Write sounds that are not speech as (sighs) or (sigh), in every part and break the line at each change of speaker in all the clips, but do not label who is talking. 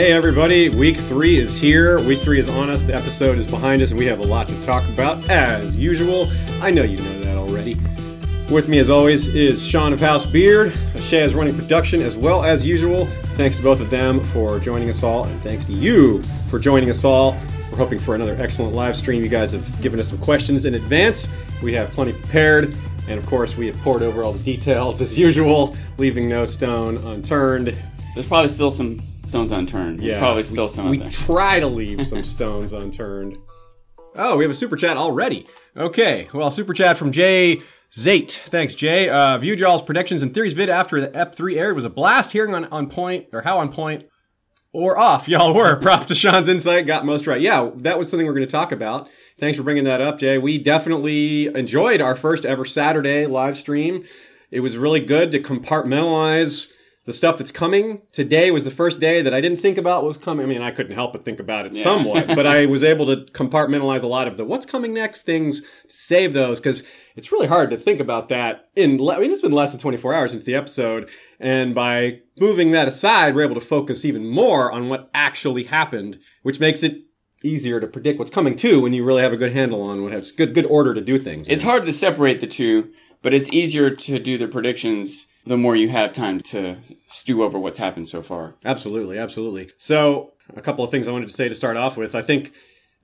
Hey everybody, week three is here. Week three is on us. The episode is behind us, and we have a lot to talk about as usual. I know you know that already. With me, as always, is Sean of House Beard. Shay is running production as well as usual. Thanks to both of them for joining us all, and thanks to you for joining us all. We're hoping for another excellent live stream. You guys have given us some questions in advance. We have plenty prepared, and of course, we have poured over all the details as usual, leaving no stone unturned.
There's probably still some stones unturned. There's probably still
we,
some
We try to leave some (laughs) stones unturned. Oh, we have a super chat already. Okay, well, super chat from Jay Zate. Thanks, Jay. Uh, viewed y'all's predictions and theories vid after the EP3 aired. It was a blast hearing on, on point, or how on point or off (laughs) y'all were. Props to Sean's insight. Got most right. Yeah, that was something we're going to talk about. Thanks for bringing that up, Jay. We definitely enjoyed our first ever Saturday live stream. It was really good to compartmentalize the stuff that's coming. Today was the first day that I didn't think about what was coming. I mean, I couldn't help but think about it somewhat, but (laughs) I was able to compartmentalize a lot of the what's coming next things save those because it's really hard to think about that in, I mean, it's been less than 24 hours since the episode. And by moving that aside, we're able to focus even more on what actually happened, which makes it easier to predict what's coming too when you really have a good handle on what has good, good order to do things.
It's hard to separate the two, but it's easier to do the predictions the more you have time to stew over what's happened so far.
Absolutely, absolutely. So, a couple of things I wanted to say to start off with. I think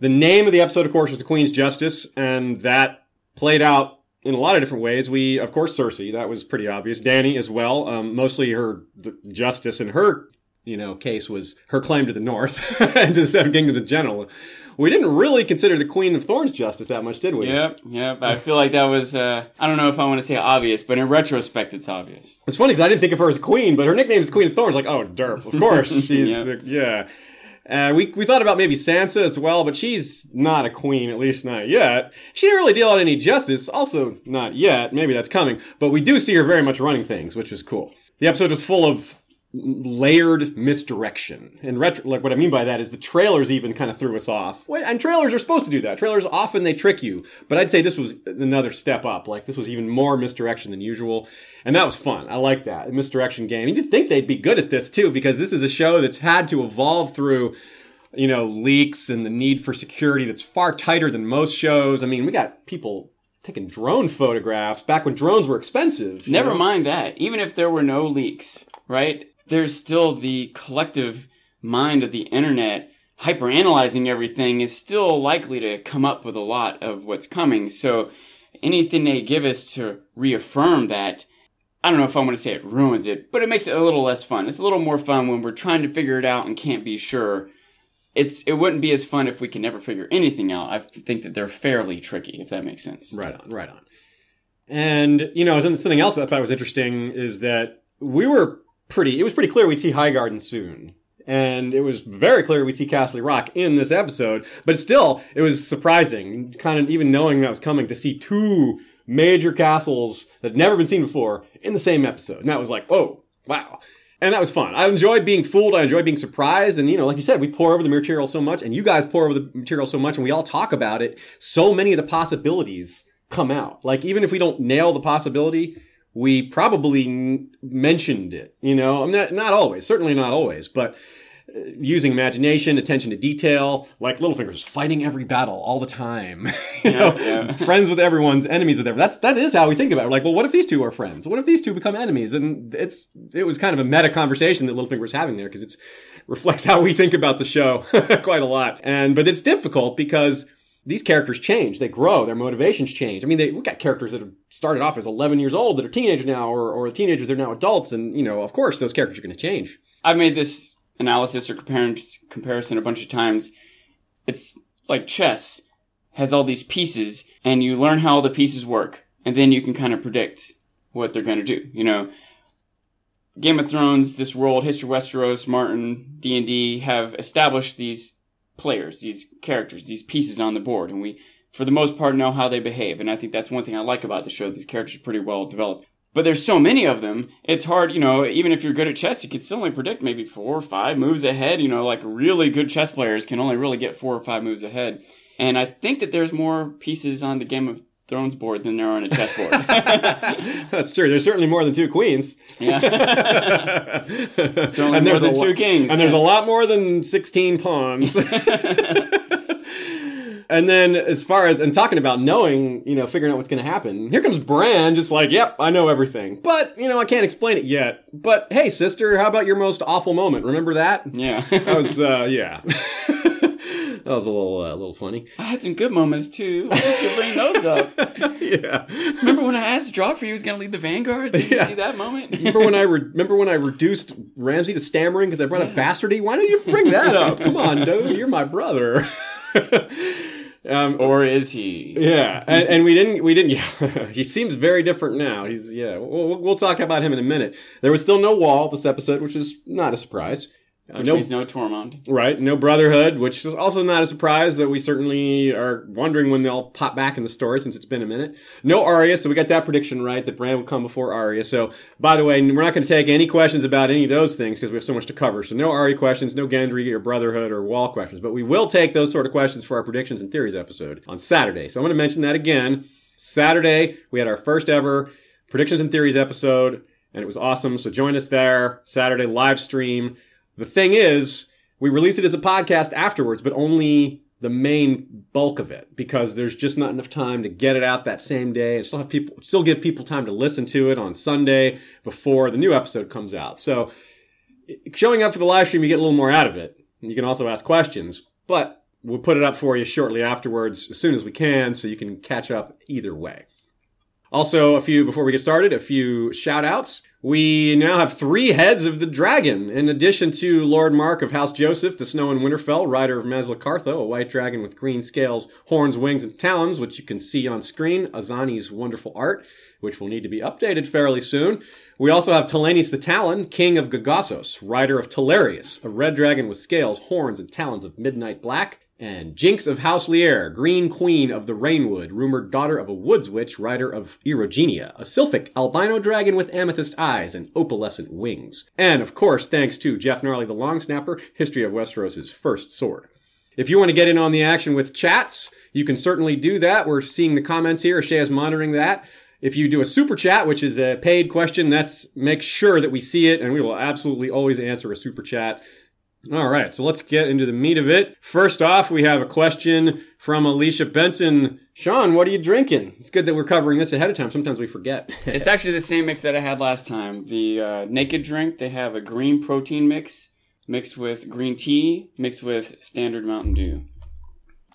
the name of the episode, of course, was The Queen's Justice, and that played out in a lot of different ways. We, of course, Cersei, that was pretty obvious. Danny as well. Um, mostly her justice in her, you know, case was her claim to the North (laughs) and to the Seven Kingdoms in general. We didn't really consider the Queen of Thorns justice that much, did we?
Yep, yep. I feel like that was, uh, I don't know if I want to say obvious, but in retrospect, it's obvious.
It's funny because I didn't think of her as queen, but her nickname is Queen of Thorns. Like, oh, derp. Of course, (laughs) she's
Yep.
uh, yeah. Uh, we we thought about maybe Sansa as well, but she's not a queen, at least not yet. She didn't really deal out any justice, also not yet. Maybe that's coming, but we do see her very much running things, which is cool. The episode was full of layered misdirection. And retro, like what I mean by that is the trailers even kind of threw us off. And trailers are supposed to do that. Trailers often they trick you, but I'd say this was another step up. Like this was even more misdirection than usual, and that was fun. I like that misdirection game. You'd think they'd be good at this too, because this is a show that's had to evolve through. You know, leaks and the need for security that's far tighter than most shows. I mean, we got people taking drone photographs back when drones were expensive.
Never
know?
mind that. Even if there were no leaks, right? There's still the collective mind of the internet hyperanalyzing everything is still likely to come up with a lot of what's coming. So anything they give us to reaffirm that, I don't know if I want to say it ruins it, but it makes it a little less fun. It's a little more fun when we're trying to figure it out and can't be sure. It's it wouldn't be as fun if we can never figure anything out. I think that they're fairly tricky, if that makes sense.
Right on, right on. And you know, something else I thought was interesting is that we were pretty. It was pretty clear we'd see Highgarden soon, and it was very clear we'd see Casterly Rock in this episode. But still, it was surprising, kind of even knowing that was coming, to see two major castles that had never been seen before in the same episode. And that was like, oh, wow. And that was fun. I enjoyed being fooled. I enjoyed being surprised. And, you know, like you said, we pour over the material so much, and you guys pour over the material so much, and we all talk about it. So many of the possibilities come out. Like, even if we don't nail the possibility, we probably n- mentioned it. You know, I'm not, not always, certainly not always, but uh, using imagination, attention to detail, like Littlefinger's just fighting every battle all the time. (laughs) you
Yeah,
know,
yeah. (laughs)
friends with everyone's enemies with everyone. That's that is how we think about it. We're like, well, what if these two are friends? What if these two become enemies? And it's it was kind of a meta conversation that Littlefinger was having there because it's reflects how we think about the show (laughs) quite a lot. And but it's difficult because these characters change, they grow, their motivations change. I mean, they, we got characters that have started off as 11 years old that are teenagers now, or, or teenagers they're now adults, and you know, of course, those characters are going to change.
I've made this analysis or comparison a bunch of times. It's like chess has all these pieces, and you learn how all the pieces work, and then you can kind of predict what they're going to do. You know, Game of Thrones, this world, History Westeros, Martin, D and D have established these players, these characters, these pieces on the board, and we, for the most part, know how they behave. And I think that's one thing I like about the show. These characters are pretty well developed. But there's so many of them, it's hard, you know, even if you're good at chess, you can still only predict maybe four or five moves ahead. You know, like really good chess players can only really get four or five moves ahead. And I think that there's more pieces on the Game of Thrones board than there are on a chessboard. (laughs)
That's true. There's certainly more than two queens.
yeah. (laughs)
and
more
there's
than
a
two kings,
And there's a lot more than 16 pawns. (laughs) and then as far as and talking about knowing, you know, figuring out what's going to happen. Here comes Bran just like, "Yep, I know everything." But, you know, I can't explain it yet. But hey, sister, how about your most awful moment? Remember that?
yeah.
That was uh yeah. That was a little uh, a little funny.
I had some good moments too. Why did you bring those up? (laughs)
yeah.
Remember when I asked Joffrey he was going to lead the Vanguard? Did you see that moment?
Remember when I re- remember when I reduced Ramsay to stammering because I brought up bastardy? Why did you bring that up? (laughs) Come on, dude, you're my brother. (laughs) um,
or is he?
yeah, and, and we didn't we didn't. Yeah, he seems very different now. He's yeah. We'll, we'll- we'll talk about him in a minute. There was still no wall this episode, which is not a surprise.
Which
no,
means no Tormund.
Right, no brotherhood, which is also not a surprise that we certainly are wondering when they'll pop back in the story since it's been a minute. No Arya, so we got that prediction right that Bran will come before Arya. So, by the way, we're not going to take any questions about any of those things because we have so much to cover. So, no Arya questions, no Gendry or brotherhood or wall questions, but we will take those sort of questions for our predictions and theories episode on Saturday. So, I'm going to mention that again. Saturday, we had our first ever predictions and theories episode, and it was awesome. So, join us there. Saturday live stream. The thing is, we released it as a podcast afterwards, but only the main bulk of it because there's just not enough time to get it out that same day and still have people still give people time to listen to it on Sunday before the new episode comes out. So showing up for the live stream you get a little more out of it. You can also ask questions, but we'll put it up for you shortly afterwards as soon as we can so you can catch up either way. Also, a few, before we get started, a few shout outs. We now have three heads of the dragon, in addition to Lord Mark of House Joseph, the Snow and Winterfell, rider of Mazlacartho, a white dragon with green scales, horns, wings, and talons, which you can see on screen, Azani's wonderful art, which will need to be updated fairly soon. We also have Telenis the Talon, king of Gagassos, rider of Telarius, a red dragon with scales, horns, and talons of midnight black. And Jinx of House Lier, Green Queen of the Rainwood, rumored daughter of a woods witch, rider of Erogenia, a sylphic albino dragon with amethyst eyes and opalescent wings. And of course, thanks to Jeff Gnarly the Long Snapper, History of Westeros' first sword. If you want to get in on the action with chats, you can certainly do that. We're seeing the comments here. Shay is monitoring that. If you do a super chat, which is a paid question, that's make sure that we see it, and we will absolutely always answer a super chat. All right, so let's get into the meat of it. First off, we have a question from Alicia Benson. Sean, what are you drinking? It's good that we're covering this ahead of time. Sometimes we forget. (laughs)
It's actually the same mix that I had last time. The uh, Naked Drink, they have a green protein mix mixed with green tea, mixed with standard Mountain Dew.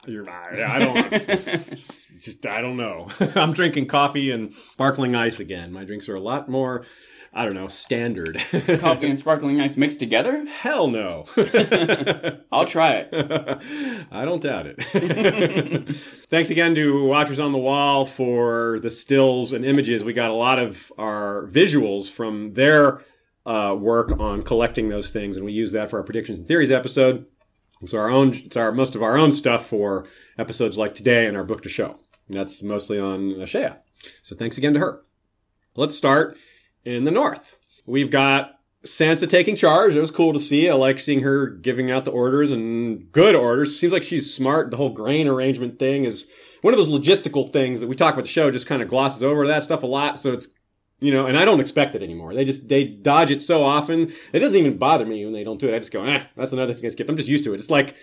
You're right. I don't. (laughs) just I don't know. (laughs) I'm drinking coffee and sparkling ice again. My drinks are a lot more. I don't know, standard. (laughs)
Coffee and sparkling ice mixed together?
Hell no. (laughs)
I'll try it. (laughs)
I don't doubt it. Thanks again to Watchers on the Wall for the stills and images. We got a lot of our visuals from their uh, work on collecting those things, and we use that for our predictions and theories episode. It's our own. It's our most of our own stuff for episodes like today and our book to show. And that's mostly on Shay. So thanks again to her. Let's start in the north. We've got Sansa taking charge. It was cool to see. I like seeing her giving out the orders and good orders. Seems like she's smart. The whole grain arrangement thing is one of those logistical things that we talk about the show just kind of glosses over that stuff a lot. So it's you know, and I don't expect it anymore. They just they dodge it so often. It doesn't even bother me when they don't do it. I just go, eh, that's another thing I skipped. I'm just used to it. It's like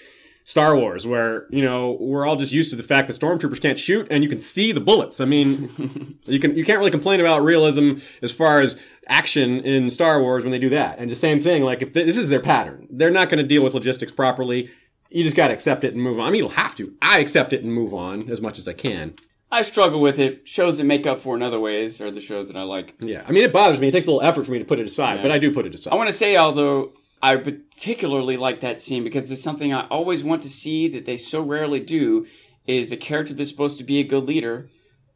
Star Wars, where you know we're all just used to the fact that stormtroopers can't shoot and you can see the bullets. I mean, (laughs) you can you can't really complain about realism as far as action in Star Wars when they do that. And the same thing, like if this is their pattern, they're not going to deal with logistics properly. You just got to accept it and move on. I mean, you'll have to. I accept it and move on as much as I can.
I struggle with it. Shows that make up for in other ways are the shows that I like.
Yeah, I mean, it bothers me. It takes a little effort for me to put it aside,
Yeah.
but I do put it aside.
I want to say, although I particularly like that scene because it's something I always want to see that they so rarely do, is a character that's supposed to be a good leader.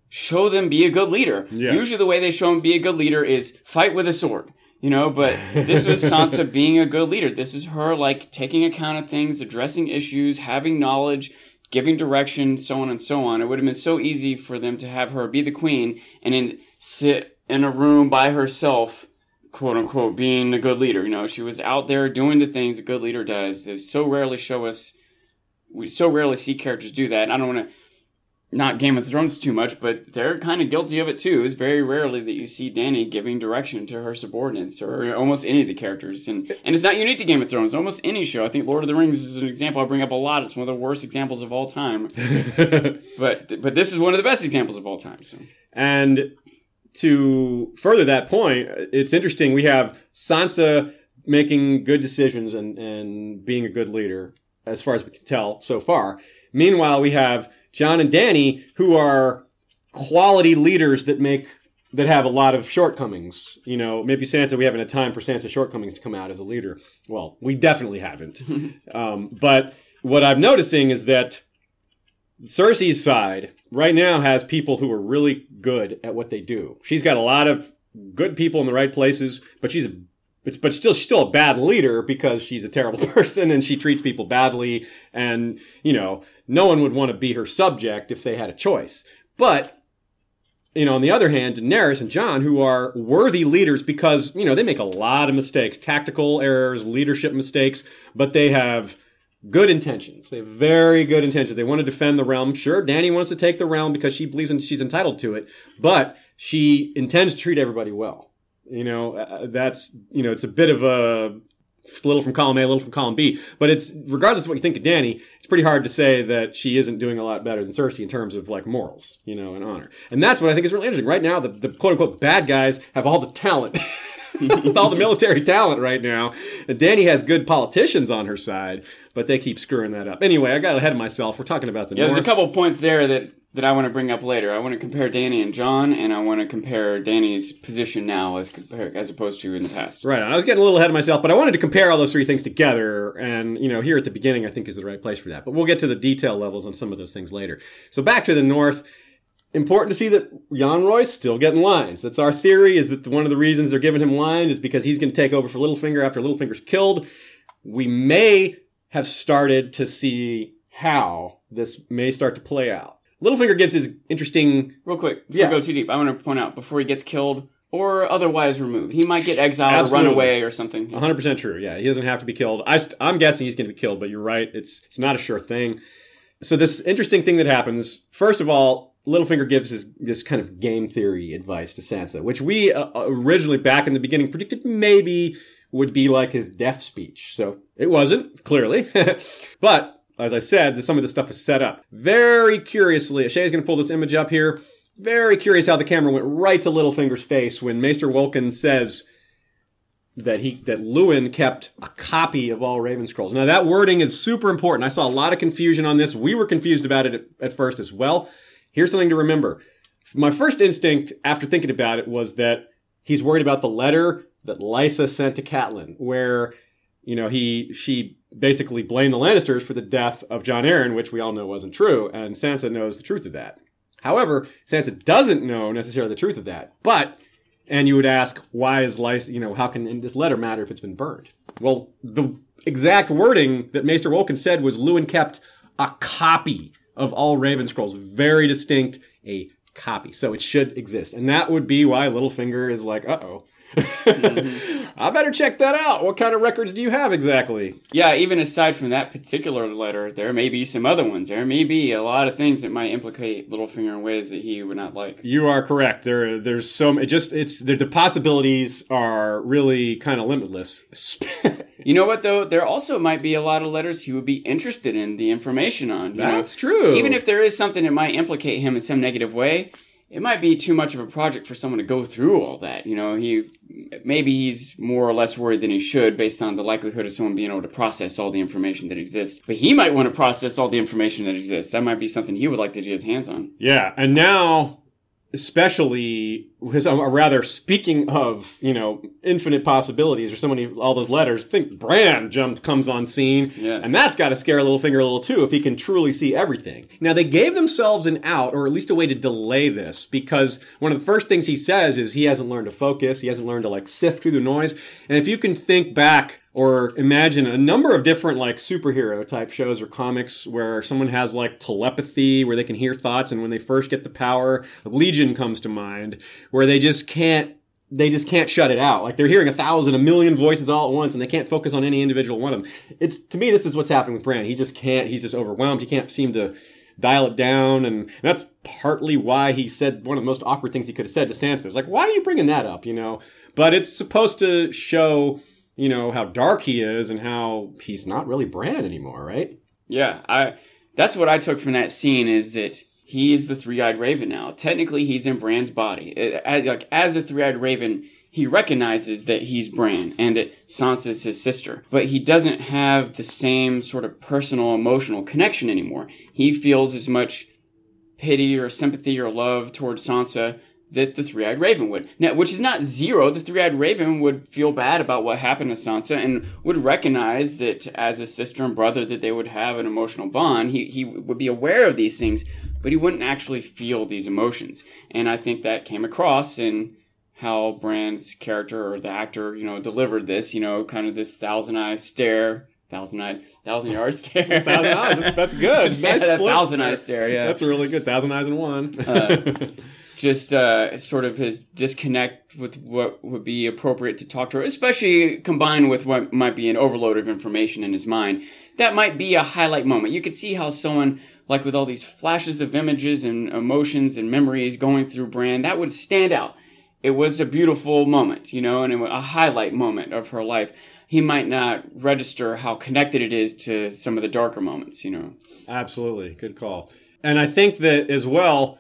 Show them be a good leader.
Yes.
Usually, the way they show them be a good leader is fight with a sword. You know, but (laughs) this was Sansa being a good leader. This is her like taking account of things, addressing issues, having knowledge, giving direction, so on and so on. It would have been so easy for them to have her be the queen and then sit in a room by herself, quote unquote, being a good leader. You know, she was out there doing the things a good leader does. They so rarely show us, we so rarely see characters do that. I don't want to not Game of Thrones too much, but they're kind of guilty of it too. It's very rarely that you see Danny giving direction to her subordinates or almost any of the characters. And and it's not unique to Game of Thrones. Almost any show. I think Lord of the Rings is an example I bring up a lot. It's one of the worst examples of all time. (laughs) but but this is one of the best examples of all time. So
And to further that point, it's interesting. We have Sansa making good decisions and, and being a good leader, as far as we can tell so far. Meanwhile, we have Jon and Danny, who are quality leaders that make that have a lot of shortcomings. You know, maybe Sansa, we haven't had time for Sansa's shortcomings to come out as a leader. Well, we definitely haven't. (laughs) um, but what I'm noticing is that Cersei's side right now has people who are really good at what they do. She's got a lot of good people in the right places, but she's but, but still she's still a bad leader because she's a terrible (laughs) person and she treats people badly and you know no one would want to be her subject if they had a choice but you know on the other hand daenerys and jon who are worthy leaders because you know they make a lot of mistakes tactical errors leadership mistakes but they have good intentions they have very good intentions they want to defend the realm sure danny wants to take the realm because she believes in, she's entitled to it but she intends to treat everybody well you know, uh, that's, you know, it's a bit of a little from column A, a little from column B. But it's, regardless of what you think of Danny, it's pretty hard to say that she isn't doing a lot better than Cersei in terms of like morals, you know, and honor. And that's what I think is really interesting. Right now, the, the quote unquote bad guys have all the talent. (laughs) all the military talent right now. And Danny has good politicians on her side, but they keep screwing that up. Anyway, I got ahead of myself. We're talking about the
yeah,
North.
there's a couple points there that that I want to bring up later. I want to compare Danny and Jon, and I want to compare Danny's position now as compare, as opposed to in the past.
Right. I was getting a little ahead of myself, but I wanted to compare all those three things together. And, you know, here at the beginning, I think is the right place for that. But we'll get to the detail levels on some of those things later. So back to the North. Important to see that Yohn Royce still getting lines. That's our theory is that one of the reasons they're giving him lines is because he's going to take over for Littlefinger after Littlefinger's killed. We may have started to see how this may start to play out. Littlefinger gives his interesting.
Real quick, before
Yeah.
we go too deep, I want to point out before he gets killed or otherwise removed, he might get exiled or run away or something.
100% true. Yeah, he doesn't have to be killed. I st- I'm guessing he's going to be killed, but you're right. It's it's not a sure thing. So this interesting thing that happens. First of all, Littlefinger gives his this kind of game theory advice to Sansa, which we uh, originally back in the beginning predicted maybe would be like his death speech. So it wasn't clearly, (laughs) but as I said, some of this stuff is set up very curiously. Shay's going to pull this image up here. Very curious how the camera went right to Littlefinger's face when Maester Wolkan says that he that Luwin kept a copy of all Raven Scrolls. Now that wording is super important. I saw a lot of confusion on this. We were confused about it at, at first as well. Here's something to remember. My first instinct after thinking about it was that he's worried about the letter that Lysa sent to Catelyn, where you know he she basically blamed the Lannisters for the death of Jon Arryn, which we all know wasn't true, and Sansa knows the truth of that. However, Sansa doesn't know necessarily the truth of that, but and you would ask, why is Lysa, you know, how can this letter matter if it's been burned? Well, the exact wording that Maester Wolkan said was Luwin kept a copy of all Raven Scrolls, very distinct, a copy. So it should exist. And that would be why Littlefinger is like, uh oh. (laughs) I better check that out. What kind of records do you have exactly?
Yeah, even aside from that particular letter, there may be some other ones. There may be a lot of things that might implicate Littlefinger in ways that he would not like.
You are correct. There, there's so it just it's the, the possibilities are really kind of limitless. (laughs)
You know what though? There also might be a lot of letters he would be interested in the information on. you know?
That's true.
Even if there is something that might implicate him in some negative way, it might be too much of a project for someone to go through all that. You know, he maybe he's more or less worried than he should based on the likelihood of someone being able to process all the information that exists. But he might want to process all the information that exists. That might be something he would like to get his hands on.
Yeah, and now, especially, because uh, or rather, speaking of you know infinite possibilities, or so many all those letters. Think Bran jumped comes on scene,
Yes.
and that's got to scare Littlefinger a little too if he can truly see everything. Now they gave themselves an out, or at least a way to delay this, because one of the first things he says is he hasn't learned to focus, he hasn't learned to like sift through the noise, and if you can think back or imagine a number of different like superhero type shows or comics where someone has like telepathy where they can hear thoughts and when they first get the power legion comes to mind where they just can't they just can't shut it out. Like they're hearing a thousand a million voices all at once and they can't focus on any individual one of them. It's to me this is what's happening with Bran he just can't he's just overwhelmed. He can't seem to dial it down, and that's partly why he said one of the most awkward things he could have said to Sansa. It's like, why are you bringing that up? You know, but it's supposed to show, you know, how dark he is and how he's not really Bran anymore, right?
Yeah, I. That's what I took from that scene is that he is the three-eyed raven now. Technically, he's in Bran's body. As like as a three-eyed raven, he recognizes that he's Bran and that Sansa is his sister, but he doesn't have the same sort of personal emotional connection anymore. He feels as much pity or sympathy or love towards Sansa that the three-eyed raven would. Now, which is not zero. The three-eyed raven would feel bad about what happened to Sansa and would recognize that as a sister and brother that they would have an emotional bond. He he would be aware of these things, but he wouldn't actually feel these emotions. And I think that came across in how Bran's character or the actor, you know, delivered this, you know, kind of this thousand eye stare thousand eye, thousand yard stare. (laughs)
thousand eyes. That's, that's good. (laughs)
yeah,
nice
that thousand
there.
eye stare. Yeah,
That's really good. Thousand eyes in one. (laughs)
Uh, just uh, sort of his disconnect with what would be appropriate to talk to her, especially combined with what might be an overload of information in his mind. That might be a highlight moment. You could see how someone, like with all these flashes of images and emotions and memories going through Bran, that would stand out. It was a beautiful moment, you know, and it was a highlight moment of her life. He might not register how connected it is to some of the darker moments, you know.
Absolutely. Good call. And I think that as well,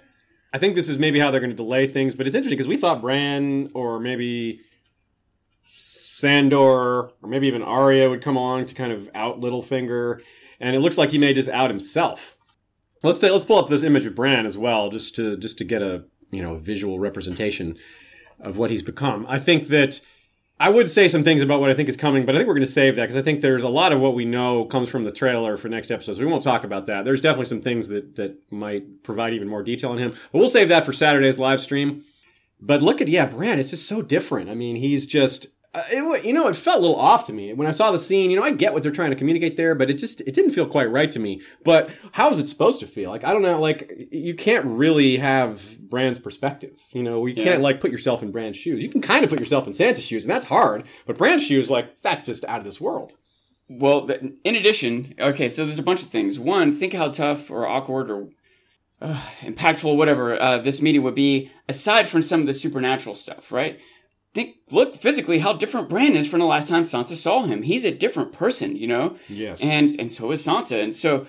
I think this is maybe how they're going to delay things, but it's interesting because we thought Bran or maybe Sandor or maybe even Arya would come along to kind of out Littlefinger, and it looks like he may just out himself. Let's say let's pull up this image of Bran as well, just to just to get a you know visual representation of what he's become. I think that I would say some things about what I think is coming, but I think we're going to save that because I think there's a lot of what we know comes from the trailer for next episode. So we won't talk about that. There's definitely some things that that might provide even more detail on him, but we'll save that for Saturday's live stream. But look at yeah, Brad. It's just so different. I mean, he's just uh, it, you know it felt a little off to me when I saw the scene. You know, I get what they're trying to communicate there, but it just it didn't feel quite right to me. But how is it supposed to feel? Like I don't know. Like you can't really have Bran's perspective. You know, we
Yeah.
can't like put yourself in Bran's shoes. You can kind of put yourself in Sansa's shoes, and that's hard. But Bran's shoes, like that's just out of this world.
Well, in addition, okay, so there's a bunch of things. One, think how tough or awkward or uh, impactful, whatever, uh, this meeting would be, aside from some of the supernatural stuff, right? Think, look physically how different Bran is from the last time Sansa saw him. He's a different person, you know?
Yes.
And and so is Sansa. And so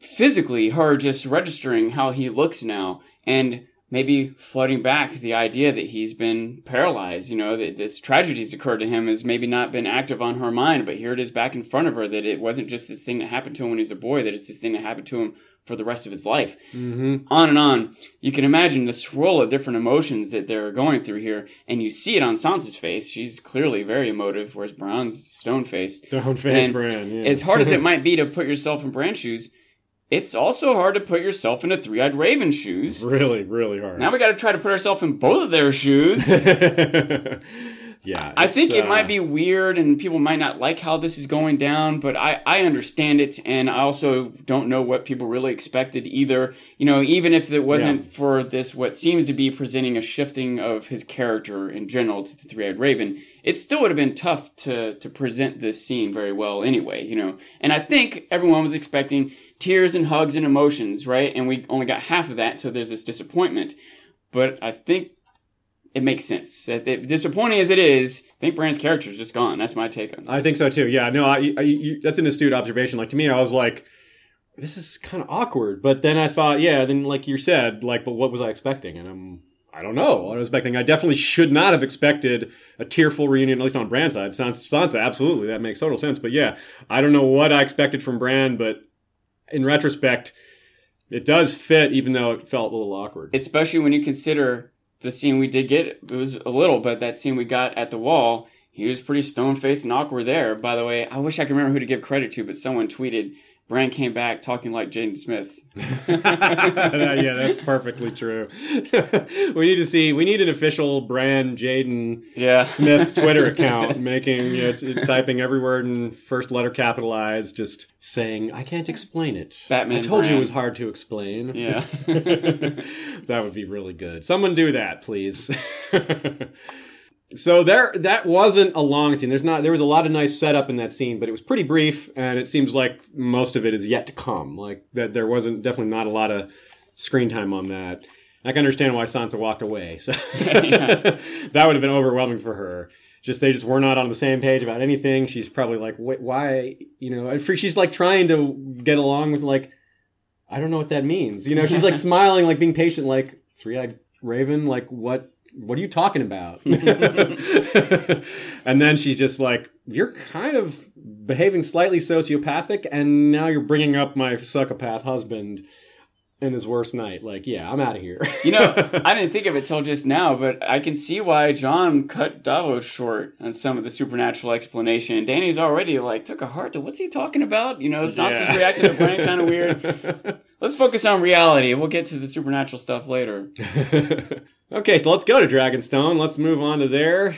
physically, her just registering how he looks now and maybe floating back the idea that he's been paralyzed, you know, that this tragedy's occurred to him has maybe not been active on her mind, but here it is back in front of her that it wasn't just this thing that happened to him when he was a boy, that it's this thing that happened to him for the rest of his life.
mm-hmm.
On and on. You can imagine the swirl of different emotions that they're going through here, and you see it on Sansa's face. She's clearly very emotive, whereas Bran's stone faced.
Don't face
And
Bran. Yeah.
As hard as it (laughs) might be to put yourself in Bran's shoes, it's also hard to put yourself in a three-eyed raven shoes.
really, really hard.
Now we got to try to put ourselves in both of their shoes. (laughs)
yeah,
I think it
uh,
might be weird and people might not like how this is going down, but I, I understand it and I also don't know what people really expected either. You know, even if it wasn't
Yeah.
for this, what seems to be presenting a shifting of his character in general to the Three Eyed Raven, it still would have been tough to, to present this scene very well anyway, you know. And I think everyone was expecting tears and hugs and emotions, right? And we only got half of that, so there's this disappointment. But I think it makes sense. Disappointing as it is, I think Bran's character is just gone. That's my take on this.
I think so too. Yeah, no, I, I, you, that's an astute observation. Like to me, I was like, this is kind of awkward. But then I thought, yeah, then like you said, like, but what was I expecting? And I'm, I don't know. What I was expecting. I definitely should not have expected a tearful reunion, at least on Bran's side. Sans- Sansa, absolutely, that makes total sense. But yeah, I don't know what I expected from Bran, but in retrospect, it does fit, even though it felt a little awkward.
Especially when you consider the scene we did get. It was a little, but that scene we got at the wall, he was pretty stone faced and awkward there. By the way, I wish I could remember who to give credit to, but someone tweeted Bran came back talking like Jaden Smith. (laughs)
yeah, that's perfectly true. we need to see. We need an official brand Jaden
Yeah.
Smith Twitter (laughs) account making you know, t- typing every word in first letter capitalized, just saying, "I can't explain it."
Batman
I told you it was hard to explain.
Yeah. (laughs)
that would be really good. Someone do that, please. So there, that wasn't a long scene. There's not. There was a lot of nice setup in that scene, but it was pretty brief, and it seems like most of it is yet to come. Like that, there wasn't definitely not a lot of screen time on that. I can understand why Sansa walked away. So (laughs) (laughs) that would have been overwhelming for her. Just they just were not on the same page about anything. She's probably like, Wait, why? You know, and for, she's like trying to get along with like, I don't know what that means. You know, she's like (laughs) smiling, like being patient, like three eyed raven. Like what? What are you talking about? (laughs) and then she's just like, you're kind of behaving slightly sociopathic, and now you're bringing up my psychopath husband in his worst night. Like, yeah, I'm out of here. (laughs)
You know, I didn't think of it till just now, but I can see why Jon cut Davos short on some of the supernatural explanation. Danny's already like took a heart to what's he talking about? You know, Sansa's
Yeah.
reacting to Bran kind of weird. (laughs) Let's focus on reality. We'll get to the supernatural stuff later. (laughs)
okay, so let's go to Dragonstone. Let's move on to there.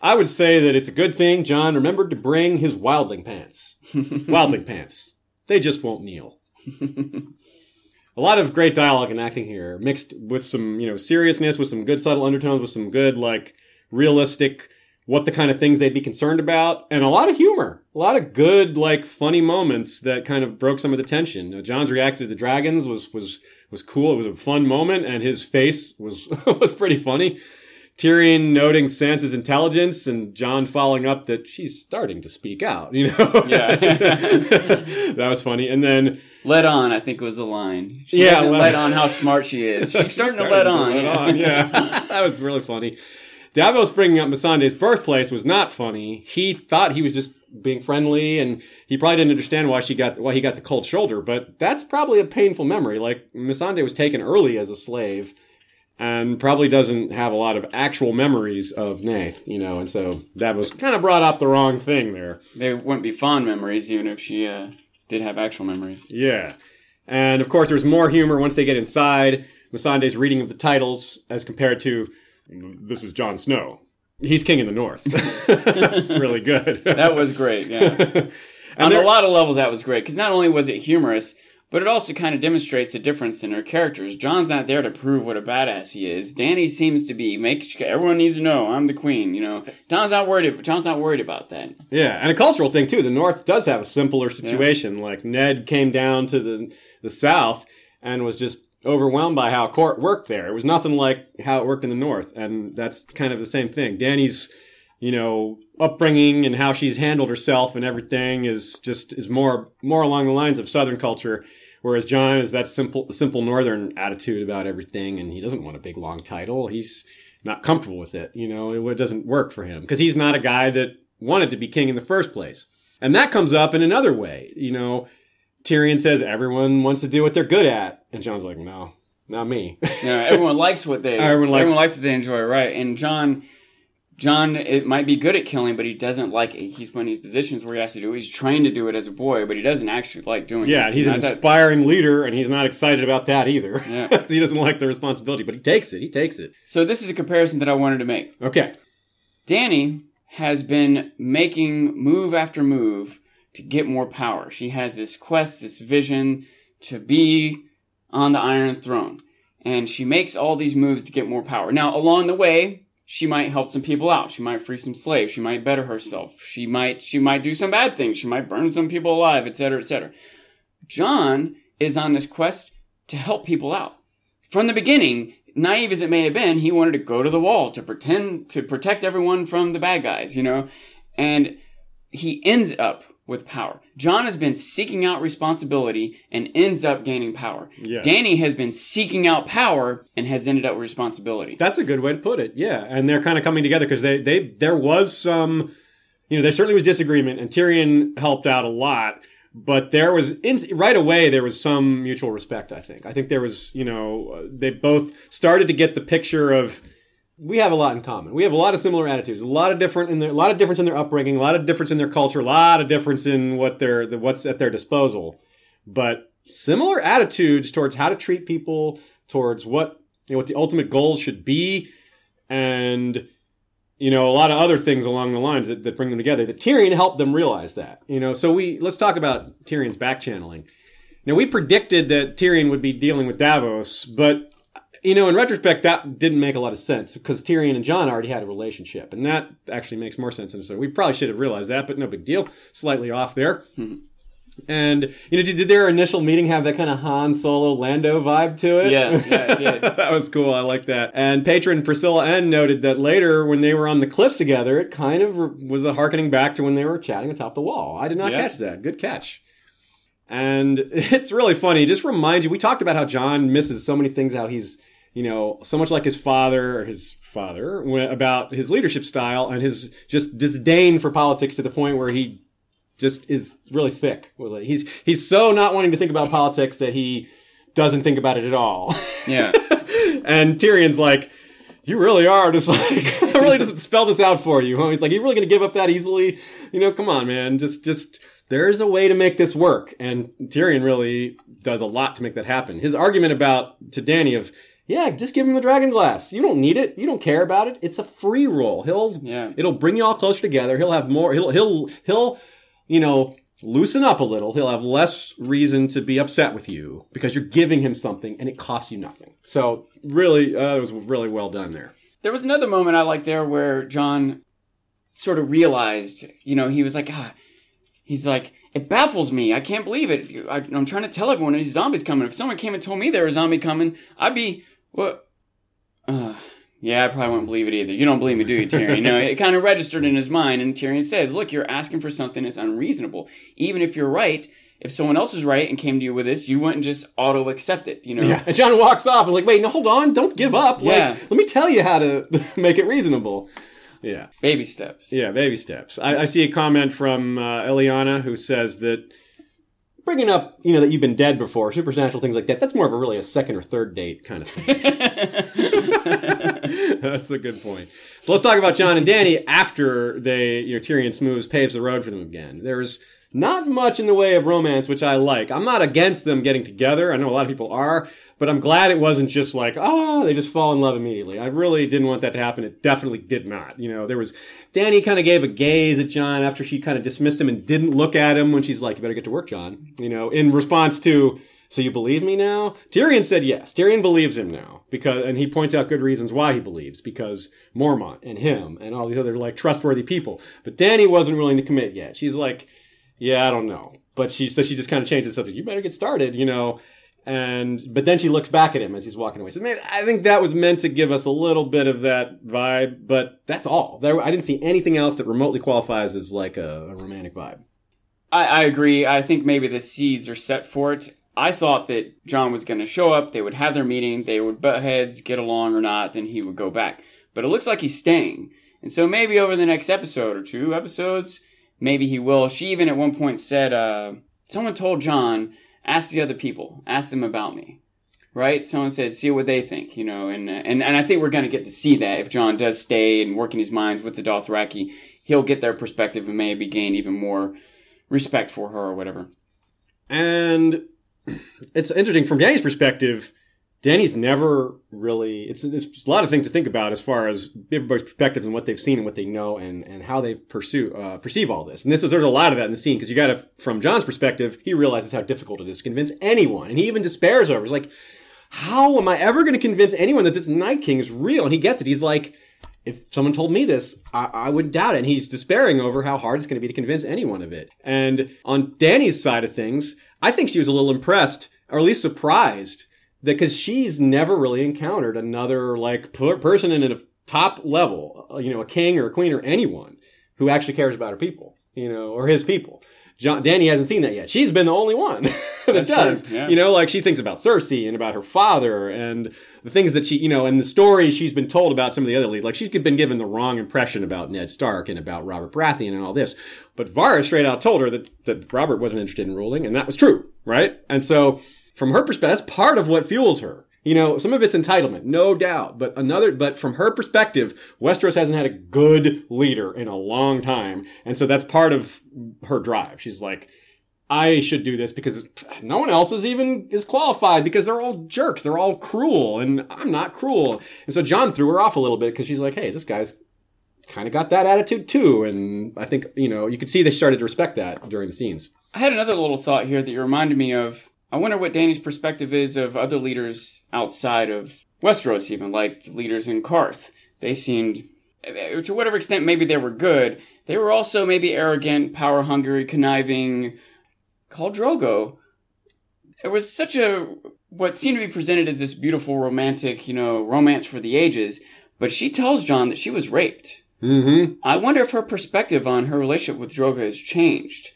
I would say that it's a good thing Jon remembered to bring his wildling pants. (laughs) wildling pants. They just won't kneel. (laughs) a lot of great dialogue and acting here, mixed with some, you know, seriousness, with some good subtle undertones, with some good, like, realistic, what the kind of things they'd be concerned about, and a lot of humor. A lot of good, like, funny moments that kind of broke some of the tension. Uh, Jon's reaction to the dragons was was was cool. It was a fun moment, and his face was (laughs) was pretty funny. Tyrion noting Sansa's intelligence, and Jon following up that she's starting to speak out. You know,
Yeah. (laughs)
that was funny. And then
Let on, I think was the line. She
Yeah, let-
let on how smart she is. (laughs) She's starting, to let on. yeah.
yeah. that was really funny. Davos bringing up Missandei's birthplace was not funny. He thought he was just being friendly, and he probably didn't understand why she got why he got the cold shoulder. But that's probably a painful memory. Like Missandei was taken early as a slave, and probably doesn't have a lot of actual memories of Naath, you know. And so that was kind of brought up the wrong thing there.
They wouldn't be fond memories, even if she uh, did have actual memories.
Yeah. And of course, there's more humor once they get inside. Missandei's reading of the titles as compared to, this is Jon Snow. He's king in the north. (laughs) That's really good.
That was great, yeah. (laughs) On
there-
a lot of levels, that was great because not only was it humorous, but it also kind of demonstrates the difference in her characters. Jon's not there to prove what a badass he is. Danny seems to be make everyone needs to know I'm the queen. You know, Jon's not worried. Jon's not worried about that.
yeah, and a cultural thing too. The north does have a simpler situation. Like Ned came down to the the south and was just overwhelmed by how court worked there. It was nothing like how it worked in the north, and that's kind of the same thing. Danny's you know upbringing and how she's handled herself and everything is just is more more along the lines of southern culture whereas jon is that simple simple northern attitude about everything and he doesn't want a big long title he's not comfortable with it you know it doesn't work for him because he's not a guy that wanted to be king in the first place and that comes up in another way you know tyrion says everyone wants to do what they're good at and jon's like no not me (laughs)
know, everyone likes what they
Everyone likes-
everyone likes what they enjoy, right? And Jon. Jon, it might be good at killing, but he doesn't like it. He's when he's positions where he has to do it. He's trained to do it as a boy, but he doesn't actually like doing it.
Yeah, and he's an
Not that-
inspiring leader, and he's not excited about that either.
Yeah. (laughs)
he doesn't like the responsibility, but he takes it. He takes it.
So this is a comparison that I wanted to make.
Okay.
Danny has been making move after move to get more power. She has this quest, this vision to be on the Iron Throne. And she makes all these moves to get more power. Now, along the way, she might help some people out. She might free some slaves. She might better herself. She might she might do some bad things. She might burn some people alive, etc., etc. Jon is on this quest to help people out. From the beginning, naive as it may have been, he wanted to go to the wall to pretend to protect everyone from the bad guys, you know? And he ends up with power. Jon has been seeking out responsibility and ends up gaining power.
Yes.
Danny has been seeking out power and has ended up with responsibility.
That's a good way to put it. Yeah, and they're kind of coming together because they they there was some, you know, there certainly was disagreement, and Tyrion helped out a lot. But there was in, right away there was some mutual respect. I think. I think there was, you know, uh, they both started to get the picture of we have a lot in common. We have a lot of similar attitudes, a lot of different in their, a lot of difference in their upbringing, a lot of difference in their culture, a lot of difference in what their the, what's at their disposal, but similar attitudes towards how to treat people, towards what you know what the ultimate goals should be, and you know a lot of other things along the lines that, that bring them together. That Tyrion helped them realize that. You know, so we let's talk about Tyrion's back channeling. Now we predicted that Tyrion would be dealing with Davos, but you know, in retrospect, that didn't make a lot of sense because Tyrion and Jon already had a relationship, and that actually makes more sense. And so we probably should have realized that, but no big deal. Slightly off there. Hmm. And you know, did, did their initial meeting have that kind of Han Solo Lando vibe to it?
Yeah, yeah, it (laughs) did.
that was cool. I like that. And patron Priscilla N noted that later, when they were on the cliffs together, it kind of was a harkening back to when they were chatting atop the wall. I did not
Yeah.
catch that. Good catch. And (laughs) it's really funny. It just reminds you. We talked about how Jon misses so many things. How he's you know so much like his father or his father about his leadership style and his just disdain for politics to the point where he just is really thick with it. He's he's so not wanting to think about politics that he doesn't think about it at all.
Yeah. (laughs)
and Tyrion's like, "You really are just (laughs) like I (laughs) really doesn't spell this out for you." He's like, "You really going to give up that easily?" You know, come on, man. Just just there's a way to make this work, and Tyrion really does a lot to make that happen. His argument about to Danny of. Yeah, just give him the dragon glass. You don't need it. You don't care about it. It's a free roll. He'll
Yeah.
it'll bring you all closer together. He'll have more he'll he'll he'll you know, loosen up a little. He'll have less reason to be upset with you because you're giving him something and it costs you nothing. So really, uh, it was really well done there.
There was another moment I liked there where Jon sort of realized, you know, he was like, ah, he's like, it baffles me. I can't believe it. I, I'm trying to tell everyone these zombies coming. If someone came and told me there was a zombie coming, I'd be, what? Uh, yeah, I probably wouldn't believe it either. You don't believe me, do you, Tyrion? know, it kind of registered in his mind, and Tyrion says, look, you're asking for something that's unreasonable. Even if you're right, if someone else is right and came to you with this, you wouldn't just auto accept it, you know?
Yeah. And Jon walks off and like, wait, no, hold on, don't give up.
Yeah.
Like, let me tell you how to (laughs) make it reasonable. Yeah.
Baby steps.
Yeah, baby steps. I, I see a comment from uh, Eliana who says that bringing up, you know, that you've been dead before, supernatural things like that, that's more of a really a second or third date kind of thing. (laughs) That's a good point. So let's talk about Jon and Danny after they, your Tyrion Smooths paves the road for them again. There's not much in the way of romance, which I like. I'm not against them getting together. I know a lot of people are, but I'm glad it wasn't just like, oh, they just fall in love immediately. I really didn't want that to happen. It definitely did not. You know, there was, Danny kind of gave a gaze at Jon after she kind of dismissed him and didn't look at him when she's like, you better get to work, Jon. You know, in response to, so you believe me now? Tyrion said yes. Tyrion believes him now because, and he points out good reasons why he believes because Mormont and him and all these other like trustworthy people. But Danny wasn't willing to commit yet. She's like, yeah, I don't know. But she, so she just kind of changed it something. You better get started, you know. And but then she looks back at him as he's walking away. So maybe, I think that was meant to give us a little bit of that vibe, but that's all. There, I didn't see anything else that remotely qualifies as like a, a romantic vibe.
I, I agree. I think maybe the seeds are set for it. I thought that Jon was going to show up, they would have their meeting, they would butt heads, get along or not, then he would go back. But it looks like he's staying. And so maybe over the next episode or two episodes, maybe he will. She even at one point said, uh, someone told Jon, ask the other people, ask them about me. Right? Someone said, see what they think, you know, and, and, and I think we're going to get to see that if Jon does stay and work in his minds with the Dothraki, he'll get their perspective and maybe gain even more respect for her or whatever.
And (clears throat) it's interesting from Danny's perspective. Danny's never really. It's, it's a lot of things to think about as far as everybody's perspectives and what they've seen and what they know and, and how they pursue uh, perceive all this. And this is there's a lot of that in the scene because you got to from Jon's perspective, he realizes how difficult it is to convince anyone, and he even despairs over. it. He's like, "How am I ever going to convince anyone that this Night King is real?" And he gets it. He's like, if someone told me this, I, I would doubt it. And he's despairing over how hard it's going to be to convince anyone of it. And on Danny's side of things, I think she was a little impressed, or at least surprised, because she's never really encountered another like per- person in a top level, uh, you know, a king or a queen or anyone who actually cares about her people, you know, or his people. Jon, Danny hasn't seen that yet. She's been the only one (laughs) that
That's
does.
true, yeah.
You know, like she thinks about Cersei and about her father and the things that she, you know, and the stories she's been told about some of the other leads. Like she's been given the wrong impression about Ned Stark and about Robert Baratheon and all this. But Varys straight out told her that, that Robert wasn't interested in ruling, and that was true, right? And so, from her perspective, that's part of what fuels her. You know, some of it's entitlement, no doubt, but another, but from her perspective, Westeros hasn't had a good leader in a long time. And so that's part of her drive. She's like, I should do this because no one else is even is qualified because they're all jerks. They're all cruel and I'm not cruel. And so Jon threw her off a little bit because she's like, Hey, this guy's kind of got that attitude too. And I think, you know, you could see they started to respect that during the scenes.
I had another little thought here that you reminded me of. I wonder what Danny's perspective is of other leaders outside of Westeros, even like the leaders in Qarth. They seemed, to whatever extent maybe they were good, they were also maybe arrogant, power hungry, conniving. Khal Drogo. It was such a what seemed to be presented as this beautiful romantic, you know, romance for the ages. But she tells Jon that she was raped.
Mm-hmm.
I wonder if her perspective on her relationship with Drogo has changed.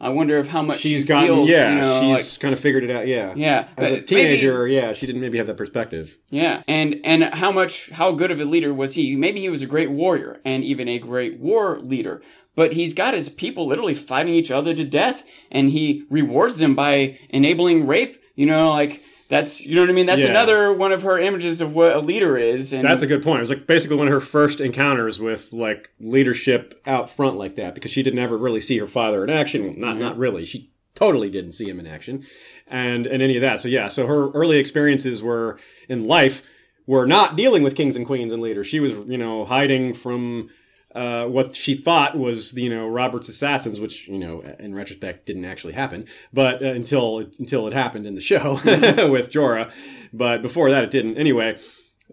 I wonder if how much
She's
she
gotten,
feels,
yeah,
you know,
she's
like-
kind of figured it out, yeah.
yeah,
As a teenager, yeah, she didn't maybe have that perspective.
yeah, and and how much how good of a leader was he? Maybe he was a great warrior and even a great war leader, but he's got his people literally fighting each other to death, and he rewards them by enabling rape. You know, like that's you know what I mean. That's
Yeah.
another one of her images of what a leader is. And
That's a good point. It was like basically one of her first encounters with like leadership out front like that because she didn't ever really see her father in action. Not not really. She totally didn't see him in action, and and any of that. So yeah. So her early experiences were in life were not dealing with kings and queens and leaders. She was you know hiding from. Uh, what she thought was, you know, Robert's assassins, which you know, in retrospect, didn't actually happen. But uh, until until it happened in the show (laughs) with Jorah, but before that, it didn't. Anyway,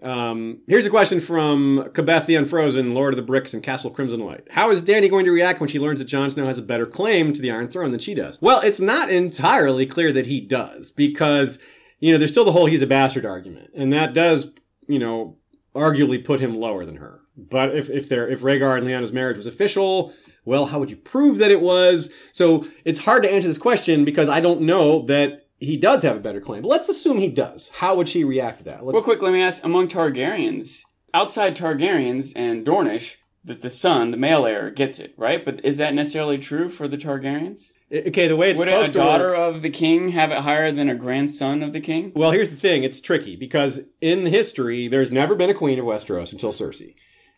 um, here's a question from Kabeth the Unfrozen, Lord of the Bricks, and Castle Crimson Light. How is Danny going to react when she learns that Jon Snow has a better claim to the Iron Throne than she does? Well, it's not entirely clear that he does, because, you know, there's still the whole he's a bastard argument. And that does, you know, arguably put him lower than her. But if, if there if Rhaegar and Lyanna's marriage was official, well, how would you prove that it was? So it's hard to answer this question because I don't know that he does have a better claim. But let's assume he does. How would she react to that? Let's
Real quick, let me ask: Among Targaryens, outside Targaryens and Dornish, that the son, the male heir, gets it, right? But is that necessarily true for the Targaryens?
Okay, the way it's
Would a
supposed to
daughter
work.
of the king have it higher than a grandson of the king?
Well, here's the thing: it's tricky because in history, there's never been a queen of Westeros until Cersei,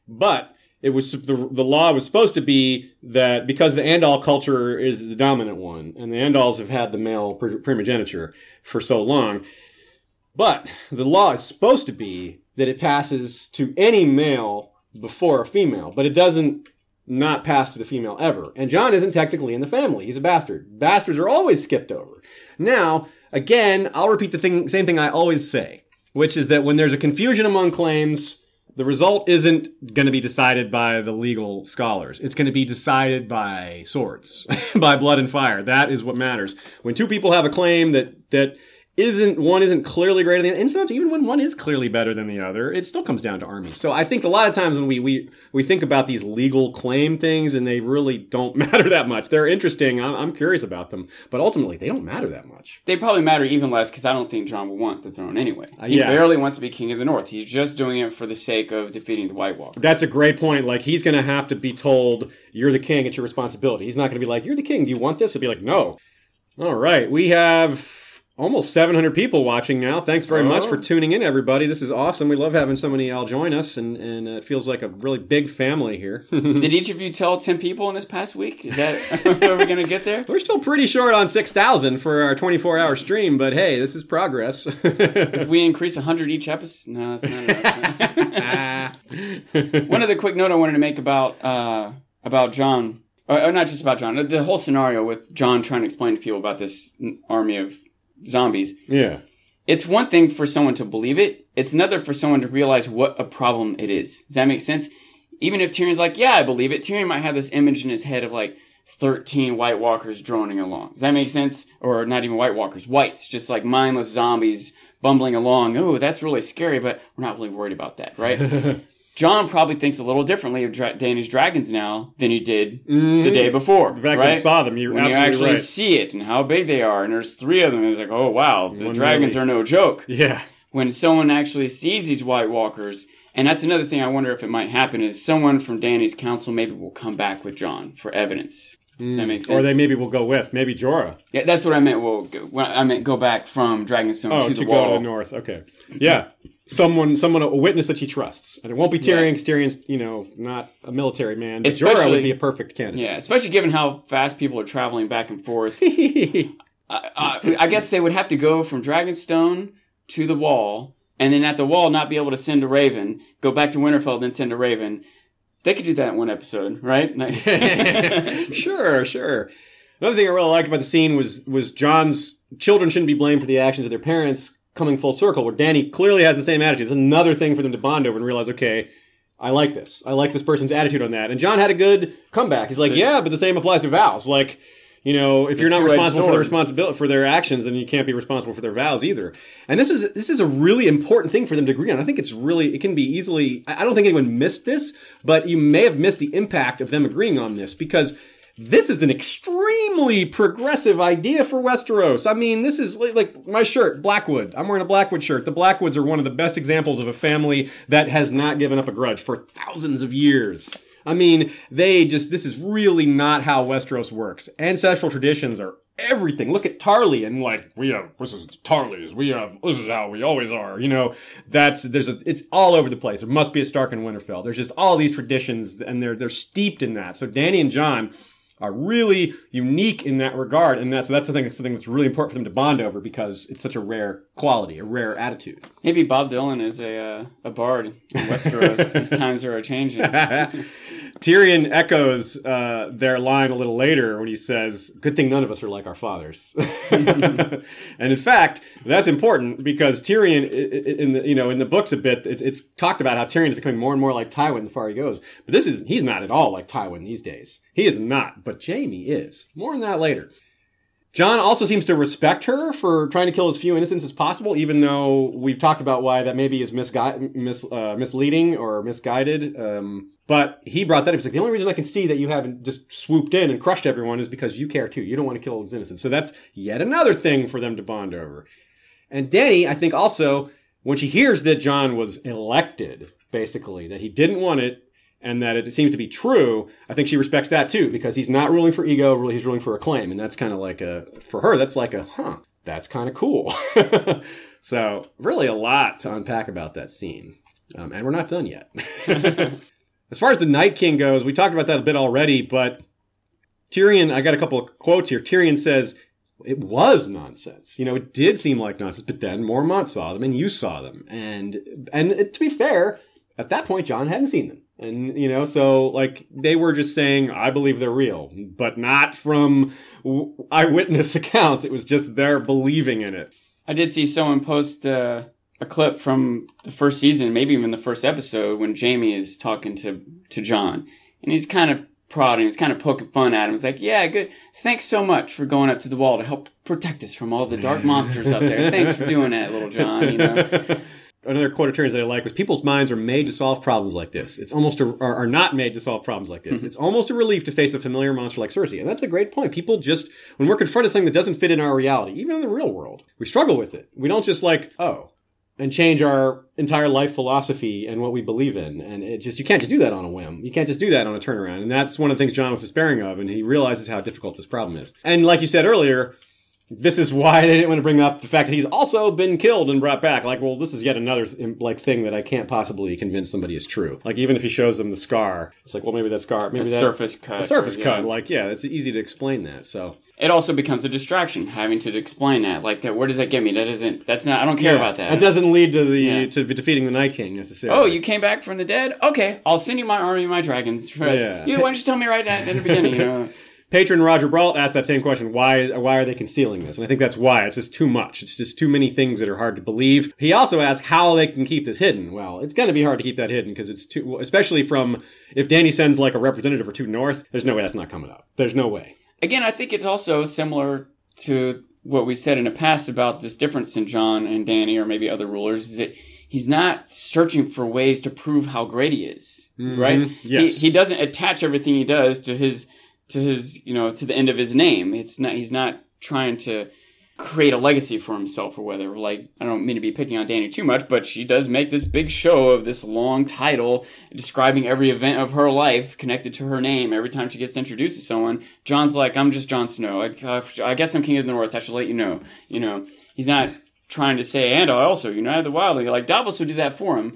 but it was the, the law was supposed to be that because the Andal culture is the dominant one, and the Andals have had the male primogeniture for so long, but the law is supposed to be that it passes to any male before a female, but it doesn't not pass to the female ever. And Jon isn't technically in the family. He's a bastard. Bastards are always skipped over. Now, again, I'll repeat the thing, same thing I always say, which is that when there's a confusion among claims, the result isn't going to be decided by the legal scholars. It's going to be decided by swords, (laughs) by blood and fire. That is what matters. When two people have a claim that, that isn't one isn't clearly greater than the other. and sometimes even when one is clearly better than the other it still comes down to armies so i think a lot of times when we we, we think about these legal claim things and they really don't (laughs) matter that much. They're interesting. I'm, I'm curious about them. But ultimately they don't matter that much.
They probably matter even less because I don't think Jon will want the throne anyway. He
Uh, yeah.
barely wants to be king of the North. He's just doing it for the sake of defeating the White Walker.
that's a great point. Like he's gonna have to be told you're the king. It's your responsibility. He's not gonna be like you're the king. Do you want this? He'll be like no. All right. We have almost 700 people watching now thanks very much
Oh.
for tuning in everybody this is awesome we love having so many y'all join us and, and it feels like a really big family here (laughs)
Did each of you tell 10 people in this past week? Is that, (laughs) are we going to get there?
We're still pretty short on 6,000 for our 24 hour stream, but hey, this is progress. (laughs)
If we increase 100 each episode? No, that's not enough. One other quick note I wanted to make about uh, about Jon, or, or not just about Jon, the whole scenario with Jon trying to explain to people about this army of zombies.
yeah.
It's one thing for someone to believe it. It's another for someone to realize what a problem it is. Does that make sense? Even if Tyrion's like, yeah, I believe it, Tyrion might have this image in his head of like 13 White Walkers droning along. Does that make sense? Or not even White Walkers, whites, just like mindless zombies bumbling along. Oh, that's really scary, but we're not really worried about that, right? (laughs) Jon probably thinks a little differently of Dra- Danish dragons now than he did the mm-hmm. day before.
In fact,
right?
I saw them. You're
when you actually
right.
see it and how big they are, and there's three of them, it's like, oh wow, the
One
dragons
really.
are no joke.
Yeah.
When someone actually sees these White Walkers, and that's another thing I wonder if it might happen is someone from Danny's council maybe will come back with Jon for evidence. Does that mm. make sense?
Or they maybe will go with maybe Jorah.
yeah, that's what I meant. Well, go, I meant go back from Dragonstone
Oh,
to
to,
the
go
wall.
to the north. Okay. Yeah. Someone, someone, a witness that she trusts, and it won't be Tyrion. 'cause Tyrion's, you know, not a military man. But Jorah would be a perfect candidate.
Yeah, especially given how fast people are traveling back and forth. (laughs) I, I, I guess they would have to go from Dragonstone to the wall, and then at the wall not be able to send a Raven, go back to Winterfell, then send a Raven. They could do that in one episode, right? (laughs) (laughs)
sure, sure. Another thing I really liked about the scene was was Jon's children shouldn't be blamed for the actions of their parents coming full circle where Danny clearly has the same attitude. It's another thing for them to bond over and realize, okay, I like this. I like this person's attitude on that. And Jon had a good comeback. He's like,
So-
yeah, but the same applies to vows. Like, you know, if you're not responsible for the responsibility for their actions, then you can't be responsible for their vows either. And this is this is a really important thing for them to agree on. I think it's really it can be easily. I don't think anyone missed this, but you may have missed the impact of them agreeing on this because this is an extremely progressive idea for Westeros. I mean, this is like, like my shirt, Blackwood. I'm wearing a Blackwood shirt. The Blackwoods are one of the best examples of a family that has not given up a grudge for thousands of years. I mean, they just, this is really not how Westeros works. Ancestral traditions are everything. Look at Tarly and like, we have, this is Tarly's. We have, this is how we always are. You know, that's, there's a, it's all over the place. There must be a Stark and Winterfell. There's just all these traditions and they're, they're steeped in that. So Danny and Jon, are really unique in that regard, and that's that's the thing. Something that's really important for them to bond over because it's such a rare quality, a rare attitude.
Maybe Bob Dylan is a uh, a bard in Westeros. (laughs) These times are changing. (laughs)
Tyrion echoes uh, their line a little later when he says, "Good thing none of us are like our fathers." (laughs) and in fact, that's important because Tyrion, in the you know in the books a bit, it's, it's talked about how Tyrion is becoming more and more like Tywin the far he goes. But this is he's not at all like Tywin these days. He is not, but Jaime is. More on that later. Jon also seems to respect her for trying to kill as few innocents as possible, even though we've talked about why that maybe is mis- uh, misleading or misguided. Um, but he brought that up. He's like, the only reason I can see that you haven't just swooped in and crushed everyone is because you care too. You don't want to kill those innocents. So that's yet another thing for them to bond over. And Danny, I think also, when she hears that Jon was elected, basically, that he didn't want it, and that it seems to be true, I think she respects that too, because he's not ruling for ego, really he's ruling for a claim, And that's kind of like a, for her, that's like a, huh, that's kind of cool. (laughs) so, really a lot to unpack about that scene. Um, and we're not done yet. (laughs) as far as the Night King goes, we talked about that a bit already, but Tyrion, I got a couple of quotes here. Tyrion says, it was nonsense. You know, it did seem like nonsense, but then Mormont saw them and you saw them. And, and to be fair, at that point, Jon hadn't seen them. And, you know, so like they were just saying, I believe they're real, but not from w- eyewitness (laughs) accounts. It was just their believing in it.
I did see someone post uh, a clip from the first season, maybe even the first episode, when Jaime is talking to to Jon, and he's kind of prodding, he's kind of poking fun at him. He's like, "Yeah, good. Thanks so much for going up to the wall to help protect us from all the dark monsters out there. Thanks for doing that, little Jon." You know, (laughs)
Another quote of Tyrion's that I like was people's minds are made to solve problems like this. It's almost a, are, are not made to solve problems like this. Mm-hmm. It's almost a relief to face a familiar monster like Cersei. And that's a great point. People just, when we're confronted with something that doesn't fit in our reality, even in the real world, we struggle with it. We don't just like, oh, and change our entire life philosophy and what we believe in. And it just, you can't just do that on a whim. You can't just do that on a turnaround. And that's one of the things Jon was despairing of. And he realizes how difficult this problem is. And like you said earlier, this is why they didn't want to bring up the fact that he's also been killed and brought back. Like, well, this is yet another like thing that I can't possibly convince somebody is true. Like, even if he shows them the scar, it's like, well, maybe that scar, maybe
a
that
surface cut.
a surface
yeah.
cut. Like, yeah, it's easy to explain that. So
It also becomes a distraction having to explain that. Like that, where does that get me? That isn't. That's not. I don't care
yeah,
about that.
That doesn't lead to the
Yeah.
to defeating the Night King necessarily.
Oh, you came back from the dead? Okay, I'll send you my army, my dragons.
Yeah.
You, why don't you tell me right at, in the beginning? You know? (laughs)
Patron Roger Brault asked that same question. Why why are they concealing this? And I think that's why. It's just too much. It's just too many things that are hard to believe. He also asked how they can keep this hidden. Well, it's going to be hard to keep that hidden because it's too, especially from if Danny sends like a representative or two north. There's no way that's not coming up. There's no way.
Again, I think it's also similar to what we said in the past about this difference in Jon and Danny, or maybe other rulers, is that he's not searching for ways to prove how great he is, right?
Mhm. Yes.
He, he doesn't attach everything he does to his to his you know to the end of his name. It's not he's not trying to create a legacy for himself or whether like I don't mean to be picking on Danny too much, but she does make this big show of this long title describing every event of her life connected to her name every time she gets introduced to someone. Jon's like, I'm just Jon Snow. I, I guess I'm King of the North. I should let you know. You know, he's not trying to say, and I also united the wildly. Like Davos would do that for him.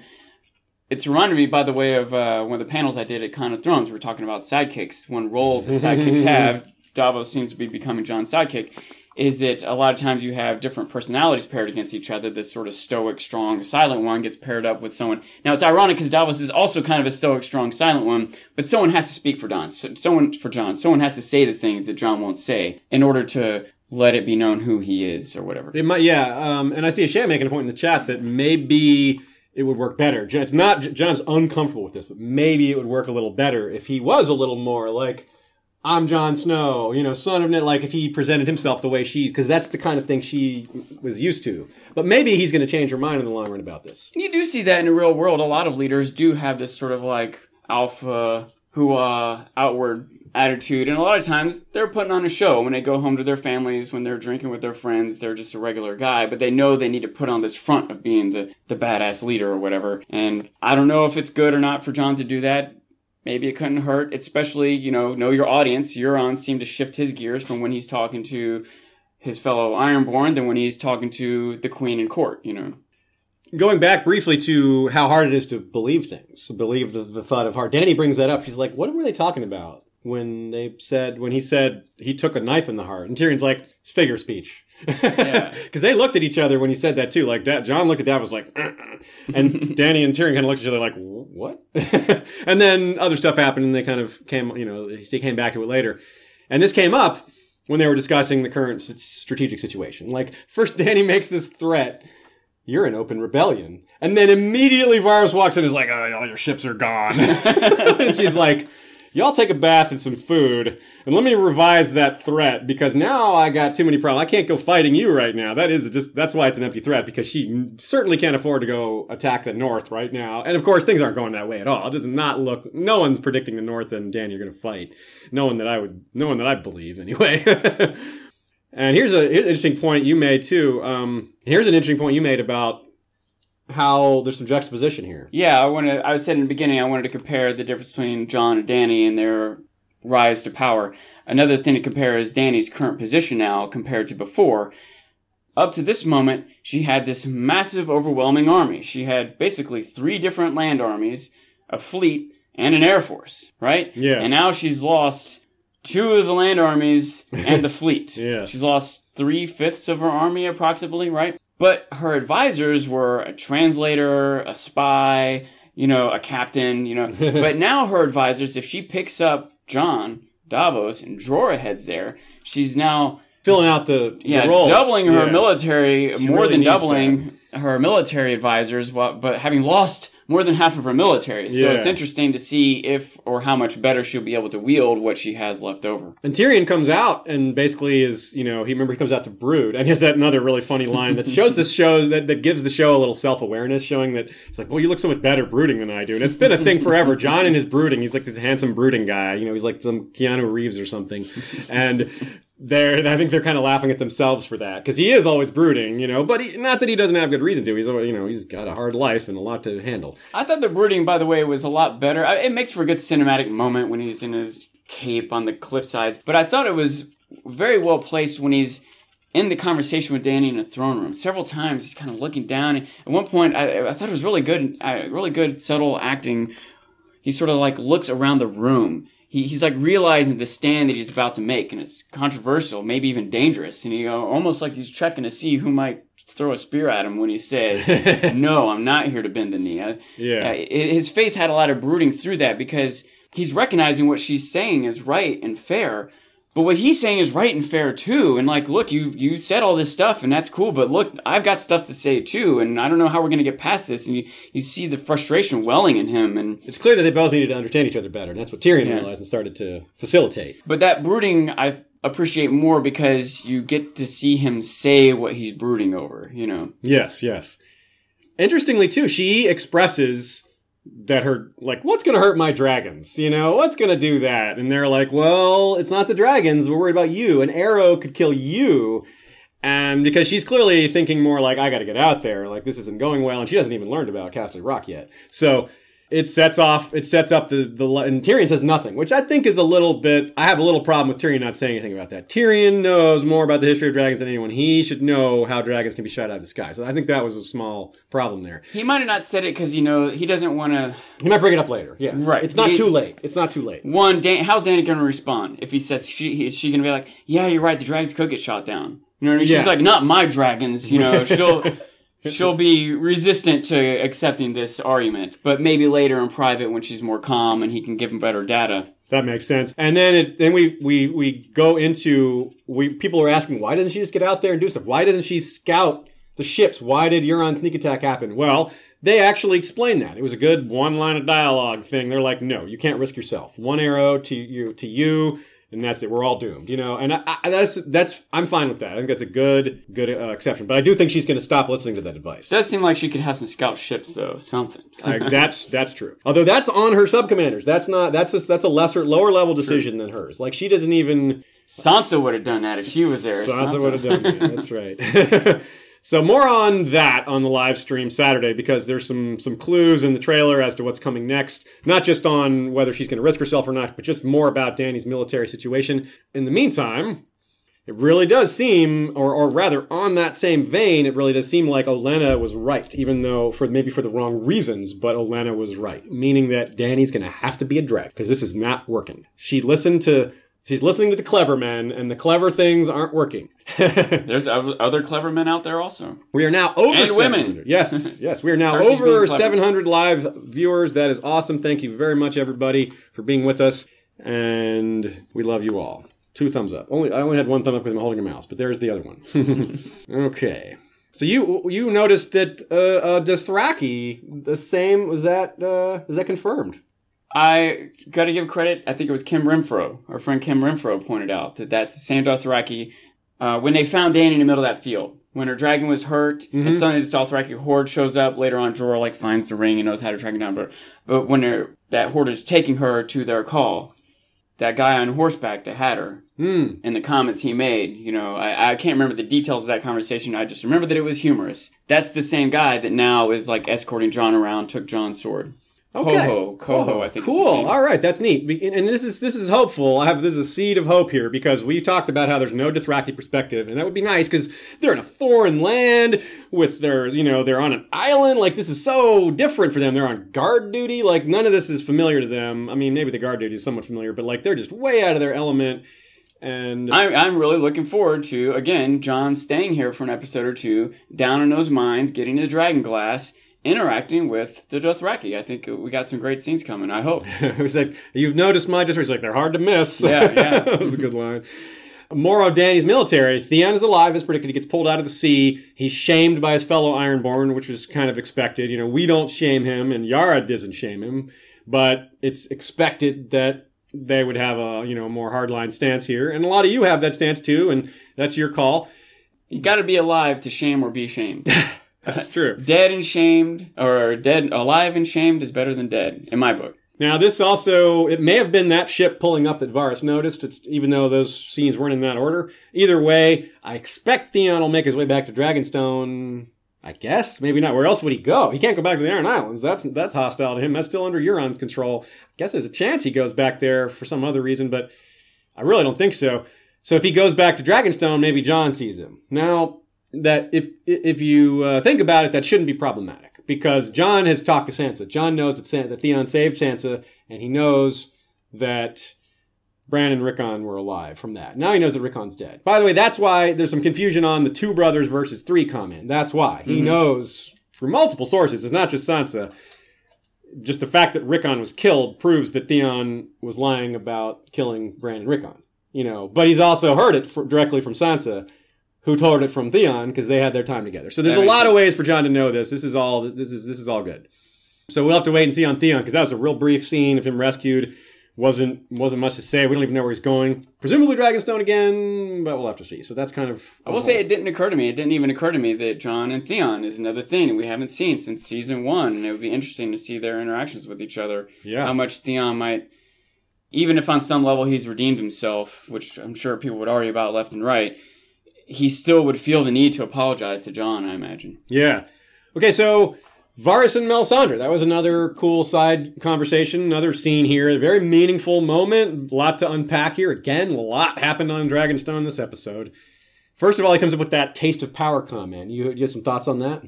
It's reminded me, by the way, of uh, one of the panels I did at Con of Thrones. We were talking about sidekicks. One role the (laughs) sidekicks have, Davos seems to be becoming Jon's sidekick. Is that a lot of times you have different personalities paired against each other? This sort of stoic, strong, silent one gets paired up with someone. Now it's ironic because Davos is also kind of a stoic, strong, silent one, but someone has to speak for Don. So, someone for Jon. Someone has to say the things that Jon won't say in order to let it be known who he is or whatever.
It might, yeah. Um, and I see a Shan making a point in the chat that maybe it would work better. It's not Jon's uncomfortable with this, but maybe it would work a little better if he was a little more like, "I'm Jon Snow," you know, son of Ned. Like if he presented himself the way she's, because that's the kind of thing she was used to. But maybe he's going to change her mind in the long run about this.
You do see that in the real world. A lot of leaders do have this sort of like alpha who outward attitude and a lot of times they're putting on a show. When they go home to their families when they're drinking with their friends they're just a regular guy but they know they need to put on this front of being the the badass leader or whatever. And i don't know if it's good or not for jon to do that. Maybe it couldn't hurt especially you know know your audience. Euron seemed to shift his gears from when he's talking to his fellow ironborn than when he's talking to the queen in court you know.
Going back briefly to how hard it is to believe things, believe the, the thought of heart. Danny brings that up. She's like, "What were they talking about when they said when he said he took a knife in the heart?" And Tyrion's like, "It's figure speech."
Yeah. (laughs)
Because they looked at each other when he said that too. Like Da- Jon looked at Dad was like, "Uh-uh." and (laughs) Danny and Tyrion kind of looked at each other like, "What?" (laughs) and then other stuff happened, and they kind of came, you know, he came back to it later. And this came up when they were discussing the current s- strategic situation. Like first, Danny makes this threat you're in open rebellion. And then immediately Varys walks in and is like, oh, all your ships are gone. and she's like, y'all take a bath and some food, and let me revise that threat because now I got too many problems. I can't go fighting you right now. That is just, that's why it's an empty threat because she certainly can't afford to go attack the North right now. And of course, things aren't going that way at all. It does not look, no one's predicting the North and Dan you're going to fight. No one that I would, no one that I believe anyway. (laughs) And here's an interesting point you made too. Um, here's an interesting point you made about how there's some juxtaposition here.
Yeah, I want to. I said in the beginning, I wanted to compare the difference between Jon and Danny and their rise to power. Another thing to compare is Danny's current position now compared to before. Up to this moment, she had this massive, overwhelming army. She had basically three different land armies, a fleet, and an air force, right?
Yes.
And now she's lost two of the land armies and the (laughs) fleet.
Yes.
She's lost three fifths of her army, approximately, right? But her advisors were a translator, a spy, you know, a captain, you know. (laughs) but now her advisors, if she picks up Jon, Davos, and Drora heads there, she's now
Filling out the, the
yeah,
roles.
doubling her
Yeah.
military,
She
more
really
than doubling her military advisors, but having lost more than half of her military. So
Yeah.
it's interesting to see if or how much better she'll be able to wield what she has left over.
And Tyrion comes out and basically is, you know, he remember he comes out to brood. And he has that another really funny line that shows this show that, that gives the show a little self awareness, showing that it's like, well, you look so much better brooding than I do. And it's been a thing forever. Jon and his brooding, he's like this handsome brooding guy. You know, he's like some Keanu Reeves or something. And they're, I think they're kind of laughing at themselves for that because he is always brooding, you know. But he, not that he doesn't have good reason to. He's, you know, he's got a hard life and a lot to handle.
I thought the brooding, by the way, was a lot better. It makes for a good cinematic moment when he's in his cape on the cliff sides. But I thought it was very well placed when he's in the conversation with Danny in the throne room. Several times he's kind of looking down. At one point, I, I thought it was really good, uh, really good subtle acting. He sort of like looks around the room. He, he's like realizing the stand that he's about to make, and it's controversial, maybe even dangerous. And he uh, almost like he's checking to see who might throw a spear at him when he says, (laughs) "No, I'm not here to bend the knee." I-
Yeah.
i- his face had a lot of brooding through that because he's recognizing what she's saying is right and fair, but what he's saying is right and fair too. And like, look, you you said all this stuff and that's cool, but look, I've got stuff to say too, and I don't know how we're gonna get past this. And you, you see the frustration welling in him, and
It's clear that they both needed to understand each other better. And that's what Tyrion
Yeah.
realized and started to facilitate.
but that brooding I appreciate more because you get to see him say what he's brooding over. You know,
Yes, yes. Interestingly, too, she expresses that her like, what's to hurt my dragons? You know, what's to do that? And they're like, well, it's not the dragons. We're worried about you. An arrow could kill you. And because she's clearly thinking more like, I got to get out there. Like this isn't going well, and she hasn't even learned about Casterly Rock yet. So it sets off. It sets up the the and Tyrion says nothing, which I think is a little bit. I have a little problem with Tyrion not saying anything about that. Tyrion knows more about the history of dragons than anyone. He should know how dragons can be shot out of the sky. So I think that was a small problem there.
he might have not said it because you know he doesn't want to.
He might bring it up later. Yeah,
Right.
It's not
He-
too late. It's not too late.
One, Dan, how's Danny going to respond if he says she is she going to be like, yeah, you're right, the dragons could get shot down. You know, what I mean?
Yeah.
she's like, not my dragons. You know, (laughs) she'll she'll be resistant to accepting this argument, but maybe later in private when she's more calm and he can give him better data.
That makes sense. And then it, then we we we go into we people are asking why doesn't she just get out there and do stuff? Why doesn't she scout the ships? Why did Euron sneak attack happen? Well, they actually explained that. It was a good one line of dialogue thing. They're like, no, you can't risk yourself. One arrow to you to you and that's it. We're all doomed, you know. And I, I, that's that's I'm fine with that. I think that's a good good uh, exception. But I do think she's going to stop listening to that advice.
Does seem like she could have some scout ships though, something.
I, (laughs) that's that's true. Although that's on her subcommanders. That's not that's a, that's a lesser lower level decision than hers. Like she doesn't even.
Sansa would have done that if she was there.
Sansa, Sansa. would have done that. (laughs) That's right. (laughs) So more on that on the live stream Saturday because there's some some clues in the trailer as to what's coming next. Not just on whether she's going to risk herself or not, but just more about Danny's military situation. In the meantime, it really does seem, or, or rather, on that same vein, it really does seem like Olenna was right, even though for maybe for the wrong reasons, but Olenna was right, meaning that Danny's going to have to be a drag because this is not working. She listened to She's listening to the clever men, and the clever things aren't working. (laughs)
There's other clever men out there also.
We are now over
and women.
Yes, (laughs) yes, we are now over 700 live viewers. That is awesome. Thank you very much, everybody, for being with us, and we love you all. Two thumbs up. Only I only had one thumb up because I'm holding a mouse, but there's the other one. (laughs) okay. So you you noticed that uh, uh, Dothraki the same was that uh, is that confirmed?
I got to give credit. I think it was Kim Renfro, our friend Kim Renfro, pointed out that that's Sam Dothraki. Uh, when they found Dany in the middle of that field, when her dragon was hurt, mm-hmm. and suddenly this Dothraki horde shows up. Later on, Jorah like finds the ring and knows how to track it down. But but when that horde is taking her to their khal, that guy on horseback that had her,
mm.
and the comments he made, you know, I, I can't remember the details of that conversation. I just remember that it was humorous. That's the same guy that now is like escorting Jon around, took Jon's sword.
Okay.
Qhono, Qhono, I think.
Cool. All right, that's neat. And this is this is hopeful. I have this is a seed of hope here because we talked about how there's no Dothraki perspective, and that would be nice because they're in a foreign land with their, you know, they're on an island. Like this is so different for them. They're on guard duty. Like none of this is familiar to them. I mean, maybe the guard duty is somewhat familiar, but like they're just way out of their element. And
I'm, I'm really looking forward to again Jon staying here for an episode or two, down in those mines, getting the dragon glass interacting with the Dothraki. I think we got some great scenes coming. I hope. (laughs)
it was like you've noticed my Dothraki. Like they're hard to miss.
Yeah, yeah. (laughs)
that was a good line. More on Dany's military. Theon is alive, as predicted. He gets pulled out of the sea. He's shamed by his fellow Ironborn, which was kind of expected. You know, we don't shame him, and Yara doesn't shame him, but it's expected that they would have a you know more hardline stance here, and a lot of you have that stance too, and that's your call.
You got to be alive to shame or be shamed. (laughs)
That's true. (laughs)
dead and shamed, or dead, alive and shamed is better than dead, in my book.
Now, this also, it may have been that ship pulling up that Varys noticed, it's, even though those scenes weren't in that order. Either way, I expect Theon will make his way back to Dragonstone. I guess. Maybe not. Where else would he go? He can't go back to the Iron Islands. That's that's hostile to him. That's still under Euron's control. I guess there's a chance he goes back there for some other reason, but I really don't think so. So if he goes back to Dragonstone, maybe Jon sees him. Now, that if if you uh, think about it, that shouldn't be problematic because Jon has talked to Sansa. Jon knows that, San- that Theon saved Sansa, and he knows that Bran and Rickon were alive from that. Now he knows that Rickon's dead. By the way, that's why there's some confusion on the two brothers versus three comment. That's why he mm-hmm. knows from multiple sources. It's not just Sansa. Just the fact that Rickon was killed proves that Theon was lying about killing Bran and Rickon. You know, but he's also heard it for, directly from Sansa who told it from Theon because they had their time together. So there's a lot sense. of ways for Jon to know this. This is all this is this is all good. So we'll have to wait and see on Theon because that was a real brief scene of him rescued. wasn't wasn't much to say. We don't even know where he's going. Presumably Dragonstone again, but we'll have to see. So that's kind of.
I will say it didn't occur to me. It didn't even occur to me that Jon and Theon is another thing that we haven't seen since season one, and it would be interesting to see their interactions with each other.
Yeah.
How much Theon might, even if on some level he's redeemed himself, which I'm sure people would argue about left and right he still would feel the need to apologize to Jon, I imagine.
Yeah. Okay, so Varys and Melisandre. That was another cool side conversation, another scene here. A very meaningful moment. A lot to unpack here. Again, a lot happened on Dragonstone this episode. First of all, he comes up with that taste of power comment. You, you have some thoughts on that?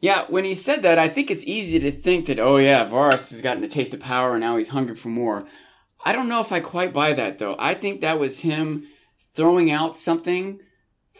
Yeah, when he said that, I think it's easy to think that, oh yeah, Varys has gotten a taste of power and now he's hungry for more. I don't know if I quite buy that though. I think that was him throwing out something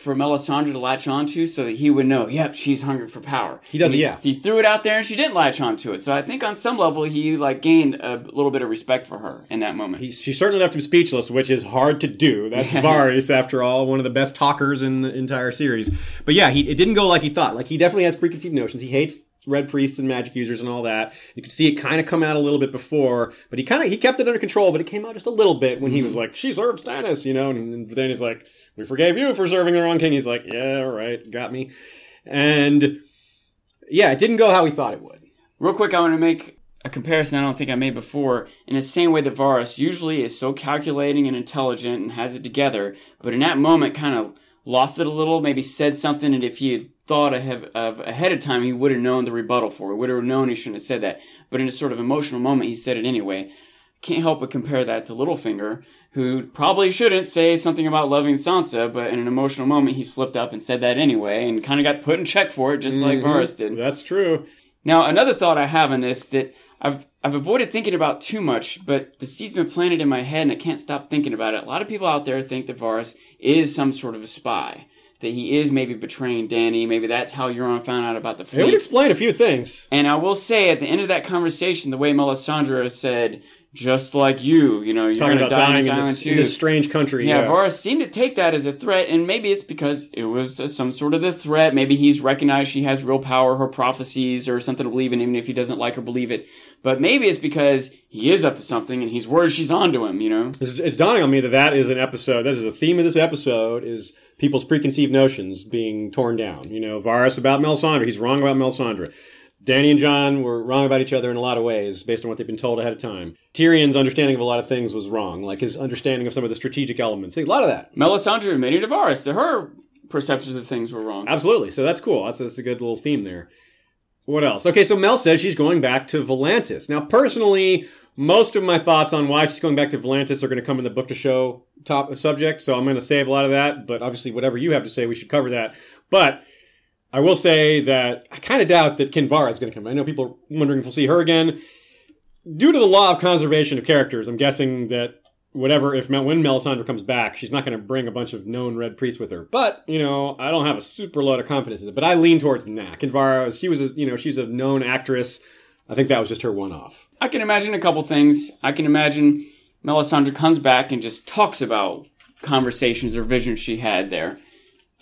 for Melisandre to latch onto so that he would know, yep, she's hungry for power.
He does,
And
yeah.
He threw it out there and she didn't latch onto it. So I think on some level he like gained a little bit of respect for her in that moment.
He, she certainly left him speechless, which is hard to do. That's Varys, after all, one of the best talkers in the entire series. But yeah, he, it didn't go like he thought. Like he definitely has preconceived notions. He hates red priests and magic users and all that. You could see it kind of come out a little bit before, but he kind of he kept it under control. But it came out just a little bit when he mm-hmm. was like, "She served Stannis," you know, and, and Stannis like, "We forgave you for serving the wrong king." He's like, "Yeah, all right, got me," and yeah, it didn't go how we thought it would.
Real quick, I want to make a comparison I don't think I made before. In the same way that Varys usually is so calculating and intelligent and has it together, but in that moment kind of lost it a little, maybe said something, and if he had thought ahead of, ahead of time, he would have known the rebuttal for it, would have known he shouldn't have said that. But in a sort of emotional moment, he said it anyway. Can't help but compare that to Littlefinger, who probably shouldn't say something about loving Sansa, but in an emotional moment, he slipped up and said that anyway, and kind of got put in check for it, just like mm-hmm. Varys did.
That's true.
Now, another thought I have on this that I've I've avoided thinking about too much, but the seed's been planted in my head and I can't stop thinking about it. A lot of people out there think that Varys is some sort of a spy, that he is maybe betraying Danny. Maybe that's how Euron found out about the fleet.
It would explain a few things.
and I will say, at the end of that conversation, the way Melisandre said, "Just like you, you know, you're
Talking about
die
dying
in this island
this,
too."
in this strange country.
Yeah,
Yeah,
Varys seemed to take that as a threat, and maybe it's because it was some sort of the threat. Maybe he's recognized she has real power, her prophecies, or something to believe in, even if he doesn't like or believe it. But maybe it's because he is up to something, and he's worried she's onto him. You know,
It's, it's dawning on me that that is an episode. That is a theme of this episode: is people's preconceived notions being torn down. You know, Varys about Melisandre. He's wrong about Melisandre. Danny and Jon were wrong about each other in a lot of ways, based on what they've been told ahead of time. Tyrion's understanding of a lot of things was wrong, like his understanding of some of the strategic elements. A lot of that,
Melisandre and Varys that her perceptions of things were wrong.
absolutely. So that's cool. That's, that's a good little theme there. What else? Okay, so Mel says she's going back to Volantis. Now, personally, most of my thoughts on why she's going back to Volantis are going to come in the book to show top subject, so I'm going to save a lot of that. But obviously, whatever you have to say, we should cover that. But I will say that I kind of doubt that Kinvara is going to come. I know people are wondering if we'll see her again. Due to the law of conservation of characters, I'm guessing that whatever if when Melisandre comes back, she's not going to bring a bunch of known red priests with her. But you know, I don't have a super lot of confidence in it. But I lean towards nah. Kinvara, she was a, you know she's a known actress. I think that was just her one off.
I can imagine a couple things. I can imagine Melisandre comes back and just talks about conversations or visions she had there.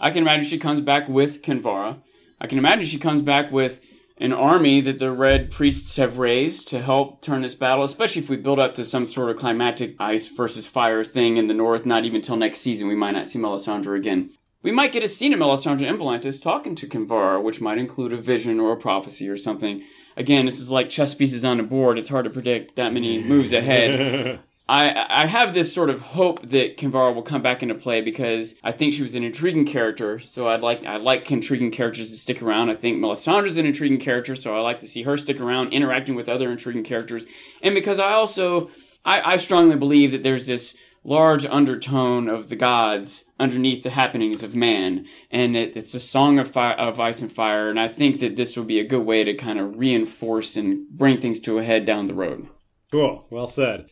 I can imagine she comes back with Kinvara. I can imagine she comes back with an army that the red priests have raised to help turn this battle, especially if we build up to some sort of climactic ice versus fire thing in the north, not even till next season. We might not see Melisandre again. We might get a scene of Melisandre and Volantis talking to Kinvara, which might include a vision or a prophecy or something. Again, this is like chess pieces on a board. It's hard to predict that many moves ahead. (laughs) I, I have this sort of hope that Kinvara will come back into play because I think she was an intriguing character. So I'd like I like intriguing characters to stick around. I think Melisandre's an intriguing character, so I like to see her stick around, interacting with other intriguing characters. And because I also I, I strongly believe that there's this large undertone of the gods underneath the happenings of man, and it, it's a song of fire, of ice and fire. And I think that this would be a good way to kind of reinforce and bring things to a head down the road.
Cool. Well said.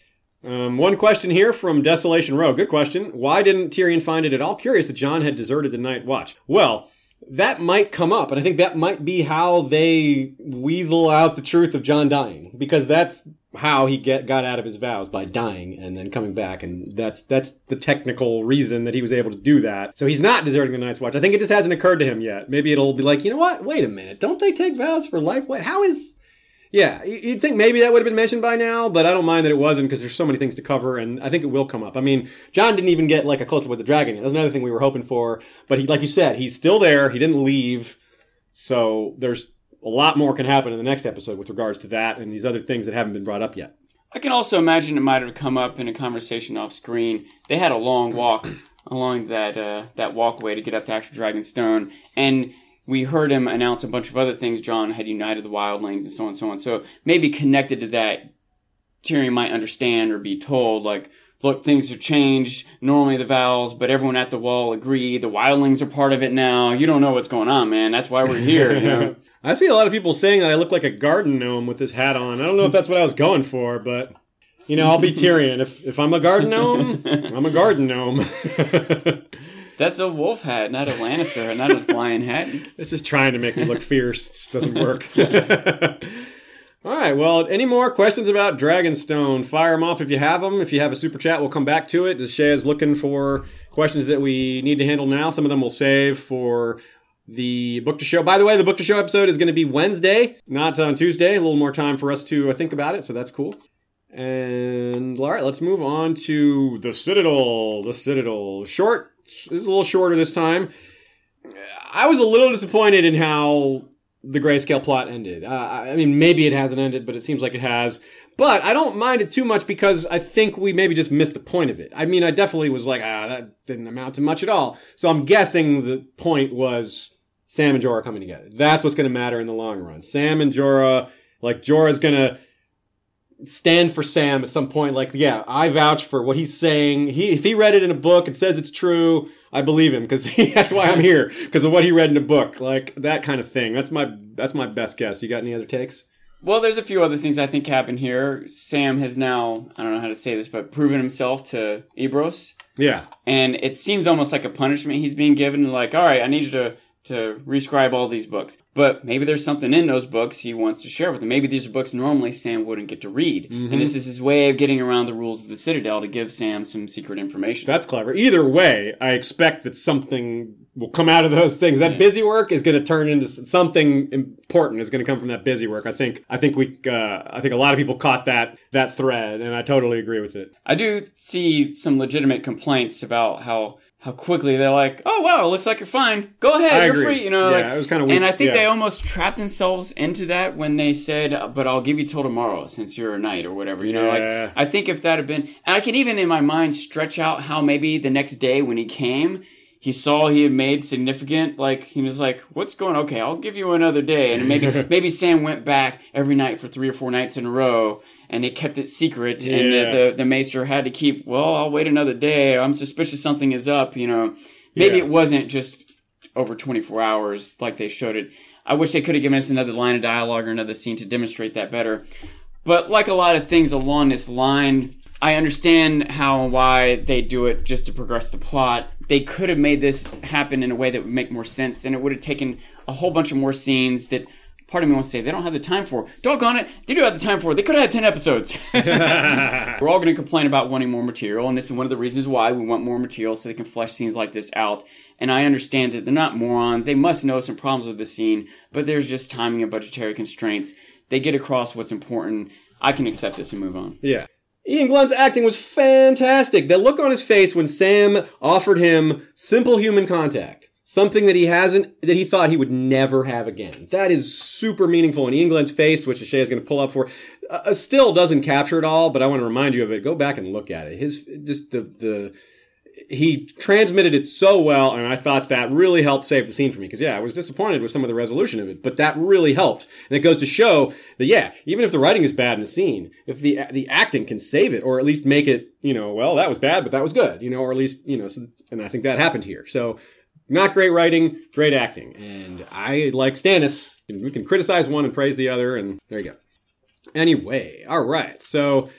Um, one question here from Desolation Row. Good question. Why didn't Tyrion find it at all curious that Jon had deserted the Night Watch? Well, that might come up, and I think that might be how they weasel out the truth of Jon dying, because that's how he get got out of his vows by dying and then coming back, and that's that's the technical reason that he was able to do that. So he's not deserting the Night's Watch. I think it just hasn't occurred to him yet. Maybe it'll be like, you know what? Wait a minute. Don't they take vows for life? What? How is? Yeah, you'd think maybe that would have been mentioned by now, but I don't mind that it wasn't because there's so many things to cover, and I think it will come up. I mean, Jon didn't even get like a close up with the dragon. That's another thing we were hoping for, but he, like you said, he's still there. He didn't leave, so there's a lot more can happen in the next episode with regards to that and these other things that haven't been brought up yet.
I can also imagine it might have come up in a conversation off screen. They had a long walk along that uh, that walkway to get up to actual Dragonstone, and we heard him announce a bunch of other things. Jon had united the wildlings and so on and so on. So maybe connected to that, Tyrion might understand or be told like. Look, things have changed. Normally the vows, but everyone at the wall agreed. The wildlings are part of it now. You don't know what's going on, man. That's why we're here. You know? (laughs)
I see a lot of people saying that I look like a garden gnome with this hat on. I don't know if that's what I was going for, but you know, I'll be Tyrion. If if I'm a garden gnome, (laughs) I'm a garden gnome. (laughs)
That's a wolf hat, not a Lannister, hat, not a lion hat.
This is trying to make me look (laughs) fierce. It doesn't work. (laughs) (laughs) All right. Well, any more questions about Dragonstone? Fire them off if you have them. If you have a super chat, we'll come back to it. Shay is looking for questions that we need to handle now. Some of them we'll save for the book to show. By the way, the book to show episode is going to be Wednesday, not on Tuesday. A little more time for us to uh, think about it, so that's cool. And all right, let's move on to the Citadel. The Citadel. Short. It's a little shorter this time. I was a little disappointed in how the grayscale plot ended. Uh, I mean, maybe it hasn't ended, but it seems like it has. But I don't mind it too much because I think we maybe just missed the point of it. I mean, I definitely was like, ah, that didn't amount to much at all. So I'm guessing the point was Sam and Jorah coming together. That's what's going to matter in the long run. Sam and Jorah, like Jorah's going to stand for Sam at some point. Like, yeah, I vouch for what he's saying. He, if he read it in a book and says it's true, I believe him because (laughs) that's why I'm here because of what he read in a book. Like that kind of thing. That's my that's my best guess. You got any other takes?
Well, there's a few other things I think happen here. Sam has now, I don't know how to say this, but proven himself to Ebrose.
Yeah.
And it seems almost like a punishment he's being given. Like, all right, I need you to to rescribe all these books. But maybe there's something in those books he wants to share with them. Maybe these are books normally Sam wouldn't get to read. Mm-hmm. And this is his way of getting around the rules of the Citadel to give Sam some secret information.
That's clever. Either way, I expect that something will come out of those things. That yeah. busy work is going to turn into something important is going to come from that busy work. I think I think we uh, I think a lot of people caught that that thread and I totally agree with it.
I do see some legitimate complaints about how how quickly they're like, "Oh wow, looks like you're fine. Go ahead, I you're agree. free." You know,
yeah,
like,
it was kind of
And I think
yeah.
they almost trapped themselves into that when they said, uh, "But I'll give you till tomorrow, since you're a knight or whatever." You know, yeah. like I think if that had been, I can even in my mind stretch out how maybe the next day when he came, he saw he had made significant like he was like what's going okay i'll give you another day and maybe (laughs) maybe sam went back every night for three or four nights in a row and he kept it secret yeah. and the, the, the maester had to keep well i'll wait another day i'm suspicious something is up you know maybe yeah. it wasn't just over 24 hours like they showed it i wish they could have given us another line of dialogue or another scene to demonstrate that better but like a lot of things along this line I understand how and why they do it just to progress the plot. They could have made this happen in a way that would make more sense, and it would have taken a whole bunch of more scenes that part of me wants to say they don't have the time for. Doggone it, they do have the time for. It. They could have had 10 episodes. (laughs) We're all going to complain about wanting more material, and this is one of the reasons why we want more material so they can flesh scenes like this out. And I understand that they're not morons. They must know some problems with the scene, but there's just timing and budgetary constraints. They get across what's important. I can accept this and move on.
Yeah. Iain Glen's acting was fantastic. The look on his face when Sam offered him simple human contact, something that he hasn't, that he thought he would never have again. That is super meaningful. And Iain Glen's face, which Shay is going to pull up for, uh, still doesn't capture it all. But I want to remind you of it. Go back and look at it. His just the the he transmitted it so well, and I thought that really helped save the scene for me. Because yeah, I was disappointed with some of the resolution of it, but that really helped. And it goes to show that yeah, even if the writing is bad in a scene, if the the acting can save it, or at least make it, you know, well, that was bad, but that was good, you know, or at least you know, so, and I think that happened here. So not great writing, great acting, and I like Stannis. We can criticize one and praise the other, and there you go. Anyway, all right, so.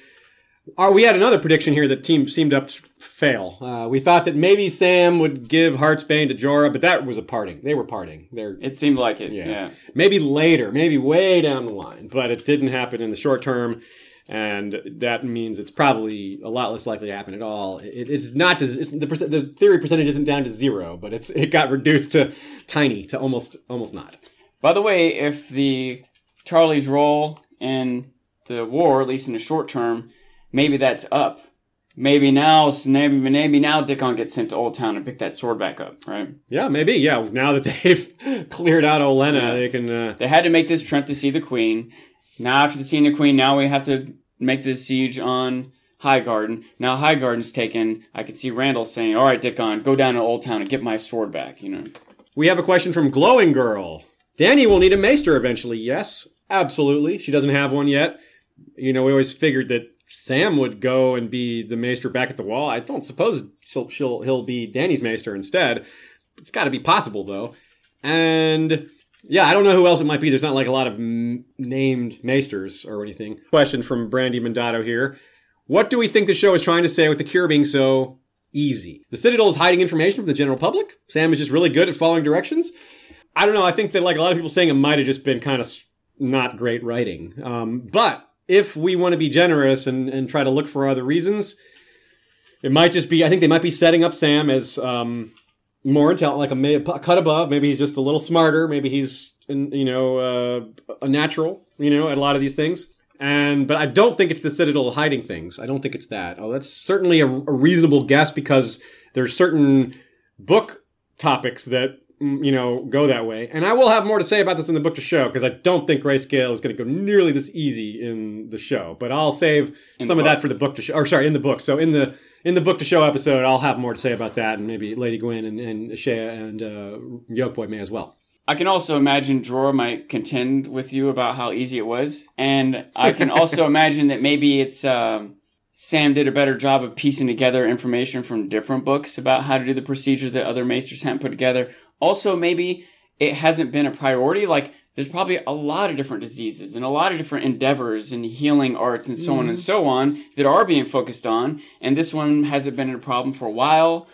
Our, we had another prediction here that team seemed up to fail. Uh, we thought that maybe Sam would give Heartsbane to Jorah, but that was a parting. They were parting. They're,
it seemed like it. Yeah. yeah.
Maybe later, maybe way down the line, but it didn't happen in the short term. And that means it's probably a lot less likely to happen at all. It, it's not it's, the, the theory percentage isn't down to zero, but it's it got reduced to tiny, to almost almost not.
By the way, if the Tarly's role in the war, at least in the short term, maybe that's up. Maybe now, maybe maybe now Dickon gets sent to Old Town and pick that sword back up, right?
Yeah, maybe. Yeah, now that they've (laughs) cleared out Olenna, yeah. they can. Uh...
They had to make this trip to see the Queen. Now, after the seeing the Queen, now we have to make this siege on High Garden. Now High Garden's taken. I could see Randyll saying, "All right, Dickon, go down to Old Town and get my sword back." You know.
We have a question from Glowing Girl. Dany will need a maester eventually. Yes, absolutely. She doesn't have one yet. You know, we always figured that Sam would go and be the maester back at the wall. I don't suppose she'll, she'll he'll be Danny's maester instead. It's got to be possible though. And yeah, I don't know who else it might be. There's not like a lot of m- named maesters or anything. Question from Brandy Mandato here. What do we think the show is trying to say with the cure being so easy. The Citadel is hiding information from the general public. Sam is just really good at following directions. I don't know. I think that like a lot of people saying it might have just been kind of not great writing. Um, but if we want to be generous and, and try to look for other reasons, it might just be. I think they might be setting up Sam as um, more intelligent, like a, a, cut above. Maybe he's just a little smarter. Maybe he's you know uh, a natural. You know at a lot of these things. And but I don't think it's the Citadel hiding things. I don't think it's that. Oh, that's certainly a, a reasonable guess because there's certain book topics that you know go that way. And I will have more to say about this in the book to show because I don't think greyscale is going to go nearly this easy in the show. But I'll save
In
some of that for the book to show. Or sorry, in the book. So in the in the book to show episode, I'll have more to say about that, and maybe Lady Gwyn and, and Shay and uh, Yoke Boy may as well.
I can also imagine Dror might contend with you about how easy it was, and I can also (laughs) imagine that maybe it's um, Sam did a better job of piecing together information from different books about how to do the procedure that other maesters hadn't put together. Also, maybe it hasn't been a priority. Like there's probably a lot of different diseases and a lot of different endeavors and healing arts and so on and mm. so on that are being focused on, and this one hasn't been a problem for a while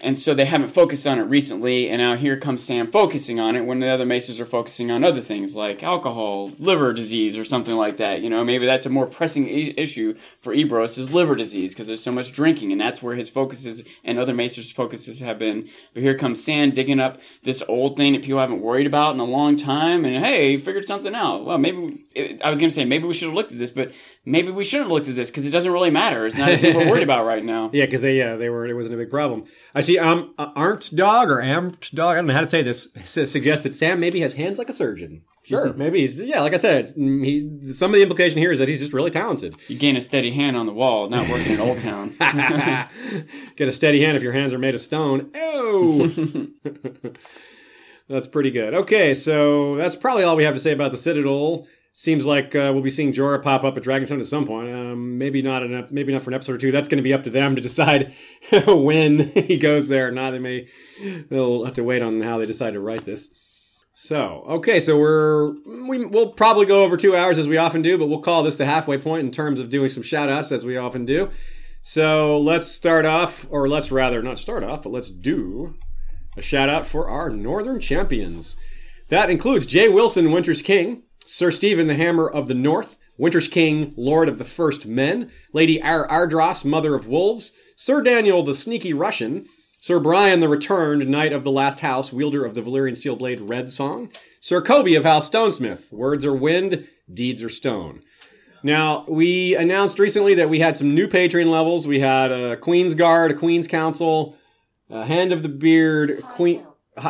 and so they haven't focused on it recently and now here comes sam focusing on it when the other maesters are focusing on other things like alcohol liver disease or something like that. You know maybe that's a more pressing I- issue for ebros is liver disease because there's so much drinking and that's where his focuses and other maesters focuses have been. But here comes sam digging up this old thing that people haven't worried about in a long time and hey he figured something out. Well maybe it, i was going to say maybe we should have looked at this but maybe we shouldn't have looked at this because it doesn't really matter it's not a thing we're worried about right now (laughs)
Yeah, because they yeah they were it wasn't a big problem. I see. Um, uh, Arndt dog or Amt dog. I don't know how to say this. (laughs) Suggests that Sam maybe has hands like a surgeon. Sure, (laughs) maybe he's yeah. Like I said, mm, he, some of the implication here is that he's just really talented.
you gain a steady hand on the wall not working in Oldtown
Get a steady hand if your hands are made of stone. Oh, that's pretty good. Okay, so that's probably all we have to say about the Citadel. Seems like uh, we'll be seeing Jorah pop up at Dragonstone at some point. Um, maybe not ep- maybe not for an episode or two. That's going to be up to them to decide (laughs) when he goes there or not. They may they'll have to wait on how they decide to write this. So okay, so we're we, we'll probably go over two hours as we often do, but we'll call this the halfway point in terms of doing some shout outs as we often do. So let's start off, or let's rather not start off, but let's do a shout out for our Northern champions. That includes Jay Wilson, Winter's King, Sir Stephen, the Hammer of the North, Winter's King, Lord of the First Men, Lady Ar- Ardros, Mother of Wolves, Sir Daniel, the Sneaky Russian, Sir Brian, the Returned, Knight of the Last House, wielder of the Valyrian Steel Blade Red Song, Sir Kobe of House Stonesmith, Words are wind, deeds are stone. Now, we announced recently that we had some new Patreon levels. We had a Queen's Guard, a Queen's Council, a Hand of the Beard, Queen.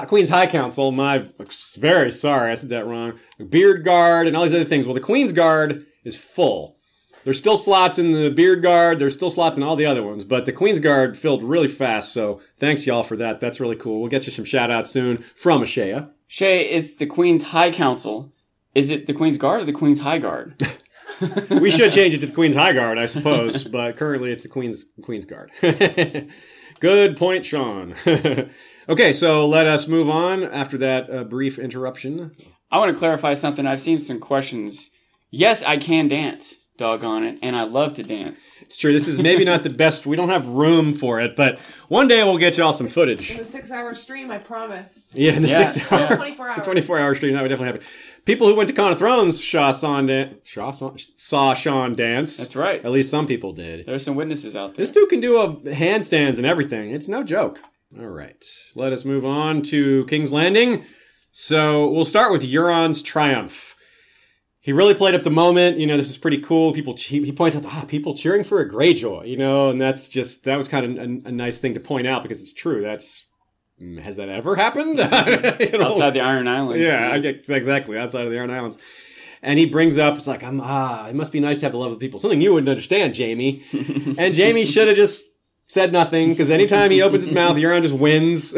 Queen's High Council, my very sorry, I said that wrong. Beard Guard and all these other things. Well, the Queen's Guard is full. There's still slots in the Beard Guard. There's still slots in all the other ones, but the Queen's Guard filled really fast. So thanks y'all for that. That's really cool. We'll get you some shout outs soon from Ashea.
Shay, it's the Queen's High Council. Is it the Queen's Guard or the Queen's High Guard? (laughs) (laughs)
We should change it to the Queen's High Guard, I suppose, but currently it's the Queen's Queen's Guard. (laughs) Good point, Sean. Okay, so let us move on after that uh, brief interruption.
I want to clarify something. I've seen some questions. Yes, I can dance, doggone it, and I love to dance.
It's true. This is maybe not the best. We don't have room for it, but one day we'll get y'all some footage.
In the six hour stream, I promise.
Yeah, in the
Yeah,
six
yeah.
hour,
24 hours.
24 hour stream, that would definitely happen. People who went to Con of Thrones saw Sean, dan- saw, saw Sean dance.
That's right.
At least some people did.
There are some witnesses out there.
This dude can do a handstands and everything. It's no joke. All right, let us move on to King's Landing. So we'll start with Euron's triumph. He really played up the moment. You know, this is pretty cool. People, he, he points out, ah, people cheering for a Greyjoy. You know, and that's just that was kind of a, a nice thing to point out because it's true. That's mm, has that ever happened? (laughs) You know?
Outside the Iron Islands.
Yeah, I guess exactly outside of the Iron Islands. And he brings up, it's like, I'm ah, it must be nice to have the love of people. Something you wouldn't understand, Jaime. (laughs) and Jaime should have just said nothing because anytime he opens his mouth, Euron just wins.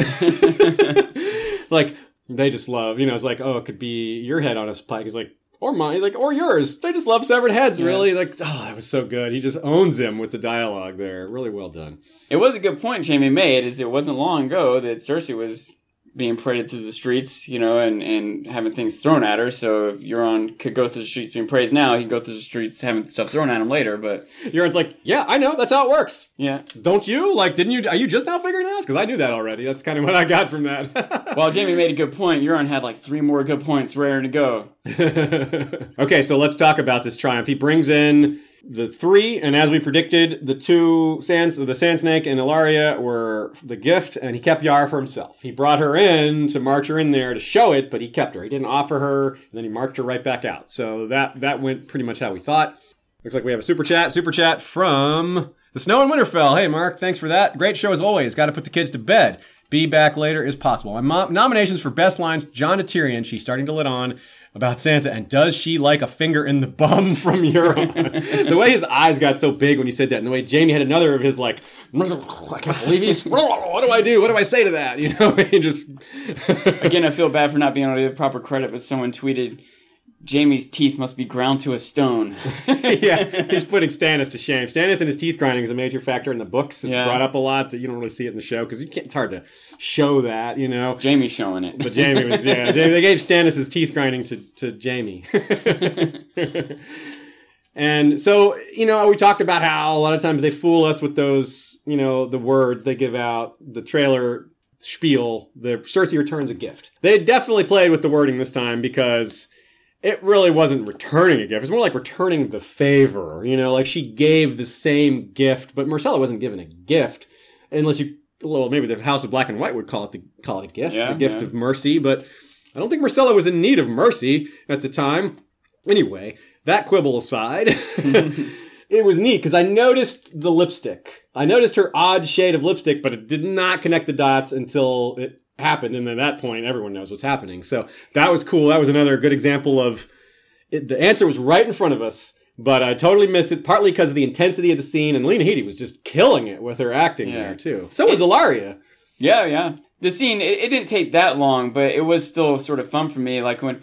(laughs) like they just love, you know. It's like, oh, it could be your head on a spike. He's like, or mine. He's like, or yours. They just love severed heads,
Yeah.
really. Like, oh, that was so good. He just owns him with the dialogue there. Really well done.
It was a good point Jaime made, is it wasn't long ago that Cersei was being paraded through the streets, you know, and, and having things thrown at her. So if Euron could go through the streets being praised now, he could go through the streets having stuff thrown at him later. But
Euron's like, yeah, I know. That's how it works.
yeah.
Don't you? Like, didn't you? Are you just now figuring this? Because I knew that already. That's kind of what I got from that. (laughs)
well, Jaime made a good point, Euron had like three more good points ready to go. (laughs)
okay, so let's talk about this triumph. He brings in the three, and as we predicted, the two sands, the Sand Snake and Ellaria were the gift, and he kept Yara for himself. He brought her in to march her in there to show it, but he kept her. He didn't offer her, and then he marched her right back out. So that that went pretty much how we thought. Looks like we have a super chat. Super chat from the Snow in Winterfell. Hey, Mark, thanks for that. Great show as always. Got to put the kids to bed. Be back later is possible. My mo- nominations for best lines: Jon to Tyrion. She's starting to let on about Sansa and does she like a finger in the (laughs) bum from Euron? (laughs) the way his eyes got so big when he said that, and the way Jaime had another of his like, (laughs) I can't believe he's. What do I do? What do I say to that? You know, he just.
Again, I feel bad for not being able to give proper credit, but someone tweeted, Jaime's teeth must be ground to a stone. (laughs) (laughs)
yeah, he's putting Stannis to shame. Stannis and his teeth grinding is a major factor in the books. It's
Yeah.
brought up a lot. That you don't really see it in the show because you can't. It's hard to show that, you know.
Jaime's showing it.
But Jaime was yeah. (laughs) Jaime, they gave Stannis his teeth grinding to to Jaime. and so you know we talked about how a lot of times they fool us with those you know the words they give out the trailer spiel. The Cersei returns a gift. They definitely played with the wording this time because it really wasn't returning a gift. It was more like returning the favor. You know, like she gave the same gift, but Myrcella wasn't given a gift, unless you. Well, maybe the House of Black and White would call it the call it a gift,
Yeah,
a gift
yeah.
of mercy. But I don't think Myrcella was in need of mercy at the time. Anyway, that quibble aside, (laughs) it was neat because I noticed the lipstick. I noticed her odd shade of lipstick, but it did not connect the dots until it happened. And at that point, everyone knows what's happening. So that was cool. That was another good example of it, the answer was right in front of us, but I totally missed it, partly because of the intensity of the scene. And Lena Headey was just killing it with her acting
Yeah.
there, too. So was Ellaria.
Yeah, yeah. The scene it, it didn't take that long, but it was still sort of fun for me. Like when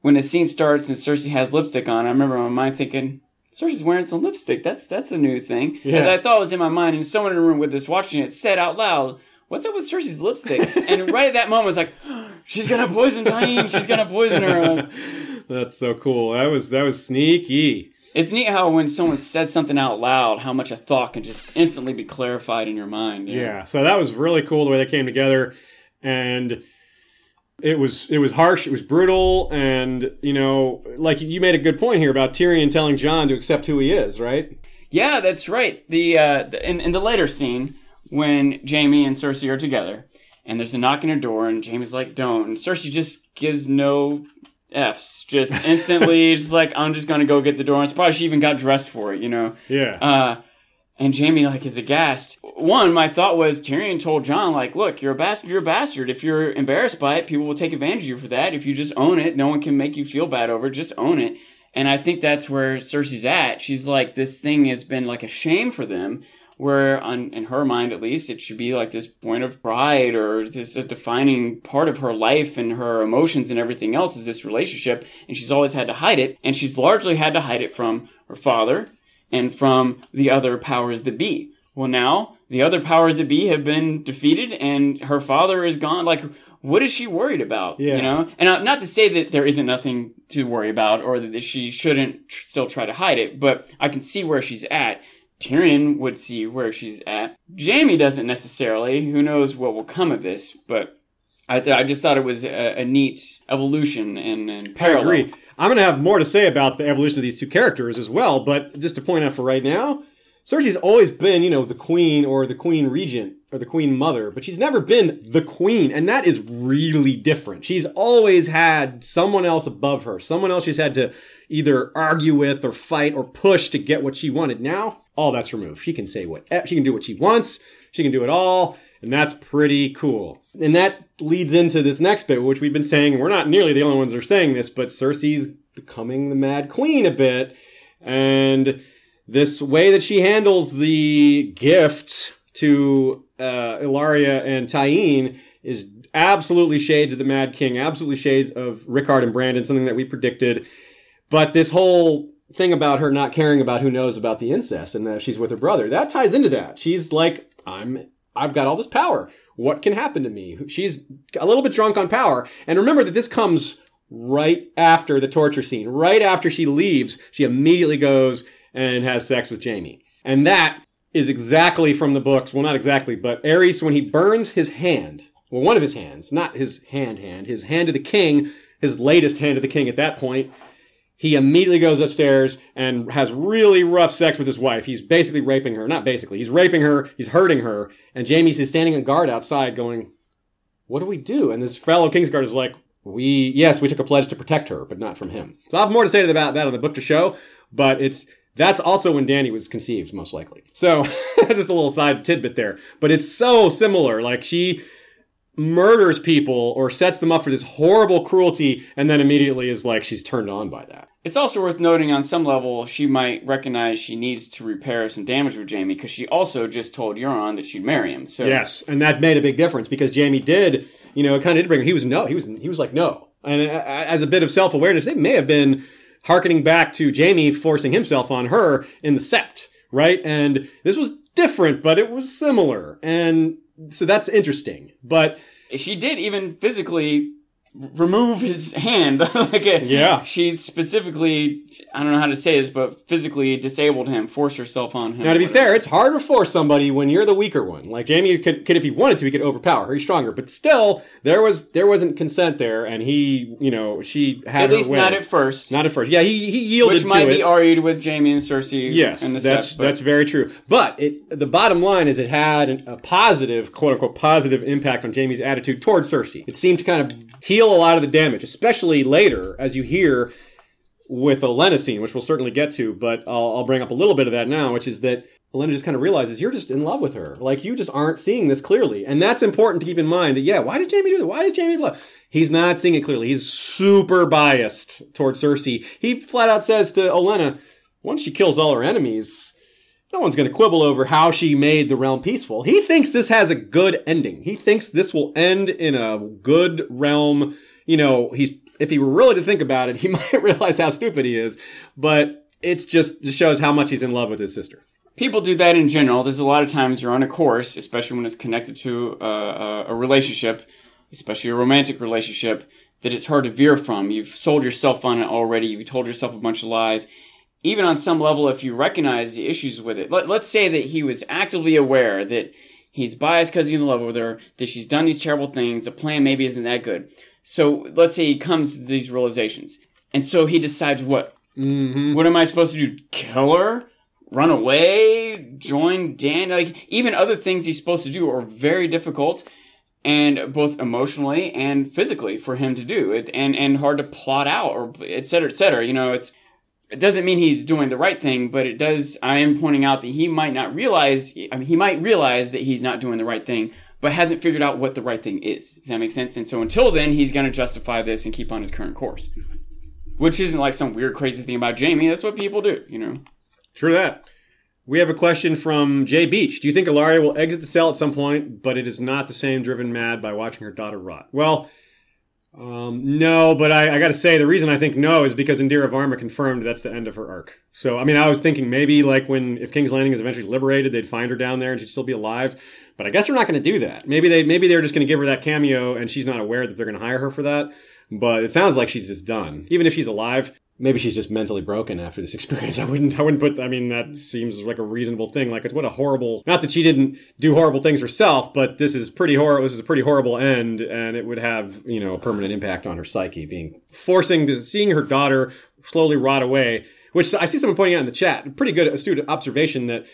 when the scene starts and Cersei has lipstick on, I remember my mind thinking, Cersei's wearing some lipstick. That's that's a new thing.
Yeah.
And I thought it was in my mind, and someone in the room with us watching it said out loud, "What's up with Cersei's lipstick?" and right at that moment, I was like, (gasps) "She's gonna poison Tyene. She's gonna poison her." (laughs)
That's so cool. That was that was sneaky.
It's neat how when someone says something out loud, how much a thought can just instantly be clarified in your mind. you know?
Yeah, so that was really cool the way they came together, and it was it was harsh, it was brutal, and you know, like you made a good point here about Tyrion telling Jon to accept who he is, right?
Yeah, that's right. The, uh, the in, in the later scene when Jaime and Cersei are together, and there's a knock on her door, and Jaime's like, "Don't," and Cersei just gives no f's, just (laughs) instantly, just like, "I'm just gonna go get the door." I'm surprised she even got dressed for it, you know.
Yeah,
Uh, and Jaime like is aghast. One, my thought was Tyrion told Jon like, "Look, you're a bastard. You're a bastard. If you're embarrassed by it, people will take advantage of you for that. If you just own it, no one can make you feel bad over it. Just own it." And I think that's where Cersei's at. She's like, this thing has been like a shame for them. Where, on, in her mind at least, it should be like this point of pride or this a defining part of her life and her emotions and everything else is this relationship. And she's always had to hide it. And she's largely had to hide it from her father and from the other powers that be. Well, now the other powers that be have been defeated, and her father is gone. Like, what is she worried about?
Yeah.
You know, and not to say that there isn't nothing to worry about, or that she shouldn't tr- still try to hide it, but I can see where she's at. Tyrion would see where she's at. Jaime doesn't necessarily. Who knows what will come of this? But I, th- I just thought it was a, a neat evolution and, and
I
parallel.
agree. I'm going to have more to say about the evolution of these two characters as well, but just to point out for right now, Cersei's always been, you know, the queen or the queen regent or the queen mother, but she's never been the queen, and that is really different. She's always had someone else above her, someone else she's had to either argue with or fight or push to get what she wanted. Now, all that's removed. She can say what she can do what she wants. She can do it all, and that's pretty cool. And that leads into this next bit, which we've been saying. We're not nearly the only ones that are saying this, but Cersei's becoming the Mad Queen a bit, and this way that she handles the gift to uh, Ellaria and Tyene is absolutely shades of the Mad King, absolutely shades of Rickard and Brandon, something that we predicted. But this whole thing about her not caring about who knows about the incest and that she's with her brother, that ties into that. She's like, I'm I've got all this power. What can happen to me? She's a little bit drunk on power. And remember that this comes right after the torture scene. Right after she leaves, she immediately goes and has sex with Jaime. And that is exactly from the books. Well, not exactly, but Aerys, when he burns his hand, well, one of his hands, not his hand hand, his hand to the king, his latest hand to the king at that point, he immediately goes upstairs and has really rough sex with his wife. He's basically raping her. Not basically. He's raping her. He's hurting her. And Jaime's is standing on guard outside going, what do we do? And this fellow Kingsguard is like, we, yes, we took a pledge to protect her, but not from him. So I have more to say about that on the book to show, but it's, that's also when Dany was conceived, most likely. So (laughs) that's just a little side tidbit there. But it's so similar. Like she murders people or sets them up for this horrible cruelty and then immediately is like she's turned on by that.
It's also worth noting on some level she might recognize she needs to repair some damage with Jaime because she also just told Euron that she'd marry him. So
Yes, and that made a big difference because Jaime did, you know, it kind of did bring he was no, he was he was like no. And uh, as a bit of self-awareness, they may have been harkening back to Jaime forcing himself on her in the sept, right? And this was different, but it was similar. And so that's interesting. But
she did even physically remove his hand. (laughs) like a,
Yeah.
she specifically, I don't know how to say this, but physically disabled him, forced herself on him.
now, to be fair, it's harder for somebody when you're the weaker one. Like Jaime could, could if he wanted to, he could overpower her. He's stronger, but still, there was there wasn't consent there, and he, you know, she had
at
her
least
way.
not at first.
Not at first. Yeah, he he yielded
which might be argued with Jaime and Cersei.
Yes,
and the
that's
but
that's very true. But it the bottom line is it had an, a positive, quote unquote, positive impact on Jaime's attitude towards Cersei. It seemed to kind of heal a lot of the damage, especially later as you hear with Olenna scene, which we'll certainly get to. But I'll, I'll bring up a little bit of that now, which is that Olenna just kind of realizes you're just in love with her. Like you just aren't seeing this clearly, and that's important to keep in mind. That yeah, why does Jaime do that? Why does Jaime blah? He's not seeing it clearly. He's super biased towards Cersei. He flat out says to Olenna, once she kills all her enemies, no one's going to quibble over how she made the realm peaceful. He thinks this has a good ending. He thinks this will end in a good realm. You know, he's if he were really to think about it, (laughs) he might realize how stupid he is. But it's just just shows how much he's in love with his sister.
people do that in general. There's a lot of times you're on a course, especially when it's connected to uh, a, a relationship, especially a romantic relationship, that it's hard to veer from. You've sold yourself on it already. You've told yourself a bunch of lies. Even on some level, if you recognize the issues with it, let, let's say that he was actively aware that he's biased because he's in love with her, that she's done these terrible things, the plan maybe isn't that good. So let's say he comes to these realizations. And so he decides what?
Mm-hmm.
What am I supposed to do? Kill her? Run away? Join Dan? Like, even other things he's supposed to do are very difficult and both emotionally and physically for him to do it and, and hard to plot out or et cetera, et cetera. You know, it's, it doesn't mean he's doing the right thing, but it does, I am pointing out that he might not realize, I mean, he might realize that he's not doing the right thing, but hasn't figured out what the right thing is. Does that make sense? And so until then, he's going to justify this and keep on his current course. Which isn't like some weird, crazy thing about Jaime. That's what people do, you know?
True that. We have a question from Jay Beach. Do you think Ellaria will exit the cell at some point, but it is not the same driven mad by watching her daughter rot? Well, um, no, but I, I got to say the reason I think no is because Indira Varma confirmed that's the end of her arc. So I mean, I was thinking maybe like when if King's Landing is eventually liberated, they'd find her down there and she'd still be alive. But I guess they're not going to do that. Maybe they maybe they're just going to give her that cameo and she's not aware that they're going to hire her for that. But it sounds like she's just done. Even if she's alive, maybe she's just mentally broken after this (laughs) experience. I wouldn't I wouldn't put I mean that seems like a reasonable thing. Like it's what a horrible not that she didn't do horrible things herself, but this is pretty horrible this is a pretty horrible end and it would have, you know, a permanent impact on her psyche being forcing to seeing her daughter slowly rot away, which I see someone pointing out in the chat, pretty good astute observation that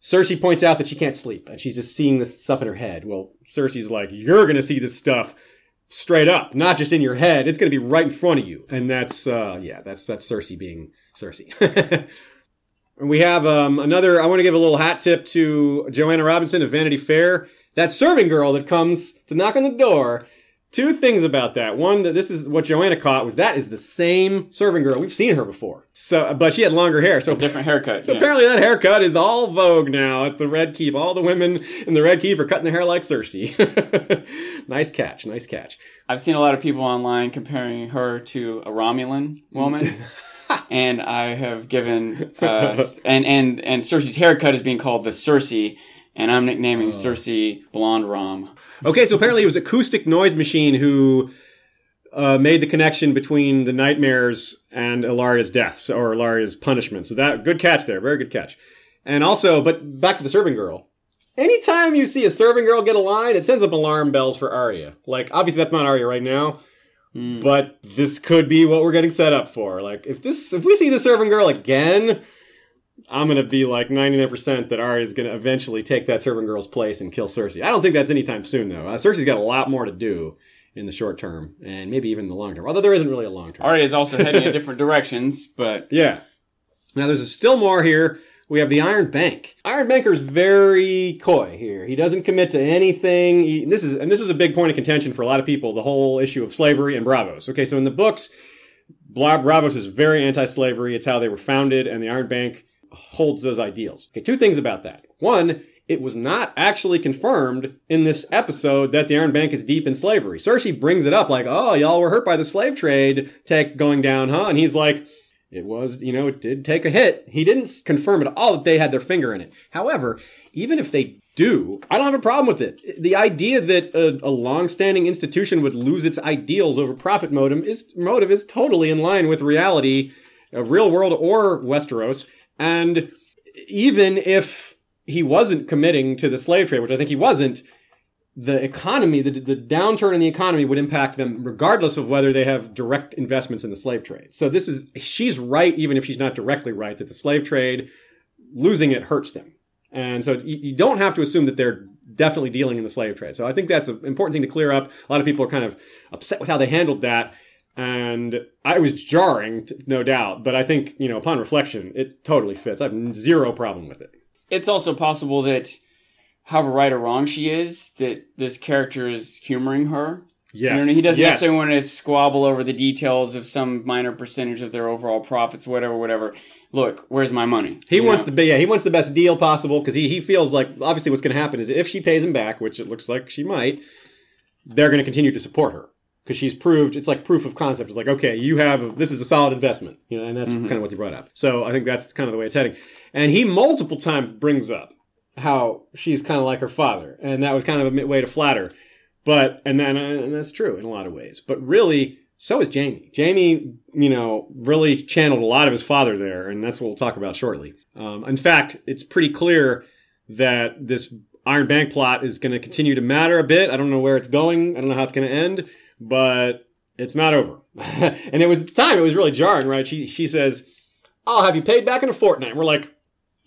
Cersei points out that she can't sleep and she's just seeing this stuff in her head. Well, Cersei's like, you're going to see this stuff straight up, not just in your head. It's going to be right in front of you. And that's, uh, yeah, that's, that's Cersei being Cersei. (laughs) and we have, um, another, I want to give a little hat tip to Joanna Robinson of Vanity Fair. That serving girl that comes to knock on the door. Two things about that. One, that this is what Joanna caught was that is the same serving girl. We've seen her before. So, but she had longer hair. So
Different haircut.
so
yeah.
apparently that haircut is all vogue now at the Red Keep. All the women in the Red Keep are cutting their hair like Cersei. (laughs) nice catch, nice catch.
I've seen a lot of people online comparing her to a Romulan woman. (laughs) and I have given uh, and and and Cersei's haircut is being called the Cersei, and I'm nicknaming Cersei Blonde Rom.
Okay, so apparently it was Acoustic Noise Machine who uh, made the connection between the nightmares and Ellaria's deaths or Ellaria's punishment. So that good catch there, very good catch. And also, but back to the serving girl. Anytime you see a serving girl get a line, it sends up alarm bells for Arya. Like, obviously that's not Arya right now, but this could be what we're getting set up for. Like, if this, if we see the serving girl again, I'm gonna be like 99% that Arya is gonna eventually take that serving girl's place and kill Cersei. I don't think that's anytime soon though. Uh, Cersei's got a lot more to do in the short term and maybe even the long term. Although there isn't really a long term.
Arya is also (laughs) heading in different directions, but
Yeah. Now there's still more here. We have the Iron Bank. Iron Banker's very coy here. He doesn't commit to anything. He, this is and this was a big point of contention for a lot of people. The whole issue of slavery and Braavos. Okay, so in the books, Braavos is very anti-slavery. It's how they were founded, and the Iron Bank holds those ideals. Okay, two things about that. One, it was not actually confirmed in this episode that the Iron Bank is deep in slavery. Cersei brings it up like, "Oh, y'all were hurt by the slave trade tech going down, huh?" And he's like, "It was, you know, it did take a hit." He didn't confirm at all that they had their finger in it. However, even if they do, I don't have a problem with it. The idea that a, a long-standing institution would lose its ideals over profit motive is motive is totally in line with reality, uh, real world or Westeros. And even if he wasn't committing to the slave trade, which I think he wasn't, the economy, the, the downturn in the economy would impact them regardless of whether they have direct investments in the slave trade. So this is, she's right, even if she's not directly right, that the slave trade, losing it hurts them. And so you, you don't have to assume that they're definitely dealing in the slave trade. So I think that's an important thing to clear up. A lot of people are kind of upset with how they handled that. And I was jarring, no doubt, but I think, you know, upon reflection, it totally fits. I have zero problem with it.
it's also possible that, however right or wrong she is, that this character is humoring her.
Yes.
You know, he doesn't
yes.
necessarily want to squabble over the details of some minor percentage of their overall profits, whatever, whatever. Look, where's my money?
He
You
wants
know?
the yeah, he wants the best deal possible because he, he feels like obviously what's going to happen is if she pays him back, which it looks like she might, they're going to continue to support her because she's proved it's like proof of concept. It's like okay, you have this is a solid investment, you know, and that's kind of what he brought up. So I think that's kind of the way it's heading. And he multiple times brings up how she's kind of like her father, and that was kind of a way to flatter. But and then and that's true in a lot of ways. But really, so is Jaime. Jaime, you know, really channeled a lot of his father there, and that's what we'll talk about shortly. Um, in fact, it's pretty clear that this Iron Bank plot is going to continue to matter a bit. I don't know where it's going. I don't know how it's going to end, but it's not over. (laughs) and it was at the time it was really jarring, right? She she says, "I'll have you paid back in a fortnight." And we're like,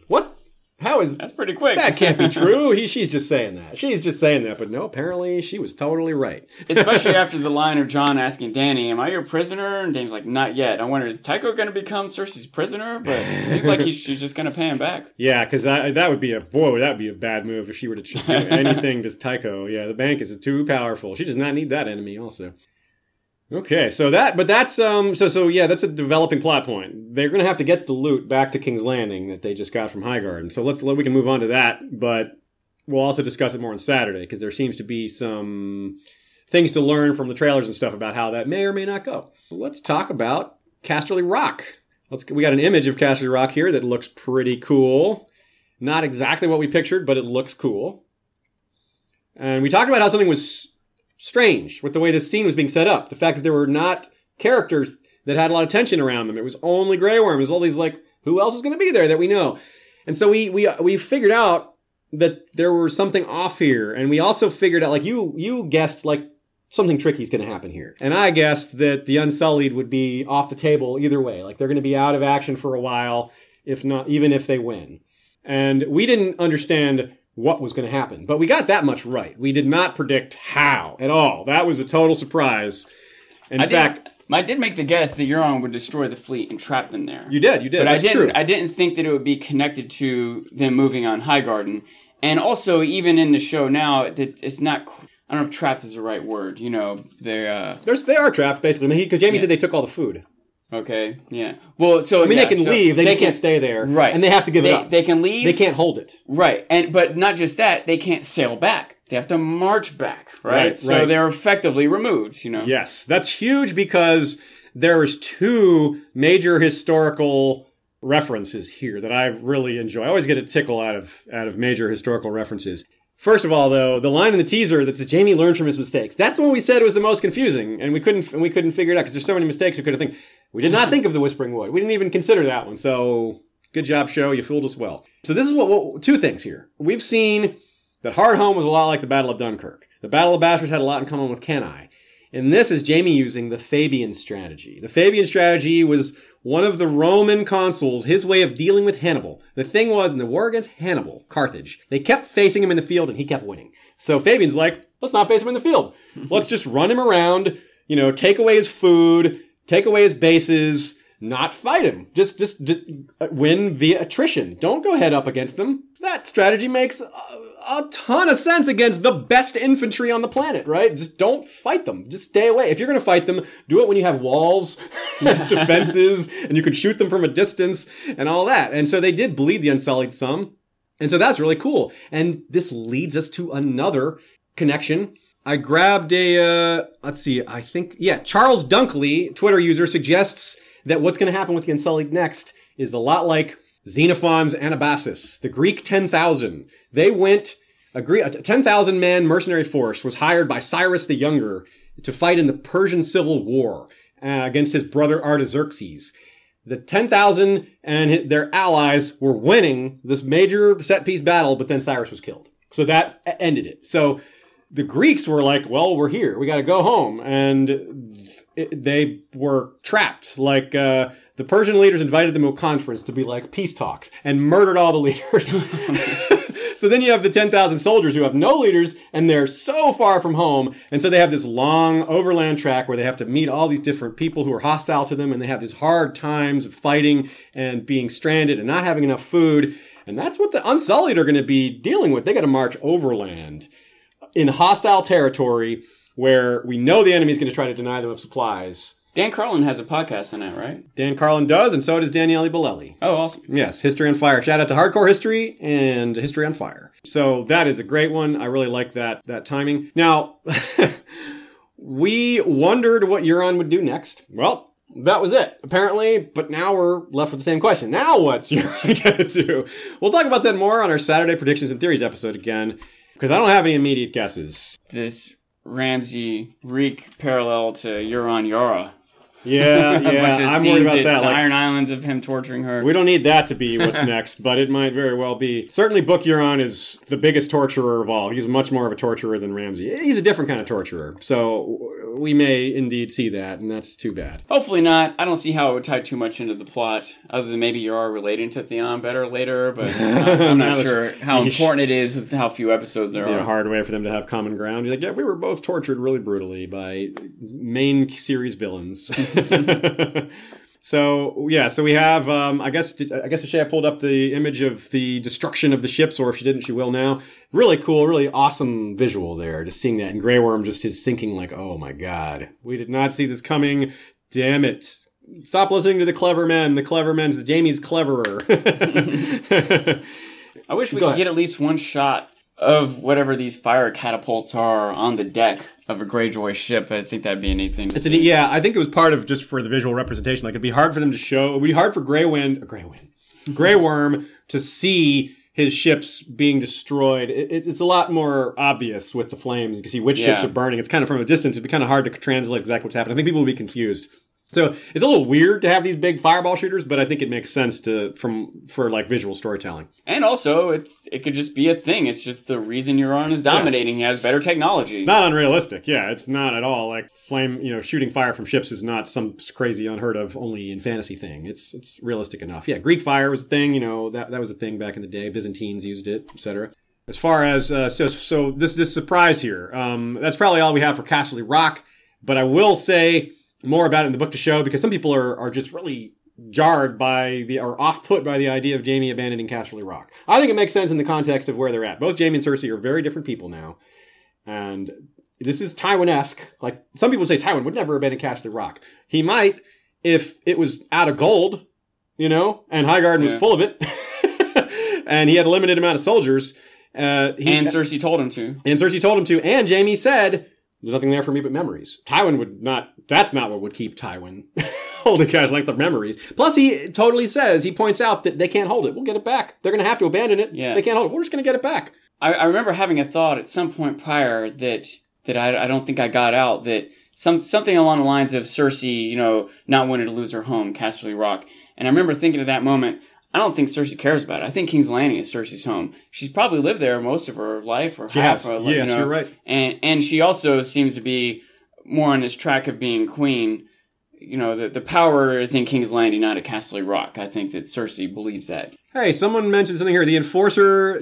"What? How is
That's pretty quick.
that? Can't be (laughs) true." He she's just saying that. She's just saying that, but no, apparently she was totally right.
Especially (laughs) after the line of Jon asking Dany, "Am I your prisoner?" And Dany's like, "Not yet." I wonder, is Tycho going to become Cersei's prisoner? But it seems like he's, she's just going to pay him back. (laughs)
Yeah, because that would be a boy. That would be a bad move if she were to do anything to Tycho. Yeah, the bank is too powerful. She does not need that enemy. Also, okay. So that, but that's um. So so yeah, that's a developing plot point. They're gonna have to get the loot back to King's Landing that they just got from Highgarden. So let's we can move on to that, but we'll also discuss it more on Saturday because there seems to be some things to learn from the trailers and stuff about how that may or may not go. Let's talk about Casterly Rock. Let's we got an image of Casterly Rock here that looks pretty cool. Not exactly what we pictured, but it looks cool. And we talked about how something was strange with the way this scene was being set up. The fact that there were not characters that had a lot of tension around them. It was only Grey Worm. It was all these like, who else is going to be there that we know? And so we we we figured out that there was something off here, and we also figured out like you you guessed like something tricky is going to happen here, and I guessed that the Unsullied would be off the table either way. Like they're going to be out of action for a while, if not even if they win. And we didn't understand what was going to happen, but we got that much right. We did not predict how at all. That was a total surprise. In
I
fact,
did, I did make the guess that Euron would destroy the fleet and trap them there.
you did, you did.
but
That's
I didn't.
true.
I didn't think that it would be connected to them moving on Highgarden, and also even in the show now, it's not. qu- I don't know if trapped is the right word. You know, they. uh
There's, they are trapped basically because Jaime
Yeah.
said they took all the food.
Okay, yeah. Well, so
I mean,
yeah,
they can
so
leave. They, just can't stay there,
Right,
And they have to give
they,
it up.
They can leave.
They can't hold it.
Right, and but not just that, they can't sail back. They have to march back. Right,
Right,
so
right.
they're effectively removed. You know.
Yes, that's huge because there's two major historical references here that I really enjoy. I always get a tickle out of out of major historical references. First of all, though, the line in the teaser that says Jaime learned from his mistakes. That's the one we said was the most confusing, and we couldn't and we couldn't figure it out because there's so many mistakes we could have think. We did not think of the Whispering Wood. We didn't even consider that one. So good job, show. You fooled us well. So this is what, what two things here. We've seen that Hardhome was a lot like the Battle of Dunkirk. The Battle of Bastards had a lot in common with Cannae. And this is Jaime using the Fabian strategy. The Fabian strategy was one of the Roman consuls, his way of dealing with Hannibal. The thing was, in the war against Hannibal, Carthage, they kept facing him in the field and he kept winning. So Fabian's like, let's not face him in the field. let's just run him around, you know, take away his food, take away his bases, not fight him. Just, just, just uh, win via attrition. Don't go head up against them. That strategy makes a, a ton of sense against the best infantry on the planet, right? Just don't fight them. Just stay away. If you're going to fight them, do it when you have walls, (laughs) (laughs) defenses, and you can shoot them from a distance and all that. And so they did bleed the Unsullied some. And so that's really cool. And this leads us to another connection. I grabbed a, uh, let's see, I think, yeah, Charles Dunkley, Twitter user, suggests that what's going to happen with the Unsullied next is a lot like Xenophon's Anabasis, the Greek 10,000. They went, a, Greek, 10,000 man mercenary force was hired by Cyrus the Younger to fight in the Persian Civil War uh, against his brother Artaxerxes. The 10,000 and their allies were winning this major set piece battle, but then Cyrus was killed. So that ended it. So the Greeks were like, well, we're here. We got to go home. And it, they were trapped. Like, uh, the Persian leaders invited them to a conference to be like peace talks and murdered all the leaders. (laughs) so then you have the 10,000 soldiers who have no leaders and they're so far from home. And so they have this long overland track where they have to meet all these different people who are hostile to them and they have these hard times of fighting and being stranded and not having enough food. And that's what the Unsullied are going to be dealing with. They got to march overland in hostile territory where we know the enemy's going to try to deny them of supplies.
Dan Carlin has a podcast on that, right?
Dan Carlin does, and so does Daniele Bolelli.
Oh, awesome.
Yes, History on Fire. Shout out to Hardcore History and History on Fire. So that is a great one. I really like that that timing. Now, (laughs) we wondered what Euron would do next. Well, that was it, apparently. But now we're left with the same question. Now what's (laughs) Euron going to do? We'll talk about that more on our Saturday Predictions and Theories episode again, because I don't have any immediate guesses.
This Ramsay Reek parallel to Euron Yara.
Yeah, (laughs) yeah, I'm worried about that. Like,
Iron Islands of him torturing her.
We don't need that to be (laughs) what's next, but it might very well be. Certainly, Book Euron is the biggest torturer of all. He's much more of a torturer than Ramsay. He's a different kind of torturer. So we may indeed see that, and that's too bad.
Hopefully not. I don't see how it would tie too much into the plot, other than maybe Yara relating to Theon better later, but I'm (laughs) I'm not sure how important it is with how few episodes there
Be a hard way for them to have common ground. You're like, yeah, we were both tortured really brutally by main series villains. (laughs) (laughs) so yeah, so we have. Um, I guess I guess Shay pulled up the image of the destruction of the ships, or if she didn't, she will now. Really cool, really awesome visual there. Just seeing that, and Grey Worm just is sinking like, oh my god, we did not see this coming. Damn it. Stop listening to the clever men. The clever men. Jaime's cleverer. (laughs)
I wish we
Go
could
ahead.
get at least one shot of whatever these fire catapults are on the deck of a Greyjoy ship. I think that'd be a neat thing.
An, yeah, I think it was part of just for the visual representation. Like it'd be hard for them to show. It'd be hard for Grey Wind, uh, Grey Wind, (laughs) Grey Worm to see his ships being destroyed. It, it- it's a lot more obvious with the flames. You can see which ships are burning. It's kind of from a distance. It'd be kind of hard to translate exactly what's happening. I think people would be confused. So it's a little weird to have these big fireball shooters, but I think it makes sense to from for like visual storytelling.
And also, it's it could just be a thing. It's just the reason Euron is dominating. He has better technology.
It's not unrealistic. Yeah, it's not at all like flame. You know, shooting fire from ships is not some crazy, unheard of, only in fantasy thing. It's it's realistic enough. Yeah, Greek fire was a thing. You know, that that was a thing back in the day. Byzantines used it, etc. As far as uh, so so this this surprise here, um, that's probably all we have for Casterly Rock. But I will say more about it in the book to show because some people are are just really jarred by the or off put by the idea of Jaime abandoning Casterly Rock. I think it makes sense in the context of where they're at. Both Jaime and Cersei are very different people now. And this is Tywin-esque. Like some people say Tywin would never abandon Casterly Rock. He might if it was out of gold, you know, and Highgarden was
Yeah.
full of it. (laughs) and he had a limited amount of soldiers. Uh, he,
and Cersei told him to.
and Cersei told him to, and Jaime said, "There's nothing there for me but memories." Tywin would not. That's not what would keep Tywin (laughs) holding Castle like the memories. Plus, he totally says he points out that they can't hold it. We'll get it back. They're going to have to abandon it.
Yeah.
they can't hold it. We're just going to get it back.
I, I remember having a thought at some point prior that that I, I don't think I got out that some something along the lines of Cersei, you know, not wanting to lose her home, Casterly Rock. And I remember thinking at that moment, I don't think Cersei cares about it. I think King's Landing is Cersei's home. She's probably lived there most of her life or
She
half
has.
her life.
Yes,
you know?
you're right.
And and she also seems to be more on this track of being queen. You know, the, the power is in King's Landing, not at Casterly Rock. I think that Cersei believes that.
Hey, someone mentioned something here. The enforcer,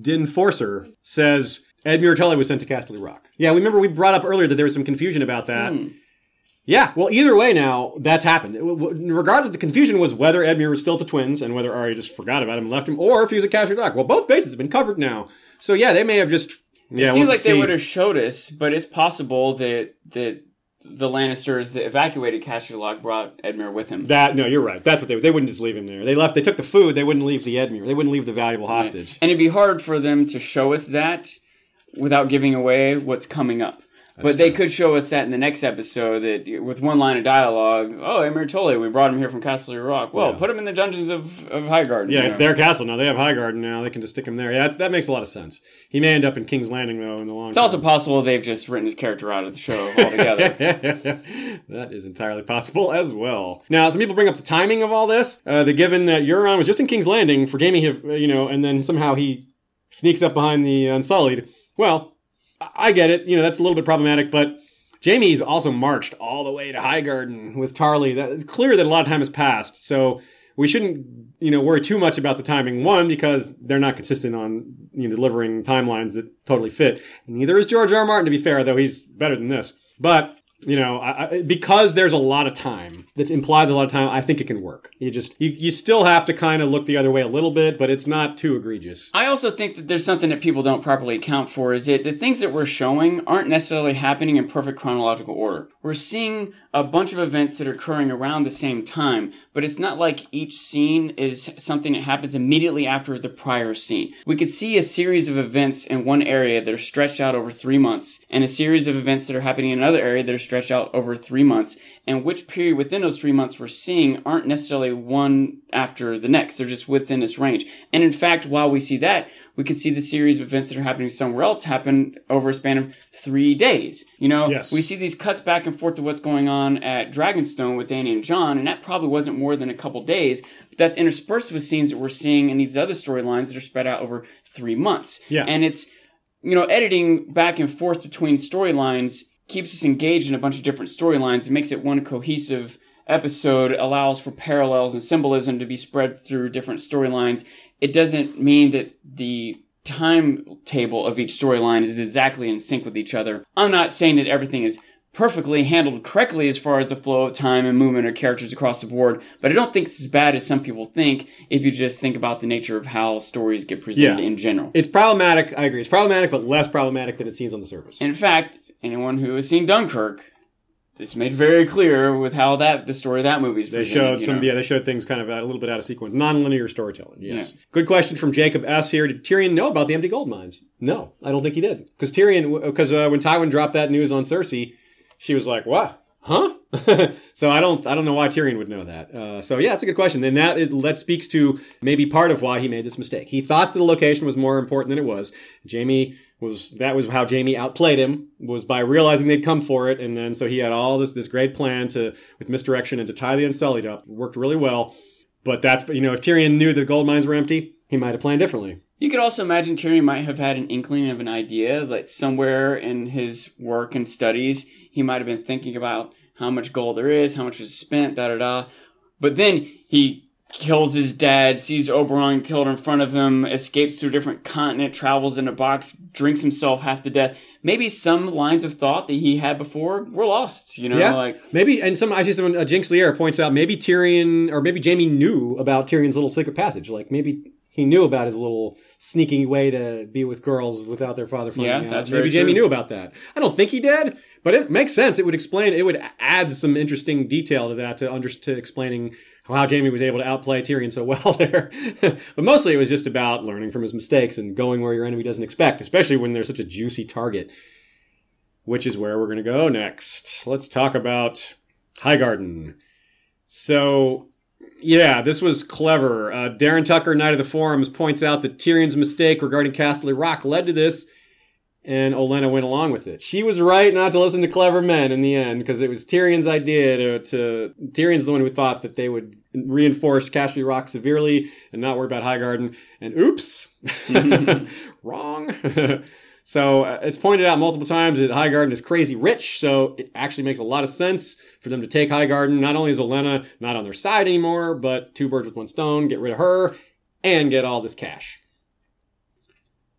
Dinforcer, says Ed Tully was sent to Casterly Rock. Yeah, we remember we brought up earlier that there was some confusion about that.
Hmm.
Yeah, well, either way now, that's happened. W- w- Regardless, the confusion was whether Edmure was still at the Twins and whether Arya just forgot about him and left him, or if he was at Casterly Rock. Well, both bases have been covered now. So yeah, they may have just. Yeah,
it seems like they would have showed us, but it's possible that that the Lannisters that evacuated Casterly Rock brought Edmure with him.
That no, you're right. That's what they they wouldn't just leave him there. They left. They took the food. They wouldn't leave the Edmure. They wouldn't leave the valuable hostage.
And it'd be hard for them to show us that without giving away what's coming up. But they could show us that in the next episode that with one line of dialogue, oh, Edmure Tully, we brought him here from Casterly Rock. Well,
Yeah.
put him in the dungeons of, of Highgarden.
Yeah, it's
know.
their castle now. They have Highgarden now. They can just stick him there. Yeah, that makes a lot of sense. He may end up in King's Landing though in the long.
It's also possible they've just written his character out of the show altogether. (laughs)
that is entirely possible as well. Now, some people bring up the timing of all this. Uh, the given that Euron was just in King's Landing for Jaime, you know, and then somehow he sneaks up behind the Unsullied. Well, I- get it. You know, that's a little bit problematic, but Jaime's also marched all the way to Highgarden with Tarly. It's clear that a lot of time has passed, so we shouldn't, you know, worry too much about the timing. One, because they're not consistent on you know delivering timelines that totally fit. Neither is George R. R. Martin, to be fair, though he's better than this. But you know, I, I, because there's a lot of time that implies a lot of time, I think it can work. You just you, you still have to kind of look the other way a little bit, but it's not too egregious.
I also think that there's something that people don't properly account for is that the things that we're showing aren't necessarily happening in perfect chronological order. We're seeing a bunch of events that are occurring around the same time, but it's not like each scene is something that happens immediately after the prior scene. We could see a series of events in one area that are stretched out over three months, and a series of events that are happening in another area that are stretched out over three months, and which period within those three months we're seeing aren't necessarily one after the next. They're just within this range. And in fact, while we see that, we can see the series of events that are happening somewhere else happen over a span of three days. You know,
Yes.
we see these cuts back and forth to what's going on at Dragonstone with Dany and Jon, and that probably wasn't more than a couple days. But that's interspersed with scenes that we're seeing in these other storylines that are spread out over three months.
Yeah.
And it's, you know, editing back and forth between storylines keeps us engaged in a bunch of different storylines. It makes it one cohesive episode, allows for parallels and symbolism to be spread through different storylines. It doesn't mean that the timetable of each storyline is exactly in sync with each other. I'm not saying that everything is perfectly handled correctly as far as the flow of time and movement of characters across the board, but I don't think it's as bad as some people think if you just think about the nature of how stories get presented
Yeah.
in general.
It's problematic. I agree. It's problematic, but less problematic than it seems on the surface.
In fact, anyone who has seen Dunkirk, this made very clear with how that the story of that movie is.
They showed some,
know.
yeah, they showed things kind of a little bit out of sequence. Non-linear storytelling, yes.
Yeah.
Good question from Jacob S. here. Did Tyrion know about the empty gold mines? No, I don't think he did. Because Tyrion, because uh, when Tywin dropped that news on Cersei, she was like, what? Huh? (laughs) so I don't, I don't know why Tyrion would know that. Uh, so yeah, it's a good question. And that is, that speaks to maybe part of why he made this mistake. He thought that the location was more important than it was. Jaime was, that was how Jaime outplayed him, was by realizing they'd come for it. And then, so he had all this, this great plan to, with misdirection and to tie the Unsullied up. It worked really well. But that's, you know, if Tyrion knew the gold mines were empty, he might have planned differently.
You could also imagine Tyrion might have had an inkling of an idea, like somewhere in his work and studies, he might have been thinking about how much gold there is, how much was spent, da da da. But then he kills his dad, sees Oberyn killed in front of him, escapes to a different continent, travels in a box, drinks himself half to death. Maybe some lines of thought that he had before were lost, you know,
Yeah,
like
maybe, and some I see someone uh, Jinx Lier points out maybe Tyrion or maybe Jaime knew about Tyrion's little secret passage. Like maybe he knew about his little sneaky way to be with girls without their father finding
Yeah,
out.
that's
maybe
Jaime
knew about that. I don't think he did, but it makes sense. It would explain. It would add some interesting detail to that to under to explaining how Jaime was able to outplay Tyrion so well (laughs) there. but mostly it was just about learning from his mistakes and going where your enemy doesn't expect, especially when there's such a juicy target. Which is where we're going to go next. Let's talk about Highgarden. So, yeah, this was clever. Uh, Darren Tucker, Knight of the Forums, points out that Tyrion's mistake regarding Casterly Rock led to this, and Olenna went along with it. She was right not to listen to clever men in the end, because it was Tyrion's idea to, to. Tyrion's the one who thought that they would reinforce Casterly Rock severely and not worry about Highgarden. And oops, (laughs) wrong. (laughs) so uh, it's pointed out multiple times that Highgarden is crazy rich, so it actually makes a lot of sense for them to take Highgarden. Not only is Olenna not on their side anymore, but two birds with one stone, get rid of her, and get all this cash.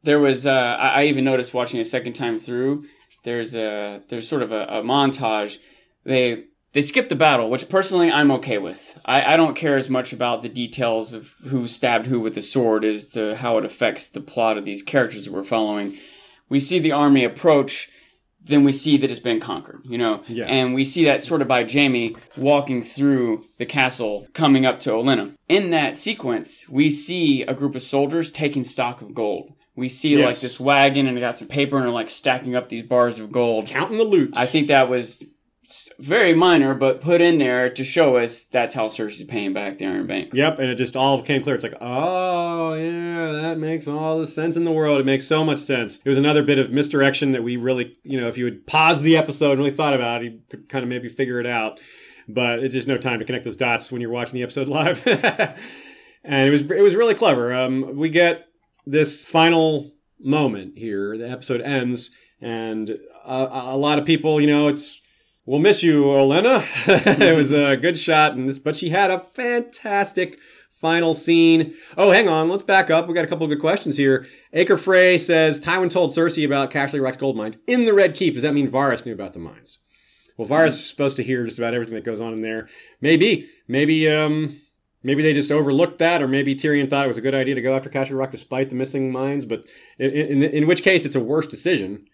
There was, uh, I I even noticed watching a second time through. There's a there's sort of a, a montage. They they skip the battle, which personally I'm okay with. I, I don't care as much about the details of who stabbed who with the sword as to how it affects the plot of these characters that we're following. We see the army approach, then we see that it's been conquered, you know?
Yeah.
And we see that sort of by Jaime walking through the castle, coming up to Olenna. In that sequence, we see a group of soldiers taking stock of gold. We see like this wagon and they got some paper and are like stacking up these bars of gold.
Counting the loot.
I think that was very minor, but put in there to show us that's how Cersei's paying back the Iron Bank.
Yep, and it just all became clear. It's like, oh yeah, that makes all the sense in the world. It makes so much sense. It was another bit of misdirection that we really, you know, if you had paused the episode and really thought about it, you could kind of maybe figure it out. But it's just no time to connect those dots when you're watching the episode live. (laughs) and it was it was really clever. Um, we get this final moment here. The episode ends, and a, a lot of people, you know, it's We'll miss you, Olenna. (laughs) it was a (laughs) good shot, and this, but she had a fantastic final scene. Oh, hang on, let's back up. We got a couple of good questions here. Acre Frey says Tywin told Cersei about Casterly Rock's gold mines in the Red Keep. Does that mean Varys knew about the mines? Well, Varys is supposed to hear just about everything that goes on in there. Maybe, maybe, um, maybe they just overlooked that, or maybe Tyrion thought it was a good idea to go after Casterly Rock despite the missing mines. But in, in, in which case, it's a worse decision.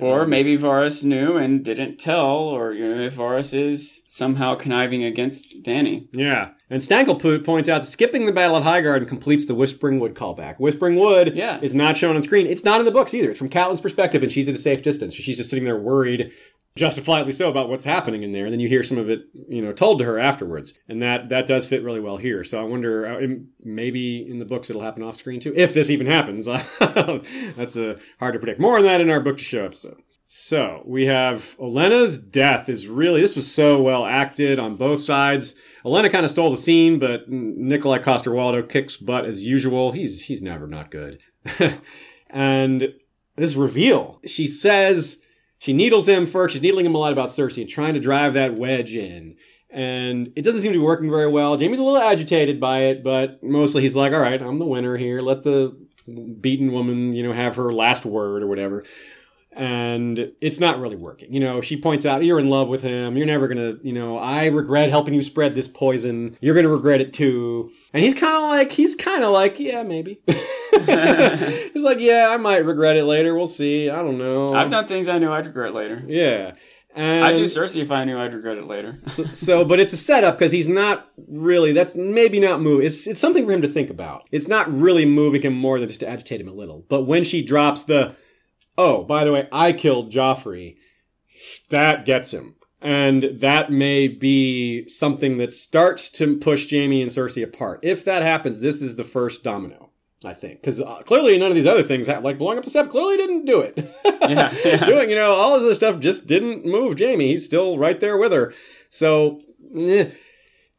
Or uh, maybe Varys knew and didn't tell, or you know, if Varys is somehow conniving against Dany.
Yeah. And Snagglepoot points out skipping the battle at Highgarden completes the Whispering Wood callback. Whispering Wood
Yeah.
is not shown on screen. It's not in the books either. It's from Catelyn's perspective, and she's at a safe distance. She's just sitting there worried, justifiably so, about what's happening in there. And then you hear some of it, you know, told to her afterwards. And that that does fit really well here. So I wonder, uh, maybe in the books it'll happen off screen too, if this even happens. (laughs) That's uh, hard to predict. More on that in our book to show episode. So we have Olenna's death is really this was so well acted on both sides. Olenna kind of stole the scene, but Nikolai Coster-Waldau kicks butt as usual. He's he's never not good. (laughs) and this reveal, she says she needles him first. She's needling him a lot about Cersei and trying to drive that wedge in. And it doesn't seem to be working very well. Jaime's a little agitated by it, but mostly he's like, "All right, I'm the winner here. Let the beaten woman, you know, have her last word or whatever." And it's not really working. You know, she points out, you're in love with him. You're never gonna, you know, I regret helping you spread this poison. You're gonna regret it too. And he's kind of like, he's kind of like, yeah, maybe. (laughs) he's like, yeah, I might regret it later. We'll see. I don't know.
I've done things I knew I'd regret later.
Yeah. And
I'd do Cersei if I knew I'd regret it later. (laughs)
so, so, but it's a setup because he's not really. That's maybe not moving. It's it's something for him to think about. It's not really moving him more than just to agitate him a little. But when she drops the, oh, by the way, I killed Joffrey, that gets him, and that may be something that starts to push Jaime and Cersei apart. If that happens, this is the first domino. I think because uh, clearly none of these other things, ha- like blowing up the step, clearly didn't do it.
Yeah, (laughs) yeah.
doing you know all of this stuff just didn't move Jaime. He's still right there with her. So eh.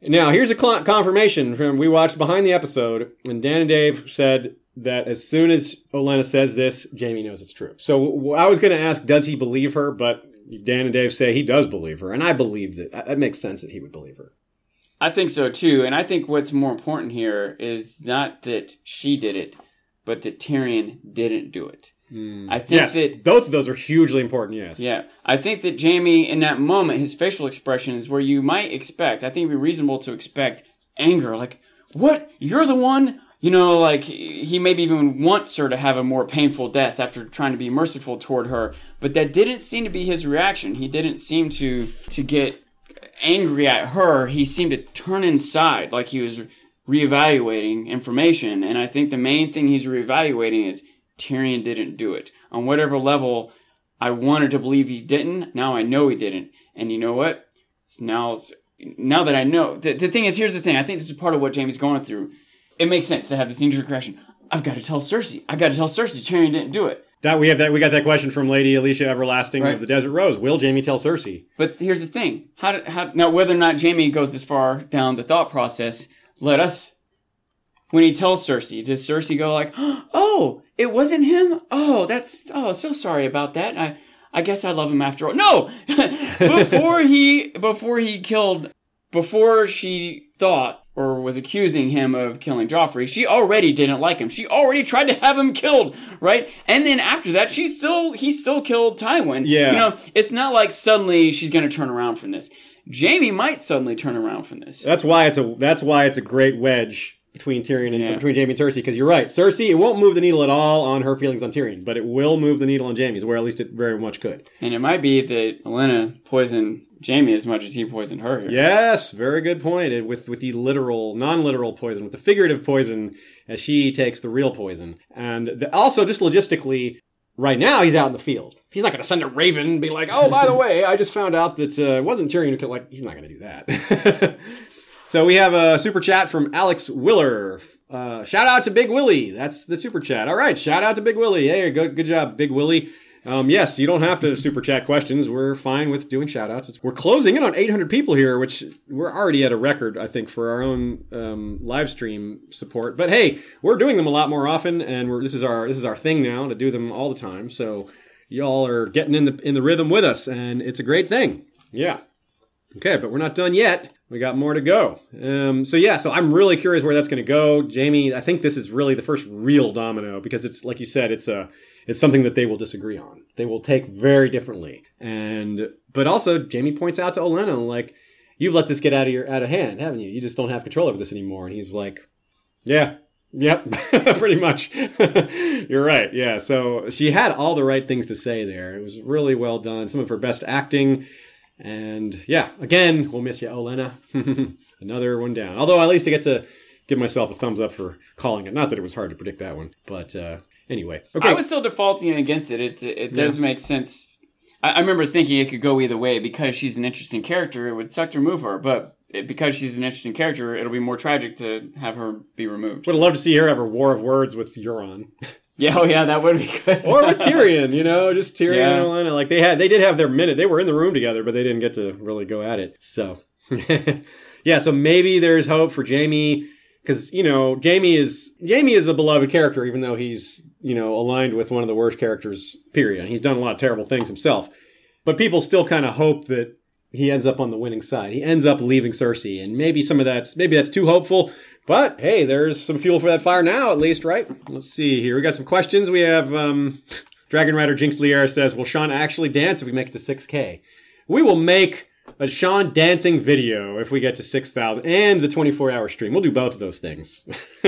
now here's a cl- confirmation from we watched behind the episode, and Dan and Dave said that as soon as Olenna says this, Jaime knows it's true. So I was going to ask, does he believe her? But Dan and Dave say he does believe her, and I believe that. That makes sense that he would believe her.
I think so too, and I think what's more important here is not that she did it, but that Tyrion didn't do it. Hmm. I think
Yes,
that
both of those are hugely important. Yes.
Yeah, I think that Jaime, in that moment, his facial expression is where you might expect. I think it'd be reasonable to expect anger, like, "What? You're the one." You know, like he maybe even wants her to have a more painful death after trying to be merciful toward her, but that didn't seem to be his reaction. He didn't seem to to get angry at her. He seemed to turn inside, like he was reevaluating information. And I think the main thing he's reevaluating is Tyrion didn't do it on whatever level. I wanted to believe he didn't. Now I know he didn't. And you know what? So now now that I know, the, the thing is, here's the thing. I think this is part of what Jaime's going through. It makes sense to have this knee jerk reaction. I've got to tell Cersei. I've got to tell Cersei. Tyrion didn't do it.
That we have that we got that question from Lady Alicia Everlasting
Right.
of the Desert Rose. Will Jaime tell Cersei?
But here's the thing: how, how now whether or not Jaime goes this far down the thought process, let us. When he tells Cersei, does Cersei go like, (gasps) "Oh, it wasn't him. Oh, that's oh, so sorry about that. I I guess I love him after all." No, (laughs) before he before he killed, before she thought or was accusing him of killing Joffrey, she already didn't like him. She already tried to have him killed, right? And then after that, she still he still killed Tywin.
Yeah.
you know, it's not like suddenly she's going to turn around from this. Jaime might suddenly turn around from this.
That's why it's a that's why it's a great wedge between Tyrion and
Yeah.
between Jaime and Cersei. Because you're right, Cersei it won't move the needle at all on her feelings on Tyrion, but it will move the needle on Jaime's, where at least it very much could.
And it might be that Olenna poisoned Jaime as much as he poisoned her.
Yes, very good point. And with with the literal, non-literal poison, with the figurative poison, as she takes the real poison, and the, also just logistically, right now he's out in the field. He's not going to send a raven and be like, "Oh, by the way, I just found out that uh, it wasn't Tyrion who killed." Like, he's not going to do that. (laughs) so we have a super chat from Alex Willer. Uh, shout out to Big Willie. That's the super chat. All right, shout out to Big Willie. Hey, good good job, Big Willie. Um, yes, you don't have to super chat questions. We're fine with doing shout outs. We're closing in on 800 people here, which we're already at a record, I think, for our own um, live stream support. But hey, we're doing them a lot more often, and we're, this is our this is our thing now to do them all the time. So y'all are getting in the in the rhythm with us, and it's a great thing. Yeah. Okay, but we're not done yet. We got more to go. Um, so yeah, so I'm really curious where that's going to go, Jaime. I think this is really the first real domino because it's like you said, it's a it's something that they will disagree on. They will take very differently, and but also Jaime points out to Olenna like, "You've let this get out of your out of hand, haven't you? You just don't have control over this anymore." And he's like, "Yeah." Yep, (laughs) pretty much. (laughs) You're right. Yeah. So she had all the right things to say there. It was really well done. Some of her best acting. And yeah, again, we'll miss you, Olenna. (laughs) Another one down. Although at least I get to give myself a thumbs up for calling it. Not that it was hard to predict that one, but uh, anyway. Okay.
I was still defaulting against it. It it does make sense. I, I remember thinking it could go either way because she's an interesting character. It would suck to remove her, but it, because she's an interesting character, it'll be more tragic to have her be removed.
would love to see her have a war of words with Euron, (laughs)
yeah, oh yeah, that would be good.
or with Tyrion. You know, just Tyrion
Yeah.
and Olenna. Like they had, they did have their minute. They were in the room together, but they didn't get to really go at it. So, (laughs) yeah. So maybe there's hope for Jaime because you know Jaime is Jaime is a beloved character, even though he's you know aligned with one of the worst characters. Period. He's done a lot of terrible things himself, but people still kind of hope that he ends up on the winning side. He ends up leaving Cersei, and maybe some of that's maybe that's too hopeful. But hey, there's some fuel for that fire now, at least, right? Let's see here. We got some questions. We have um, (laughs) Dragon Rider Jinx Liera says, "Will Sean actually dance if we make it to 6K?" We will make a Sean dancing video if we get to 6,000 and the 24 hour stream. We'll do both of those things. (laughs)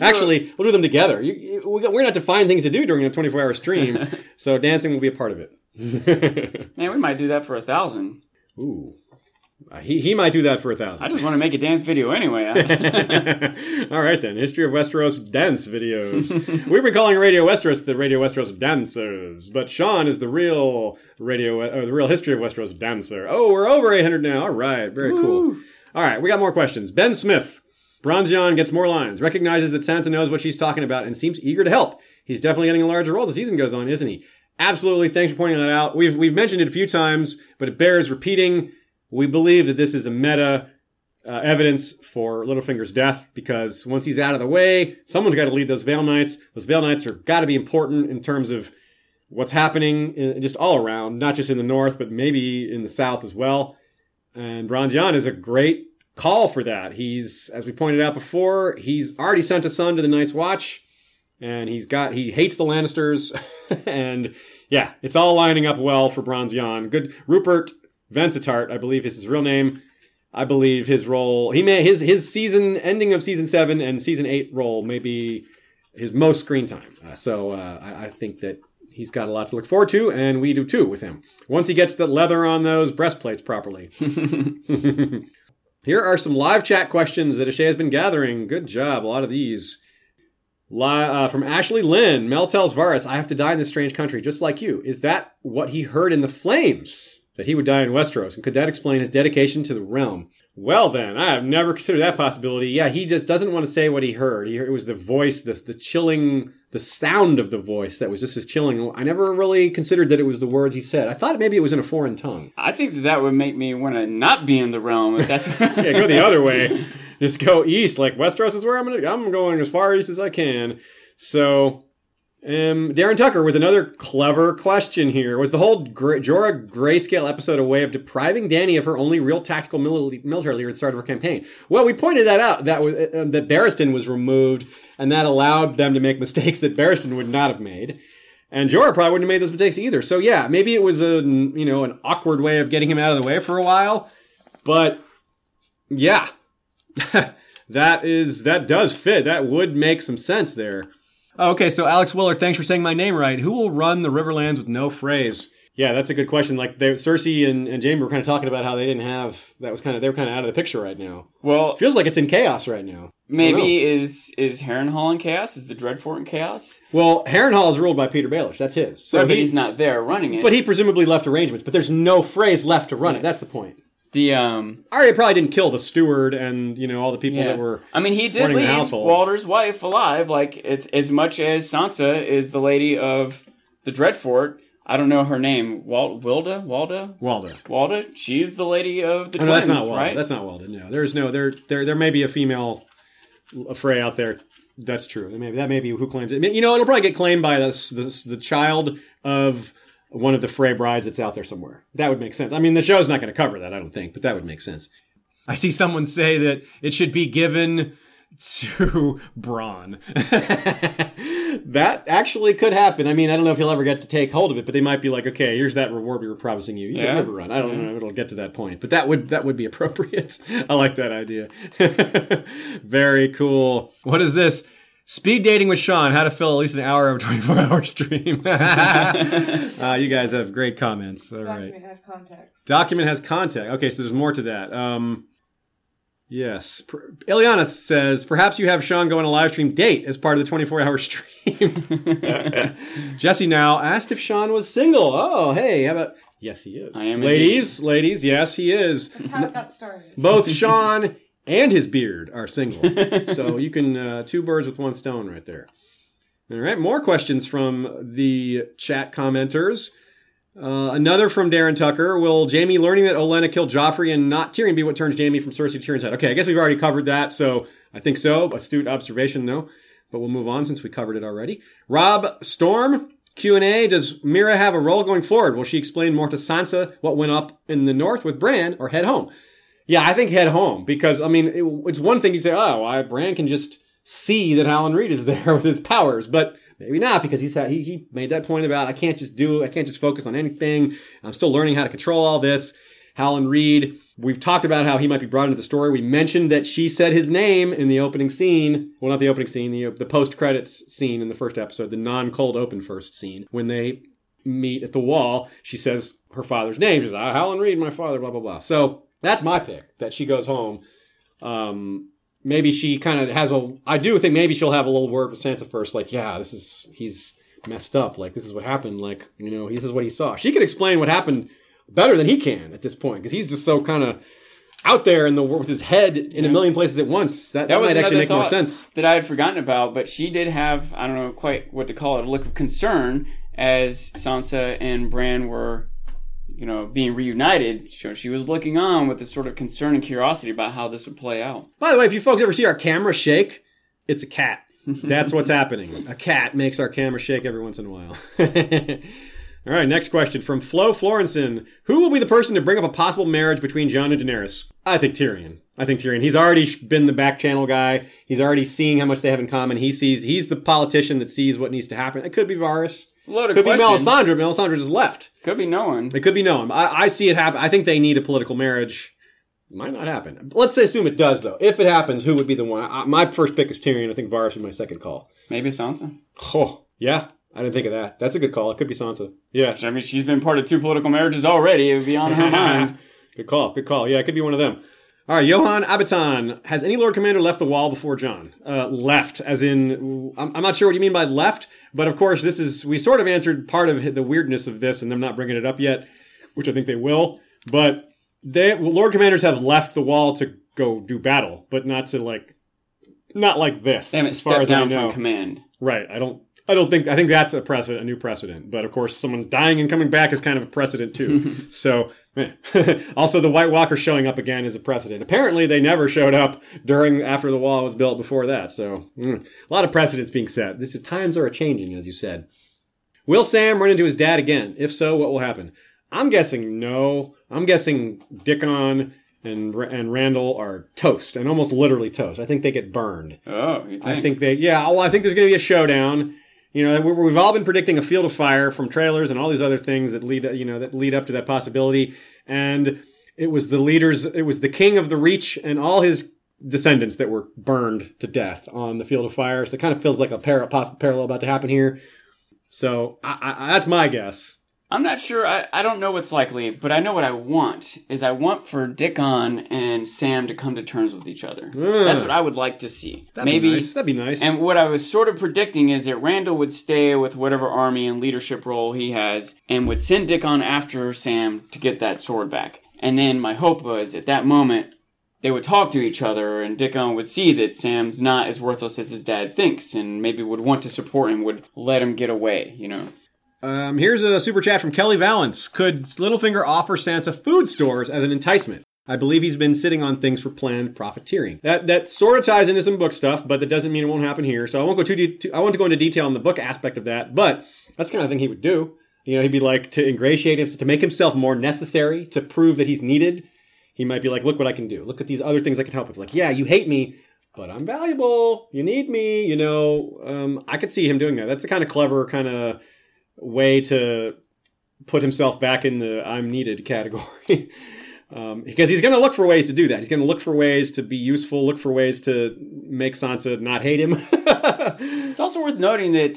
Actually, we'll do them together. You, you, we're going to have to find things to do during a 24 hour stream, (laughs) so dancing will be a part of it. (laughs)
Man, we might do that for a thousand.
Ooh. Uh, he, he might do that for a thousand.
I just want to make a dance video anyway. (laughs) (laughs)
All right then, history of Westeros dance videos. We've been calling Radio Westeros the Radio Westeros dancers, but Sean is the real radio, or the real history of Westeros dancer. Oh, we're over 800 now. All right, very cool. All right, we got more questions. Ben Smith, Bronze Yohn gets more lines, recognizes that Sansa knows what she's talking about, and seems eager to help. He's definitely getting a larger role as the season goes on, isn't he? Absolutely. Thanks for pointing that out. We've we've mentioned it a few times, but it bears repeating. We believe that this is a meta uh, evidence for Littlefinger's death because once he's out of the way, someone's got to lead those Veil Knights. Those Veil Knights are got to be important in terms of what's happening in, just all around, not just in the north, but maybe in the south as well. And Bronze Yohn is a great call for that. He's, as we pointed out before, he's already sent a son to the Night's Watch, and he's got he hates the Lannisters, (laughs) and yeah, it's all lining up well for Bronze Yohn. Good Rupert Vansittart, I believe is his real name. I believe his role he may his his season ending of season seven and season eight role may be his most screen time. Uh, so uh, I, I think that he's got a lot to look forward to, and we do too with him. Once he gets the leather on those breastplates properly. (laughs) (laughs) Here are some live chat questions that Ashay has been gathering. Good job, a lot of these. Li- uh, from Ashley Lynn, Mel tells Varys, "I have to die in this strange country, just like you." Is that what he heard in the flames? That he would die in Westeros, and could that explain his dedication to the realm? Well, then, I have never considered that possibility. Yeah, he just doesn't want to say what he heard. He, it was the voice, the, the chilling, the sound of the voice that was just as chilling. I never really considered that it was the words he said. I thought maybe it was in a foreign tongue.
I think that that would make me want to not be in the realm. If that's (laughs) (laughs)
yeah, go the other way. Just go east. Like Westeros is where I'm gonna. I'm going as far east as I can. So, um, Darren Tucker with another clever question here. Was the whole Gra- Jorah greyscale episode a way of depriving Dany of her only real tactical mil- military leader at the start of her campaign? Well, we pointed that out. That was uh, that Barristan was removed, and that allowed them to make (laughs) mistakes that Barristan would not have made. And Jorah probably wouldn't have made those mistakes either. So yeah, maybe it was a you know an awkward way of getting him out of the way for a while, but yeah, (laughs) that is that does fit. That would make some sense there. Okay, so Alex Willard, thanks for saying my name right. Who will run the Riverlands with no Freys? Yeah, that's a good question. Like they, Cersei and, and Jamie were kind of talking about how they didn't have that was kind of they were kind of out of the picture right now.
well,
Feels like it's in chaos right now. I don't know.
maybe is is Harrenhal in chaos? Is the Dreadfort in chaos?
Well, Harrenhal is ruled by Petyr Baelish. That's his. So
So but he's not there running it.
but he presumably left arrangements. But there's no Freys left to run it. That's the point.
The um
Arya probably didn't kill the steward and you know all the people
yeah.
that were.
I mean, he did leave. Walder's wife alive. Like it's as much as Sansa is the lady of the Dreadfort. I don't know her name. Wal- Wilda, Walda,
Waldo.
Walda. She's the lady of the
Oh, no, that's not Waldo.
right?
That's not Waldo. No, there's no there. There there may be a female Frey out there. That's true. Maybe that may be who claims it. You know, it'll probably get claimed by this, this the child of one of the Frey brides that's out there somewhere. That would make sense. I mean, the show's not going to cover that, I don't think, but that would make sense. I see someone say that it should be given to (laughs) Bronn. (laughs) that actually could happen. I mean, I don't know if he'll ever get to take hold of it, but they might be like, okay, here's that reward we were promising you. You
Yeah.
can never run. I don't know if it'll get to that point, but that would that would be appropriate. (laughs) I like that idea. Very cool. What is this? Speed dating with Sean, how to fill at least an hour of a 24 hour stream. (laughs) (laughs) uh, you guys have great comments. All right.
Document has context.
Document has contact. Okay, so there's more to that. Um, yes. Per- Ileana says, perhaps you have Sean go on a live stream date as part of the 24 hour (laughs) stream. Jesse now asked if Sean was single. Oh, hey, how about. Yes, he is.
I am
Ladies, ladies, yes, he is.
That's how it got started.
Both Sean and his beard are single. (laughs) so you can, uh, two birds with one stone right there. All right, more questions from the chat commenters. Uh, another from Darren Tucker. Will Jaime learning that Olenna killed Joffrey and not Tyrion be what turns Jaime from Cersei to Tyrion's head? Okay, I guess we've already covered that, so I think so. Astute observation, though. But we'll move on since we covered it already. Rob Storm, Q&A. Does Meera have a role going forward? Will she explain more to Sansa what went up in the north with Bran or head home? Yeah, I think head home because, I mean, it, it's one thing you say, oh, I, Bran can just see that Howland Reed is (laughs) there with his powers, but maybe not because he's had, he, he made that point about I can't just do I can't just focus on anything. I'm still learning how to control all this. Howland Reed, we've talked about how he might be brought into the story. We mentioned that she said his name in the opening scene. Well, not the opening scene, the the post credits scene in the first episode, the non cold open first scene when they meet at the wall. She says her father's name. She's like, ah, Howland Reed, my father. Blah blah blah. So that's my pick. That she goes home. Um, maybe she kind of has a. I do think maybe she'll have a little word with Sansa first. Like, yeah, this is he's messed up. Like, this is what happened. Like, you know, this is what he saw. She could explain what happened better than he can at this point because he's just so kind of out there in the with his head in a million places at once. That, that,
That
might actually make more sense.
that I had forgotten about, but she did have I don't know quite what to call it, a look of concern as Sansa and Bran were, you know, being reunited. So she was looking on with this sort of concern and curiosity about how this would play out.
By the way, if you folks ever see our camera shake, it's a cat. That's what's happening. A cat makes our camera shake every once in a while. (laughs) All right, next question from Flo Florenson. Who will be the person to bring up a possible marriage between Jon and Daenerys? I think Tyrion. I think Tyrion. He's already been the back channel guy. He's already seeing how much they have in common. He sees. He's the politician that sees what needs to happen. It could be Varys.
It's a loaded
Could
question.
be Melisandre. Melisandre just left.
Could be no one.
It could be no one. I, I see it happen. I think they need a political marriage. Might not happen. Let's say assume it does though. If it happens, who would be the one? I, my first pick is Tyrion. I think Varys would be my second call.
Maybe Sansa.
Oh yeah, I didn't think of that. That's a good call. It could be Sansa. Yeah,
I mean, she's been part of two political marriages already. It would be on her (laughs) mind.
good call. Good call. Yeah, it could be one of them. All right, Johan Abitan. Has any Lord Commander left the wall before Jon? Uh, left, as in, I'm, I'm not sure what you mean by left, but of course, this is, we sort of answered part of the weirdness of this, and I'm not bringing it up yet. which I think they will. But they Lord Commanders have left the wall to go do battle, but not to like not like this.
They haven't
as far
stepped
as I
down
know.
from command.
Right. I don't. I don't think. I think that's a precedent, a new precedent. But of course, someone dying and coming back is kind of a precedent too. (laughs) so, (laughs) also the White Walker showing up again is a precedent. Apparently, they never showed up during after the wall was built before that. So, mm, a lot of precedents being set. This times are a changing, as you said. Will Sam run into his dad again? If so, what will happen? I'm guessing no. I'm guessing Dickon and and Randyll are toast, and almost literally toast. I think they get burned.
Oh, think?
I think they, yeah. Well, I think there's going to be a showdown. You know, we- we've all been predicting a field of fire from trailers and all these other things that lead, you know, that lead up to that possibility. And it was the leaders, it was the king of the Reach and all his descendants that were burned to death on the field of fire. So it kind of feels like a parallel about to happen here. So I, I, that's my guess.
I'm not sure. I, I don't know what's likely, but I know what I want is I want for Dickon and Sam to come to terms with each other. Mm. That's what I would like to see.
That'd
Maybe
be nice. That'd be nice.
And what I was sort of predicting is that Randyll would stay with whatever army and leadership role he has and would send Dickon after Sam to get that sword back. And then my hope was at that moment they would talk to each other and Dickon would see that Sam's not as worthless as his dad thinks and maybe would want to support him, would let him get away, you know.
Um, here's a super chat from Kelly Valance. Could Littlefinger offer Sansa food stores as an enticement? I believe he's been sitting on things for planned profiteering. That that sort of ties into some book stuff, but that doesn't mean it won't happen here. So I won't go too deep. I want to go into detail on the book aspect of that, but that's the kind of thing he would do. You know, he'd be like to ingratiate himself, to make himself more necessary, to prove that he's needed. He might be like, "Look what I can do. Look at these other things I can help with." Like, yeah, you hate me, but I'm valuable. You need me. You know, um, I could see him doing that. That's the kind of clever kind of way to put himself back in the I'm needed category. (laughs) um, because he's going to look for ways to do that. He's going to look for ways to be useful, look for ways to make Sansa not hate him. (laughs)
It's also worth noting that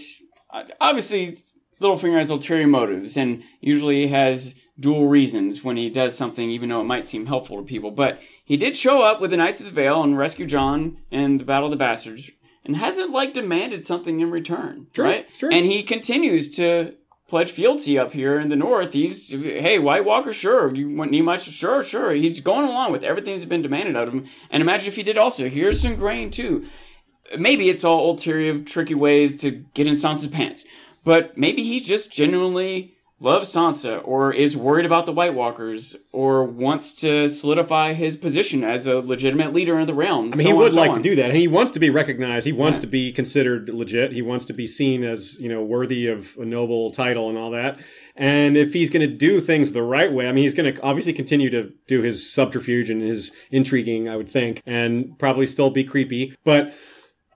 uh, obviously Littlefinger has ulterior motives and usually has dual reasons when he does something, even though it might seem helpful to people. But he did show up with the Knights of the Vale and rescue Jon in the Battle of the Bastards, and hasn't like demanded something in return,
True,
right?
true.
And he continues to pledge fealty up here in the north. He's hey, White Walker, sure. You want my sure, sure. He's going along with everything that's been demanded of him. And imagine if he did also. Here's some grain too maybe it's all ulterior, tricky ways to get in Sansa's pants. But maybe he's just genuinely loves Sansa, or is worried about the White Walkers, or wants to solidify his position as a legitimate leader of the realm.
I mean, he would like to do that, and he wants to be recognized. He wants to be considered legit. He wants to be seen as you know worthy of a noble title and all that. And if he's going to do things the right way, I mean, he's going to obviously continue to do his subterfuge and his intriguing, I would think, and probably still be creepy, but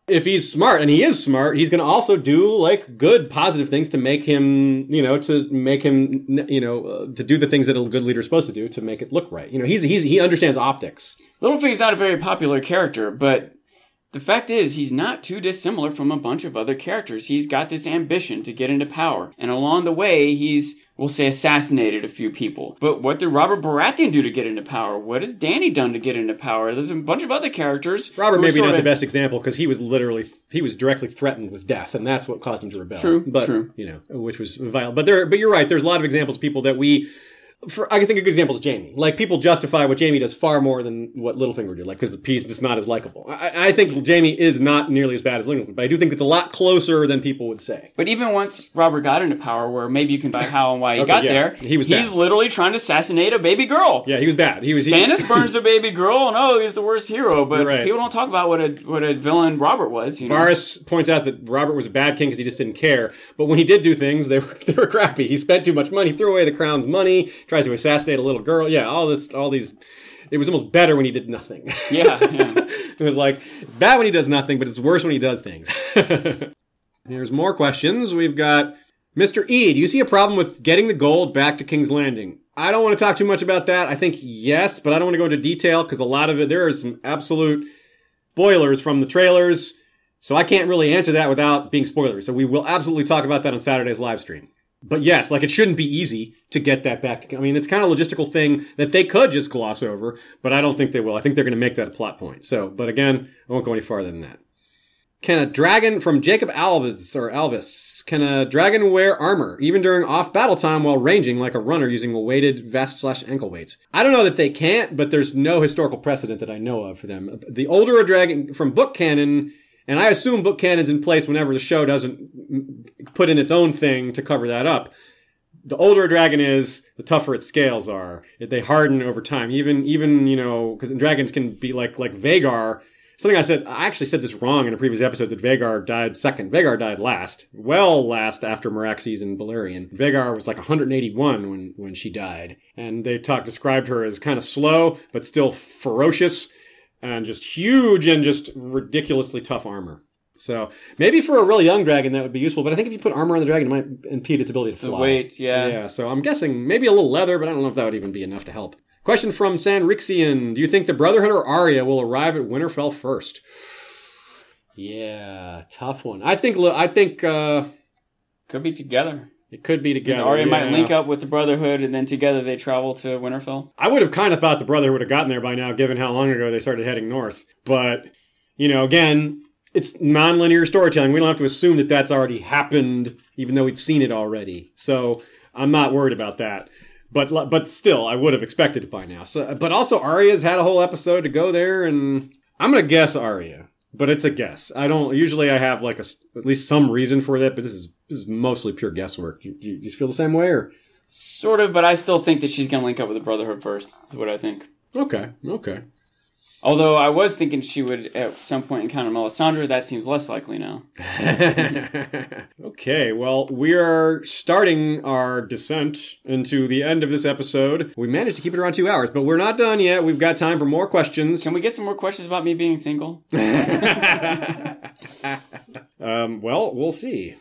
if he's smart and he is smart he's going to also do like good positive things to make him you know to make him you know uh, to do the things that a good leader is supposed to do to make it look right. You know he's, he's he understands optics.
Littlefinger's not a very popular character, but the fact is he's not too dissimilar from a bunch of other characters. He's got this ambition to get into power, and along the way, he's we'll say assassinated a few people. But what did Robert Baratheon do to get into power? What has Dany done to get into power? There's a bunch of other characters.
robert maybe not
sorta-
the best example because he was literally he was directly threatened with death and that's what caused him to rebel
True,
but
true.
you know which was violent but there but you're right there's a lot of examples of people that we for, I can think a good example is Jaime. Like people justify what Jaime does far more than what Littlefinger did, like because he's just not as likable. I, I think Jaime is not nearly as bad as Littlefinger, but I do think it's a lot closer than people would say.
But even once Robert got into power, where maybe you can buy how and why he
Okay,
got
yeah.
there,
He was
he's
bad.
literally trying to assassinate a baby girl.
Yeah, he was bad. He was he-
Stannis (laughs) burns a baby girl, and oh, he's the worst hero. But
right.
people don't talk about what a what a villain Robert was. You know?
Points out that Robert was a bad king because he just didn't care. But when he did do things, they were (laughs) they were crappy. He spent too much money, threw away the crown's money, tries to assassinate a little girl. Yeah, all this, all these. It was almost better when he did nothing.
Yeah, yeah. (laughs)
it was like bad when he does nothing, but it's worse when he does things. (laughs) Here's more questions. We've got Mr. E. Do you see a problem with getting the gold back to King's Landing? I don't want to talk too much about that. I think yes, but I don't want to go into detail because a lot of it there are some absolute spoilers from the trailers. So I can't really answer that without being spoilery. So we will absolutely talk about that on Saturday's live stream. But yes, like it shouldn't be easy to get that back. I mean, it's kind of a logistical thing that they could just gloss over, but I don't think they will. I think they're going to make that a plot point. So, but again, I won't go any farther than that. Can a dragon from Jacob Alvis or Alvis? Can a dragon wear armor even during off battle time while ranging like a runner using a weighted vest slash ankle weights? I don't know that they can't, but there's no historical precedent that I know of for them. The older a dragon from book canon, and I assume book canon's in place whenever the show doesn't put in its own thing to cover that up the older a dragon is, the tougher its scales are. They harden over time. Even even you know because dragons can be like like Vhagar. Something I said I actually said this wrong in a previous episode that Vhagar died second. Vhagar died last, well last after Meraxes and Balerion. Vhagar was like 181 when when she died, and they talked described her as kind of slow but still ferocious and just huge and just ridiculously tough armor. So maybe for a really young dragon that would be useful, but I think if you put armor on the dragon, it might impede its ability to
The
fly.
weight, yeah.
Yeah, so I'm guessing maybe a little leather, but I don't know if that would even be enough to help. Question from Sanrixian. Do you think the Brotherhood or Arya will arrive at Winterfell first? (sighs) Yeah, tough one. I think I think uh,
Could be together.
It could be together.
Arya might
yeah.
link up with the Brotherhood, and then together they travel to Winterfell.
I would have kind of thought the Brotherhood would have gotten there by now, given how long ago they started heading north. But you know, again, it's non-linear storytelling. We don't have to assume that that's already happened, even though we've seen it already. So I'm not worried about that. But but still, I would have expected it by now. So, but also Arya's had a whole episode to go there, and I'm gonna guess Arya, but it's a guess. I don't usually I have like a at least some reason for that, but this is this is mostly pure guesswork. You, you, you feel the same way, or
Sort of, but I still think that she's going to link up with the Brotherhood first, is what I think.
okay, okay.
Although I was thinking she would at some point encounter Melisandre, that seems less likely now. (laughs)
okay, well, we are starting our descent into the end of this episode. We managed to keep it around two hours, but we're not done yet. We've got time for more questions.
Can we get some more questions about me being single? (laughs) (laughs)
um, well, we'll see.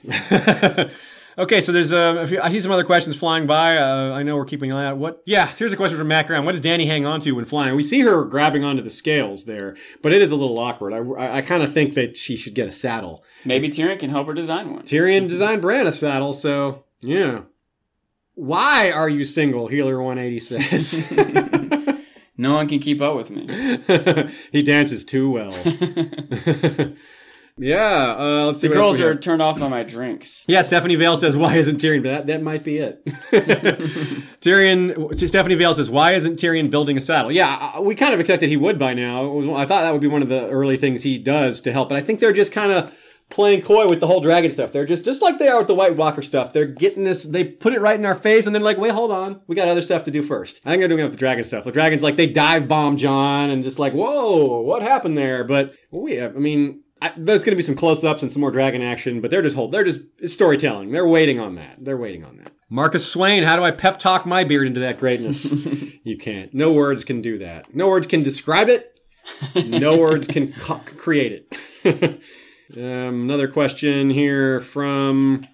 Okay, so there's uh, a few, I see some other questions flying by. Uh, I know we're keeping an eye out. What? Yeah, here's a question from Matt Graham. What does Dany hang on to when flying? We see her grabbing onto the scales there, but it is a little awkward. I, I, I kind of think that she should get a saddle.
Maybe Tyrion can help her design one.
Tyrion designed Bran a saddle, so yeah. Why are you single? Healer 180 says. (laughs)
No one can keep up with me. (laughs)
he dances too well. (laughs) yeah, uh, let's see.
The girls are turned off by my drinks. (laughs)
Yeah, Stephanie Vale says, "Why isn't Tyrion?" But that, that might be it. (laughs) Tyrion. Stephanie Vale says, "Why isn't Tyrion building a saddle?" Yeah, we kind of expected he would by now. I thought that would be one of the early things he does to help, but I think they're just kind of playing coy with the whole dragon stuff. They're just just like they are with the White Walker stuff. They're getting this. They put it right in our face, and then like, wait, hold on, we got other stuff to do first. I think they're doing it with the dragon stuff. The dragons like they dive bomb Jon, and just like, whoa, what happened there? But we have, I mean. I, there's going to be some close-ups and some more dragon action, but they're just hold. They're just storytelling. They're waiting on that. They're waiting on that. Marcus Swain, how do I pep talk my beard into that greatness? (laughs) you can't. No words can do that. No words can describe it. No (laughs) words can co- create it. (laughs) um, another question here from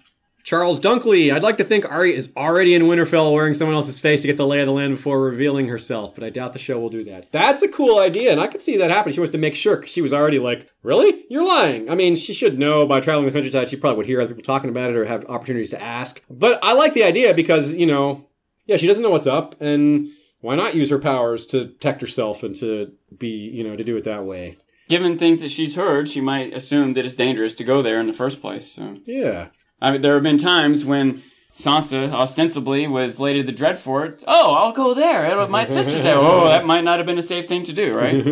Charles Dunkley. I'd like to think Arya is already in Winterfell wearing someone else's face to get the lay of the land before revealing herself, but I doubt the show will do that. That's a cool idea, and I could see that happening. She wants to make sure 'cause she was already like, Really? You're lying. I mean, she should know by traveling the countryside, she probably would hear other people talking about it or have opportunities to ask. But I like the idea because, you know, yeah, she doesn't know what's up, and why not use her powers to protect herself and to be, you know, to do it that way?
Given things that she's heard, she might assume that it's dangerous to go there in the first place. So,
Yeah.
I mean, there have been times when Sansa ostensibly was Lady of the Dreadfort. Oh, I'll go there. It'll- My sister's there. Oh, that might not have been a safe thing to do, right?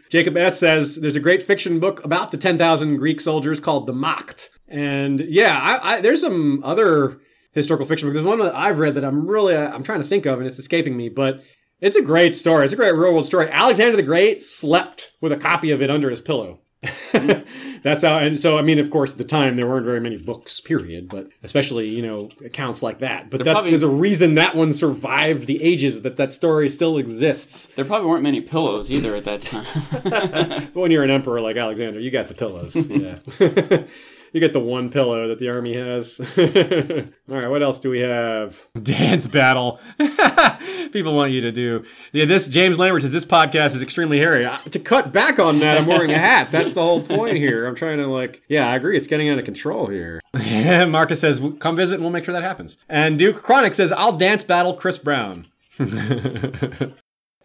(laughs)
Jacob S. says there's a great fiction book about the 10,000 Greek soldiers called The Macht. And yeah, I, I, there's some other historical fiction books. There's one that I've read that I'm really, uh, I'm trying to think of and it's escaping me, but it's a great story. It's a great real world story. Alexander the Great slept with a copy of it under his pillow. (laughs) That's how, and so, I mean, of course, at the time there weren't very many books, period, but especially, you know, accounts like that. But that's,
probably-
there's a reason that one survived the ages, that that story still exists.
there probably weren't many pillows either at that time. (laughs)
But when you're an emperor like Alexander, you got the pillows. (laughs) yeah. You get the one pillow that the army has. (laughs) All right, what else do we have? Dance battle. (laughs) People want you to do. Yeah, this James Lambert says this podcast is extremely hairy. Uh, To cut back on that, I'm wearing a hat. That's the whole point here. I'm trying to like, yeah, I agree. It's getting out of control here. (laughs) Marcus says, "Come visit, and we'll make sure that happens." And Duke Chronic says, "I'll dance battle Chris Brown."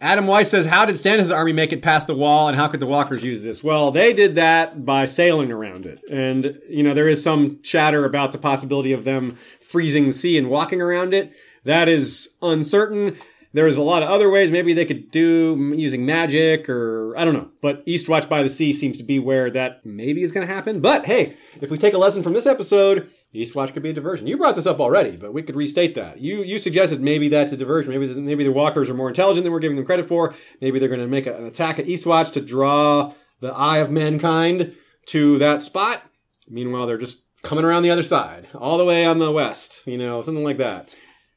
Adam Weiss says, How did Stannis's army make it past the wall and how could the walkers use this? Well, they did that by sailing around it. And, you know, there is some chatter about the possibility of them freezing the sea and walking around it. That is uncertain. There's a lot of other ways maybe they could do using magic or I don't know. But Eastwatch by the Sea seems to be where that maybe is going to happen. But hey, if we take a lesson from this episode, Eastwatch could be a diversion. You brought this up already, but we could restate that. You you suggested maybe that's a diversion. Maybe the, maybe the walkers are more intelligent than we're giving them credit for. Maybe they're going to make a- an attack at Eastwatch to draw the eye of mankind to that spot. Meanwhile, they're just coming around the other side, all the way on the west. You know, something like that.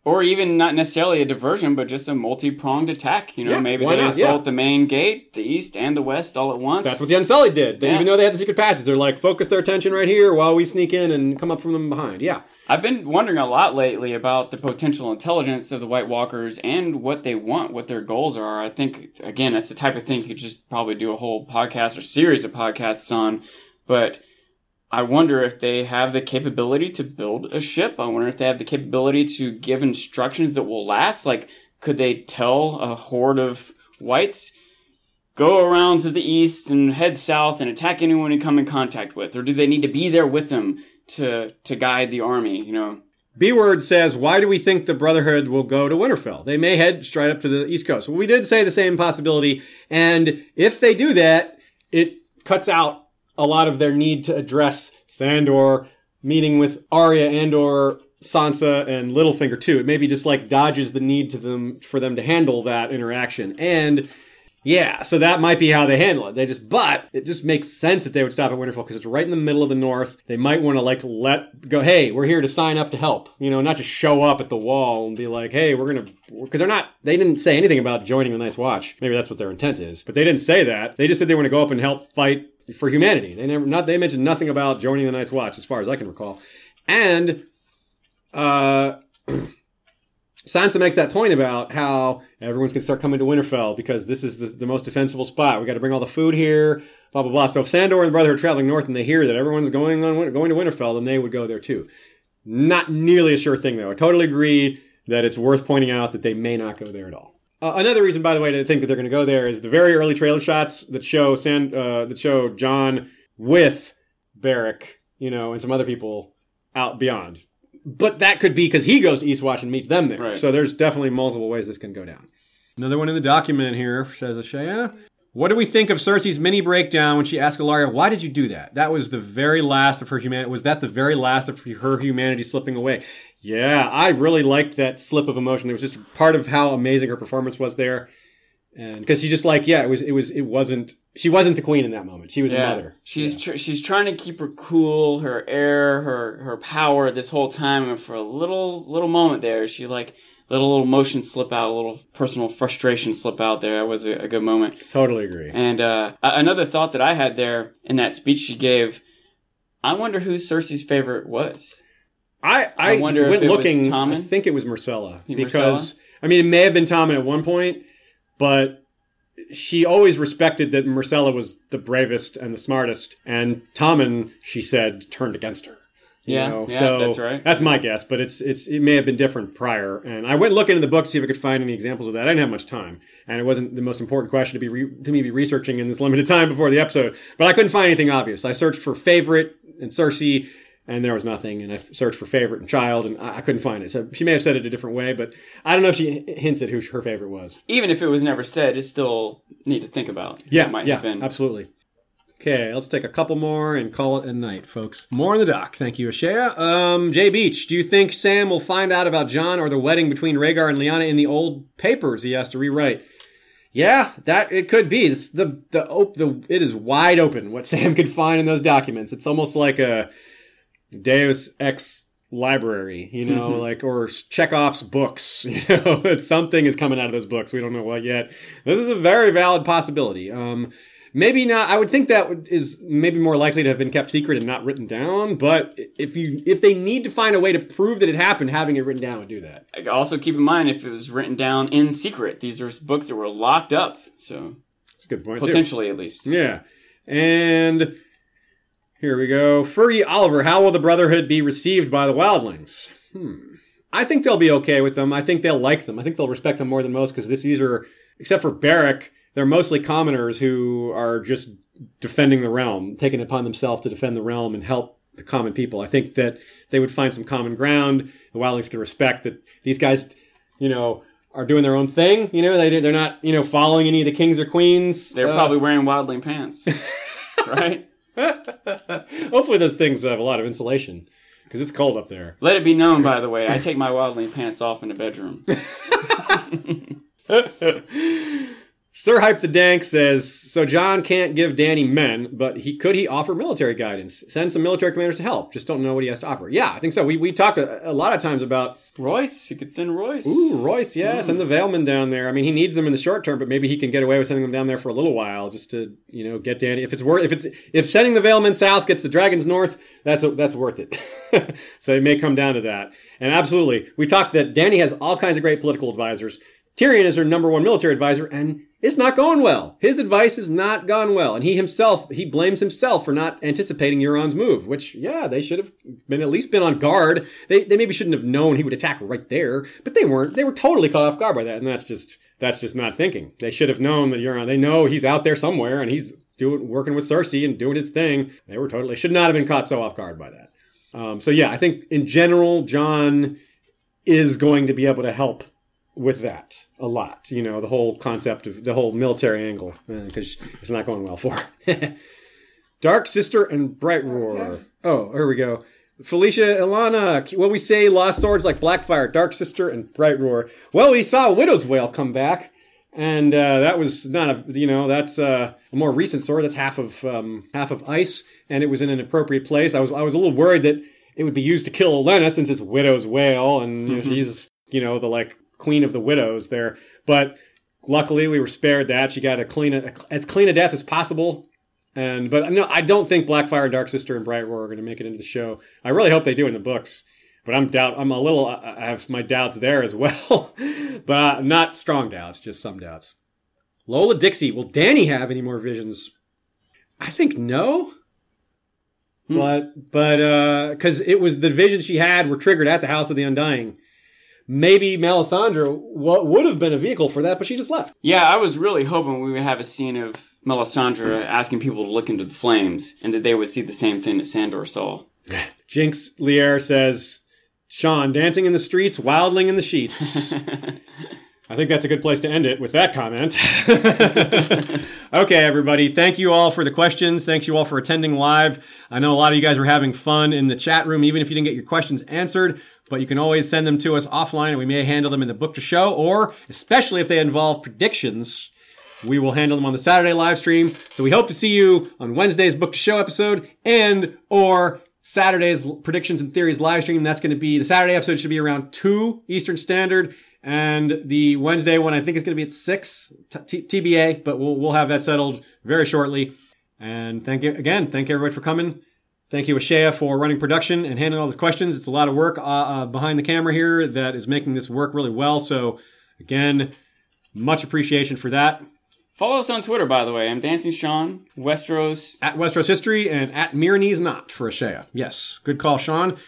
Or even not necessarily a diversion, but just a multi-pronged attack. You know,
Yeah,
maybe they
not?
assault
Yeah.
the main gate, the east and the west, all at once.
That's what the Unsullied did. They,
Yeah.
Even though they had the secret passage, they're like, focus their attention right here while we sneak in and come up from them behind. Yeah.
I've been wondering a lot lately about the potential intelligence of the White Walkers and what they want, what their goals are. I think, again, that's the type of thing you could just probably do a whole podcast or series of podcasts on. But I wonder if they have the capability to build a ship. I wonder if they have the capability to give instructions that will last. Like, could they tell a horde of whites, go around to the east and head south and attack anyone you come in contact with? Or do they need to be there with them to, to guide the army, you know?
B Word says, Why do we think the Brotherhood will go to Winterfell? They may head straight up to the East Coast. Well, we did say the same possibility. And if they do that, it cuts out a lot of their need to address Sandor meeting with Arya and or Sansa and Littlefinger too. It maybe just like dodges the need to them for them to handle that interaction. And yeah, so that might be how they handle it. They just, but it just makes sense that they would stop at Winterfell because it's right in the middle of the North. They might want to like let go. Hey, we're here to sign up to help. You know, not just show up at the wall and be like, hey, we're gonna because they're not. They didn't say anything about joining the Night's Watch. Maybe that's what their intent is, but they didn't say that. They just said they want to go up and help fight for humanity. They never not. They mentioned nothing about joining the Night's Watch, as far as I can recall. And uh. (clears throat) Sansa makes that point about how everyone's to start coming to Winterfell because this is the, the most defensible spot. We got to bring all the food here, blah blah blah. So if Sandor and the brother are traveling north and they hear that everyone's going on going to Winterfell, then they would go there too. Not nearly a sure thing though. I totally agree that it's worth pointing out that they may not go there at all. Uh, another reason, by the way, to think that they're going to go there is the very early trailer shots that show Sand uh, that show Jon with Beric, you know, and some other people out beyond. But that could be because he goes to Eastwatch and meets them there.
Right.
So there's definitely multiple ways this can go down. Another one in the document here says Ashaya. What do we think of Cersei's mini breakdown when she asked Ellaria, "Why did you do that?" That was the very last of her humanity. Was that the very last of her humanity slipping away? Yeah, I really liked that slip of emotion. It was just part of how amazing her performance was there, and because she just like, yeah, it was, it was, it wasn't. She wasn't the queen in that moment. She was a mother.
She's
Yeah.
tr- she's trying to keep her cool, her air, her her power this whole time, and for a little little moment there, she like let a little emotion slip out, a little personal frustration slip out there. That was a, a good moment.
totally agree.
And uh, another thought that I had there in that speech she gave, I wonder who Cersei's favorite was.
I, I,
I wonder if
went looking. I think it was
Myrcella
because I mean it may have been Tommen at one point, but she always respected that Myrcella was the bravest and the smartest, and Tommen, she said, turned against her. You
Yeah,
know,
yeah,
so
that's right.
That's my guess, but it's it's it may have been different prior. And I went looking in the book to see if I could find any examples of that. I didn't have much time, and it wasn't the most important question to be re- to me be researching in this limited time before the episode. But I couldn't find anything obvious. I searched for favorite and Cersei, and there was nothing. And I searched for favorite and child, and I, couldn't find it. So she may have said it a different way, but I don't know if she hints at who her favorite was.
Even if it was never said, it's still neat to think about.
Yeah,
it might
yeah,
have been.
absolutely. Okay, let's take a couple more and call it a night, folks. More in the dock. Thank you, Ashea. Um, Jay Beach, do you think Sam will find out about Jon or the wedding between Rhaegar and Lyanna in the old papers he has to rewrite? Yeah, that it could be. It's the the op, the it is wide open what (laughs) Sam could find in those documents. It's almost like a Deus Ex library, you know, (laughs) like or Chekhov's books. (laughs) You know, it's something is coming out of those books. We don't know what yet. This is a very valid possibility. Um, maybe not. I would think that is maybe more likely to have been kept secret and not written down. But if you if they need to find a way to prove that it happened, having it written down would do that.
Also, keep in mind if it was written down in secret, these are books that were locked up. So
That's a good point. too.
potentially, at least.
Yeah. And here we go. Fergie Oliver, how will the Brotherhood be received by the Wildlings? Hmm. I think they'll be okay with them. I think they'll like them. I think they'll respect them more than most because these are except for Beric, they're mostly commoners who are just defending the realm, taking it upon themselves to defend the realm and help the common people. I think that they would find some common ground. The wildlings can respect that these guys, you know, are doing their own thing. You know, they they're not you know following any of the kings or queens.
They're
Uh,
probably wearing wildling pants, (laughs) right? (laughs)
Hopefully, those things have a lot of insulation because it's cold up there.
Let it be known, by the way, I take my wildling pants off in the bedroom. (laughs) (laughs)
Sir Hype the Dank says, so Jon can't give Dany men, but he could he offer military guidance? Send some military commanders to help. Just don't know what he has to offer. Yeah, I think so. We, we talked a, a lot of times about,
Royce, you could send Royce.
ooh, Royce, yeah, send the Veilman down there. I mean, he needs them in the short term, but maybe he can get away with sending them down there for a little while just to, you know, get Dany. If it's worth, if it's, if sending the Veilmen south gets the Dragons north, that's, that's worth it. (laughs) so it may come down to that. And absolutely, we talked that Dany has all kinds of great political advisors. Tyrion is her number one military advisor, and it's not going well. His advice has not gone well, and he himself he blames himself for not anticipating Euron's move. Which, yeah, they should have been at least been on guard. They they maybe shouldn't have known he would attack right there, but they weren't. They were totally caught off guard by that, and that's just that's just not thinking. They should have known that Euron. They know he's out there somewhere, and he's doing working with Cersei and doing his thing. They were totally should not have been caught so off guard by that. Um, so yeah, I think in general, John is going to be able to help with that a lot. You know, the whole concept of the whole military angle because it's not going well for. her. (laughs) Dark Sister and Bright Roar. Oh, here we go. Felicia Ilana, what we say, Lost Swords like Blackfire, Dark Sister, and Bright Roar. Well, we saw Widow's Wail come back, and uh, that was not a, you know, that's uh, a more recent sword. That's half of um, half of ice, and it was in an appropriate place. I was I was a little worried that it would be used to kill Olenna since it's Widow's Wail, and you know, she's you know the like queen of the widows there. But luckily, we were spared that. She got a clean as clean a death as possible. And but no, I don't think Blackfire, Dark Sister, and Bright Roar are going to make it into the show. I really hope they do in the books, but I'm doubt. I'm a little. I have my doubts there as (laughs) well, but uh, not strong doubts, just some doubts. Lola Dixie, will Dany have any more visions? I think no.
Hmm.
But but because it was the visions she had were triggered at the House of the Undying. Maybe Melisandre w- would have been a vehicle for that, but she just left.
Yeah, I was really hoping we would have a scene of Melisandre asking people to look into the flames and that they would see the same thing that Sandor saw. (sighs)
Jinx Lier says, Sean, dancing in the streets, wildling in the sheets. (laughs) I think that's a good place to end it with that comment. (laughs) okay, everybody. Thank you all for the questions. Thanks you all for attending live. I know a lot of you guys were having fun in the chat room, even if you didn't get your questions answered. But you can always send them to us offline, and we may handle them in the book to show, or especially if they involve predictions, we will handle them on the Saturday live stream. So we hope to see you on Wednesday's book to show episode and or Saturday's predictions and theories live stream. That's going to be the Saturday episode should be around two Eastern Standard, and the Wednesday one I think is going to be at six t- T- TBA. But we'll we'll have that settled very shortly. And thank you again. Thank you everybody for coming. Thank you, Ashea, for running production and handling all the questions. It's a lot of work uh, uh, behind the camera here that is making this work really well. So, again, much appreciation for that.
Follow us on Twitter, by the way. I'm Dancing Sean, Westeros.
At Westeros History and at Miranese Not for Ashea. Yes, good call, Sean.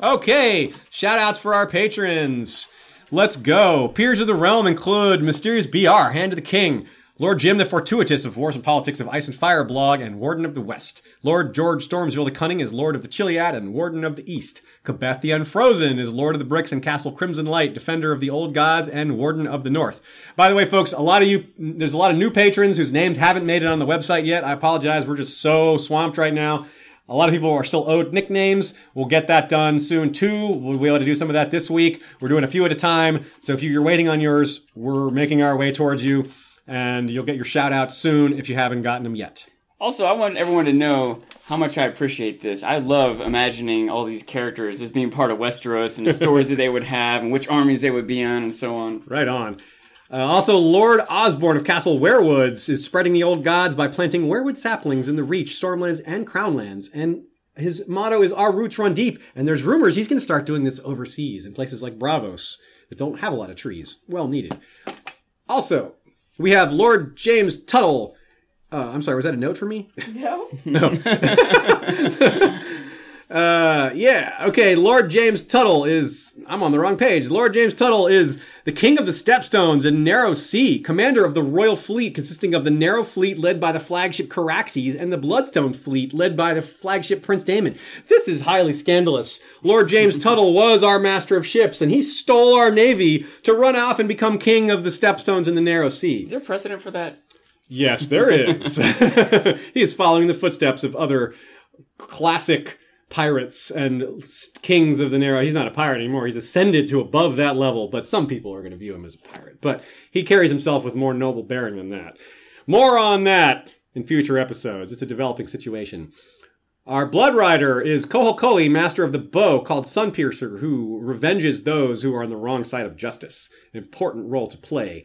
Okay, shout outs for our patrons. Let's go. Peers of the Realm include Mysterious BR, Hand of the King, Lord Jim the Fortuitous of Wars and Politics of Ice and Fire blog and Warden of the West. Lord George Stormsville the Cunning is Lord of the Chiliad and Warden of the East. Kabeth the Unfrozen is Lord of the Bricks and Castle Crimson Light, Defender of the Old Gods and Warden of the North. By the way, folks, a lot of you, there's a lot of new patrons whose names haven't made it on the website yet. I apologize. We're just so swamped right now. A lot of people are still owed nicknames. We'll get that done soon too. We'll be able to do some of that this week. We're doing a few at a time. So if you're waiting on yours, we're making our way towards you and you'll get your shout out soon if you haven't gotten them yet.
Also, I want everyone to know how much I appreciate this. I love imagining all these characters as being part of Westeros and the stories (laughs) that they would have and which armies they would be on and so on.
Right on. Uh, also, Lord Osborne of Castle Weirwoods is spreading the old gods by planting weirwood saplings in the Reach, Stormlands, and Crownlands. And his motto is Our roots run deep. And there's rumors he's going to start doing this overseas in places like Braavos that don't have a lot of trees. Well needed. Also, we have Lord James Tuttle. Uh, I'm sorry, was that a note for me?
No?
No. (laughs) (laughs) (laughs) Uh, yeah. Okay. Lord James Tuttle is. I'm on the wrong page. Lord James Tuttle is the king of the Stepstones and Narrow Sea, commander of the Royal Fleet, consisting of the Narrow Fleet led by the flagship Caraxes and the Bloodstone Fleet led by the flagship Prince Daemon. This is highly scandalous. Lord James Tuttle (laughs) was our master of ships, and he stole our navy to run off and become king of the Stepstones and the Narrow Sea.
Is there precedent for that?
Yes, there is. (laughs) (laughs) he is following the footsteps of other classic pirates and kings of the narrow. He's not a pirate anymore. He's ascended to above that level, but some people are going to view him as a pirate. But he carries himself with more noble bearing than that. More on that in future episodes. It's a developing situation. Our Blood Rider is Koholkoi, master of the bow, called Sunpiercer, who revenges those who are on the wrong side of justice. An important role to play.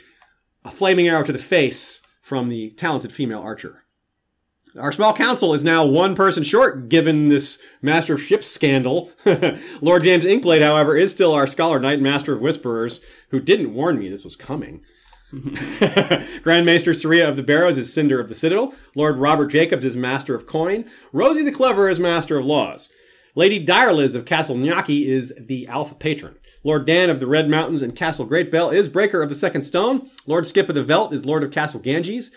A flaming arrow to the face from the talented female archer. Our small council is now one person short, given this Master of Ships scandal. (laughs) Lord James Inkblade, however, is still our Scholar Knight, Master of Whisperers, who didn't warn me this was coming. (laughs) Grand Maester Saria of the Barrows is Cinder of the Citadel. Lord Robert Jacobs is Master of Coin. Rosie the Clever is Master of Laws. Lady Direliz of Castle Nyaki is the Alpha Patron. Lord Dan of the Red Mountains and Castle Great Bell is Breaker of the Second Stone. Lord Skip of the Velt is Lord of Castle Ganges.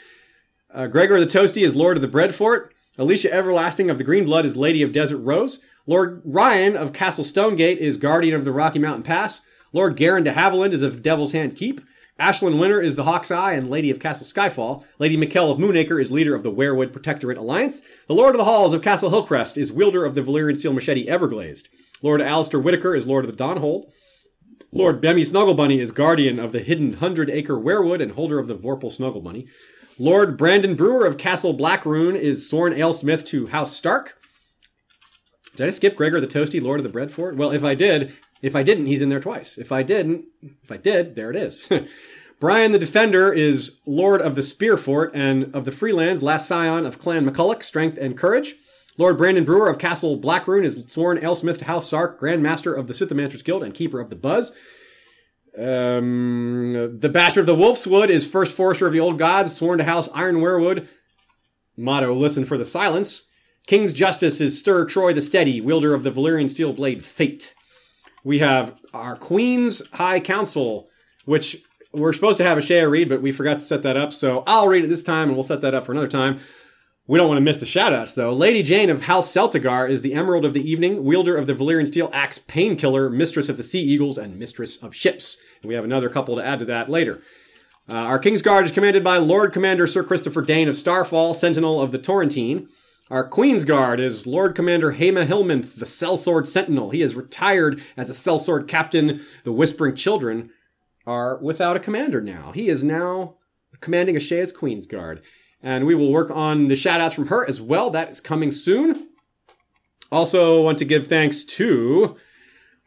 Uh, Gregor the Toasty is Lord of the Breadfort. Alicia Everlasting of the Green Blood is Lady of Desert Rose. Lord Ryan of Castle Stonegate is Guardian of the Rocky Mountain Pass. Lord Garin de Haviland is of Devil's Hand Keep. Ashlyn Winter is the Hawk's Eye and Lady of Castle Skyfall. Lady Mikkel of Moonacre is leader of the Weirwood Protectorate Alliance. The Lord of the Halls of Castle Hillcrest is wielder of the Valyrian Steel Machete Everglazed. Lord Alistair Whitaker is Lord of the Donhold. Lord Bemmy Snugglebunny is guardian of the hidden Hundred Acre Weirwood and holder of the Vorpal Snugglebunny. Lord Brandon Brewer of Castle Blackroon is Soren Alesmith to House Stark. Did I skip Gregor the Toasty, Lord of the Bread Fort? Well, if I did, if I didn't, he's in there twice. If I didn't, if I did, there it is. (laughs) Brian the Defender is Lord of the Spear Fort and of the Freelands, last scion of Clan McCulloch, Strength and Courage. Lord Brandon Brewer of Castle Blackroon is Soren Alesmith to House Stark, Grand Master of the Sithomanters Guild and Keeper of the Buzz. Um, the Bastard of the Wolf's Wood is First Forester of the Old Gods, sworn to House Iron Weirwood. Motto, listen for the silence. King's Justice is Stir Troy the Steady, wielder of the Valyrian Steel Blade Fate. We have our Queen's High Council, which we're supposed to have a Shea read, but we forgot to set that up, so I'll read it this time and we'll set that up for another time. We don't want to miss the shoutouts, though. Lady Jane of House Celtigar is the Emerald of the Evening, wielder of the Valyrian Steel Axe Painkiller, Mistress of the Sea Eagles, and Mistress of Ships. And we have another couple to add to that later. Uh, our Kingsguard is commanded by Lord Commander Sir Christopher Dane of Starfall, Sentinel of the Torrentine. Our Queen's Guard is Lord Commander Hema Hillmanth, the Sellsword Sentinel. He is retired as a Sellsword Captain. The Whispering Children are without a commander now. He is now commanding Ashaya's Queen's Guard. And we will work on the shout outs from her as well. That is coming soon. Also, want to give thanks to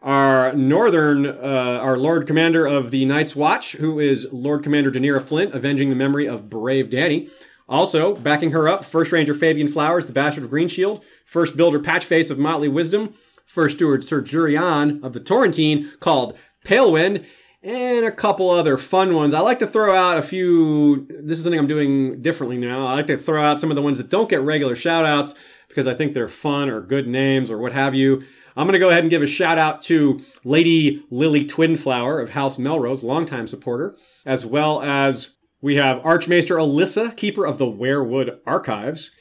our northern, uh, our Lord Commander of the Night's Watch, who is Lord Commander Daenerys Flint, avenging the memory of brave Danny. Also, backing her up, First Ranger Fabian Flowers, the Bastard of Greenshield, First Builder Patchface of Motley Wisdom, First Steward Sir Jurian of the Torrentine, called Palewind, and a couple other fun ones. I like to throw out a few. This is something I'm doing differently now. I like to throw out some of the ones that don't get regular shout outs because I think they're fun or good names or what have you. I'm going to go ahead and give a shout out to Lady Lily Twinflower of House Melrose, longtime supporter, as well as we have Archmaester Alyssa, keeper of the Weirwood Archives,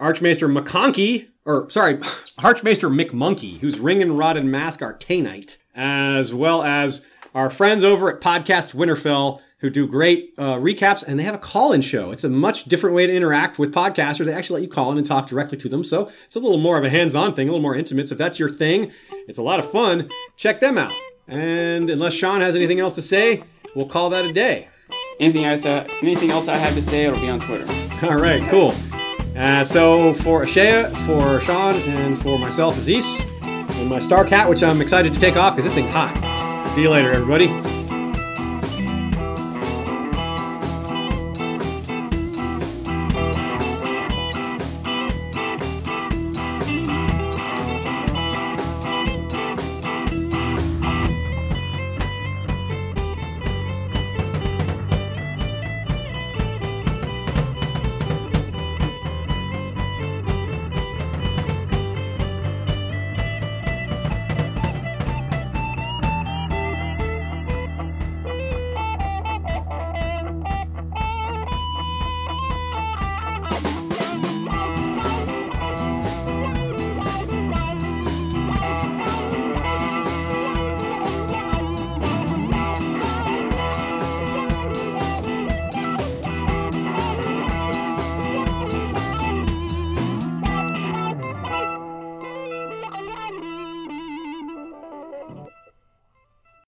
Archmaester McConkey, or sorry, (laughs) Archmaester McMonkey, whose ring and rod and mask are Tainite, as well as our friends over at Podcast Winterfell who do great uh, recaps and they have a call-in show. It's a much different way to interact with podcasters. They actually let you call in and talk directly to them. So it's a little more of a hands-on thing, a little more intimate. So if that's your thing, it's a lot of fun. Check them out. And unless Sean has anything else to say, we'll call that a day.
Anything else? Uh, anything else I have to say? It'll be on Twitter. (laughs)
All right, cool. Uh, so for Ashea, for Sean, and for myself, Aziz, and my Star Cat, which I'm excited to take off because this thing's hot. See you later, everybody.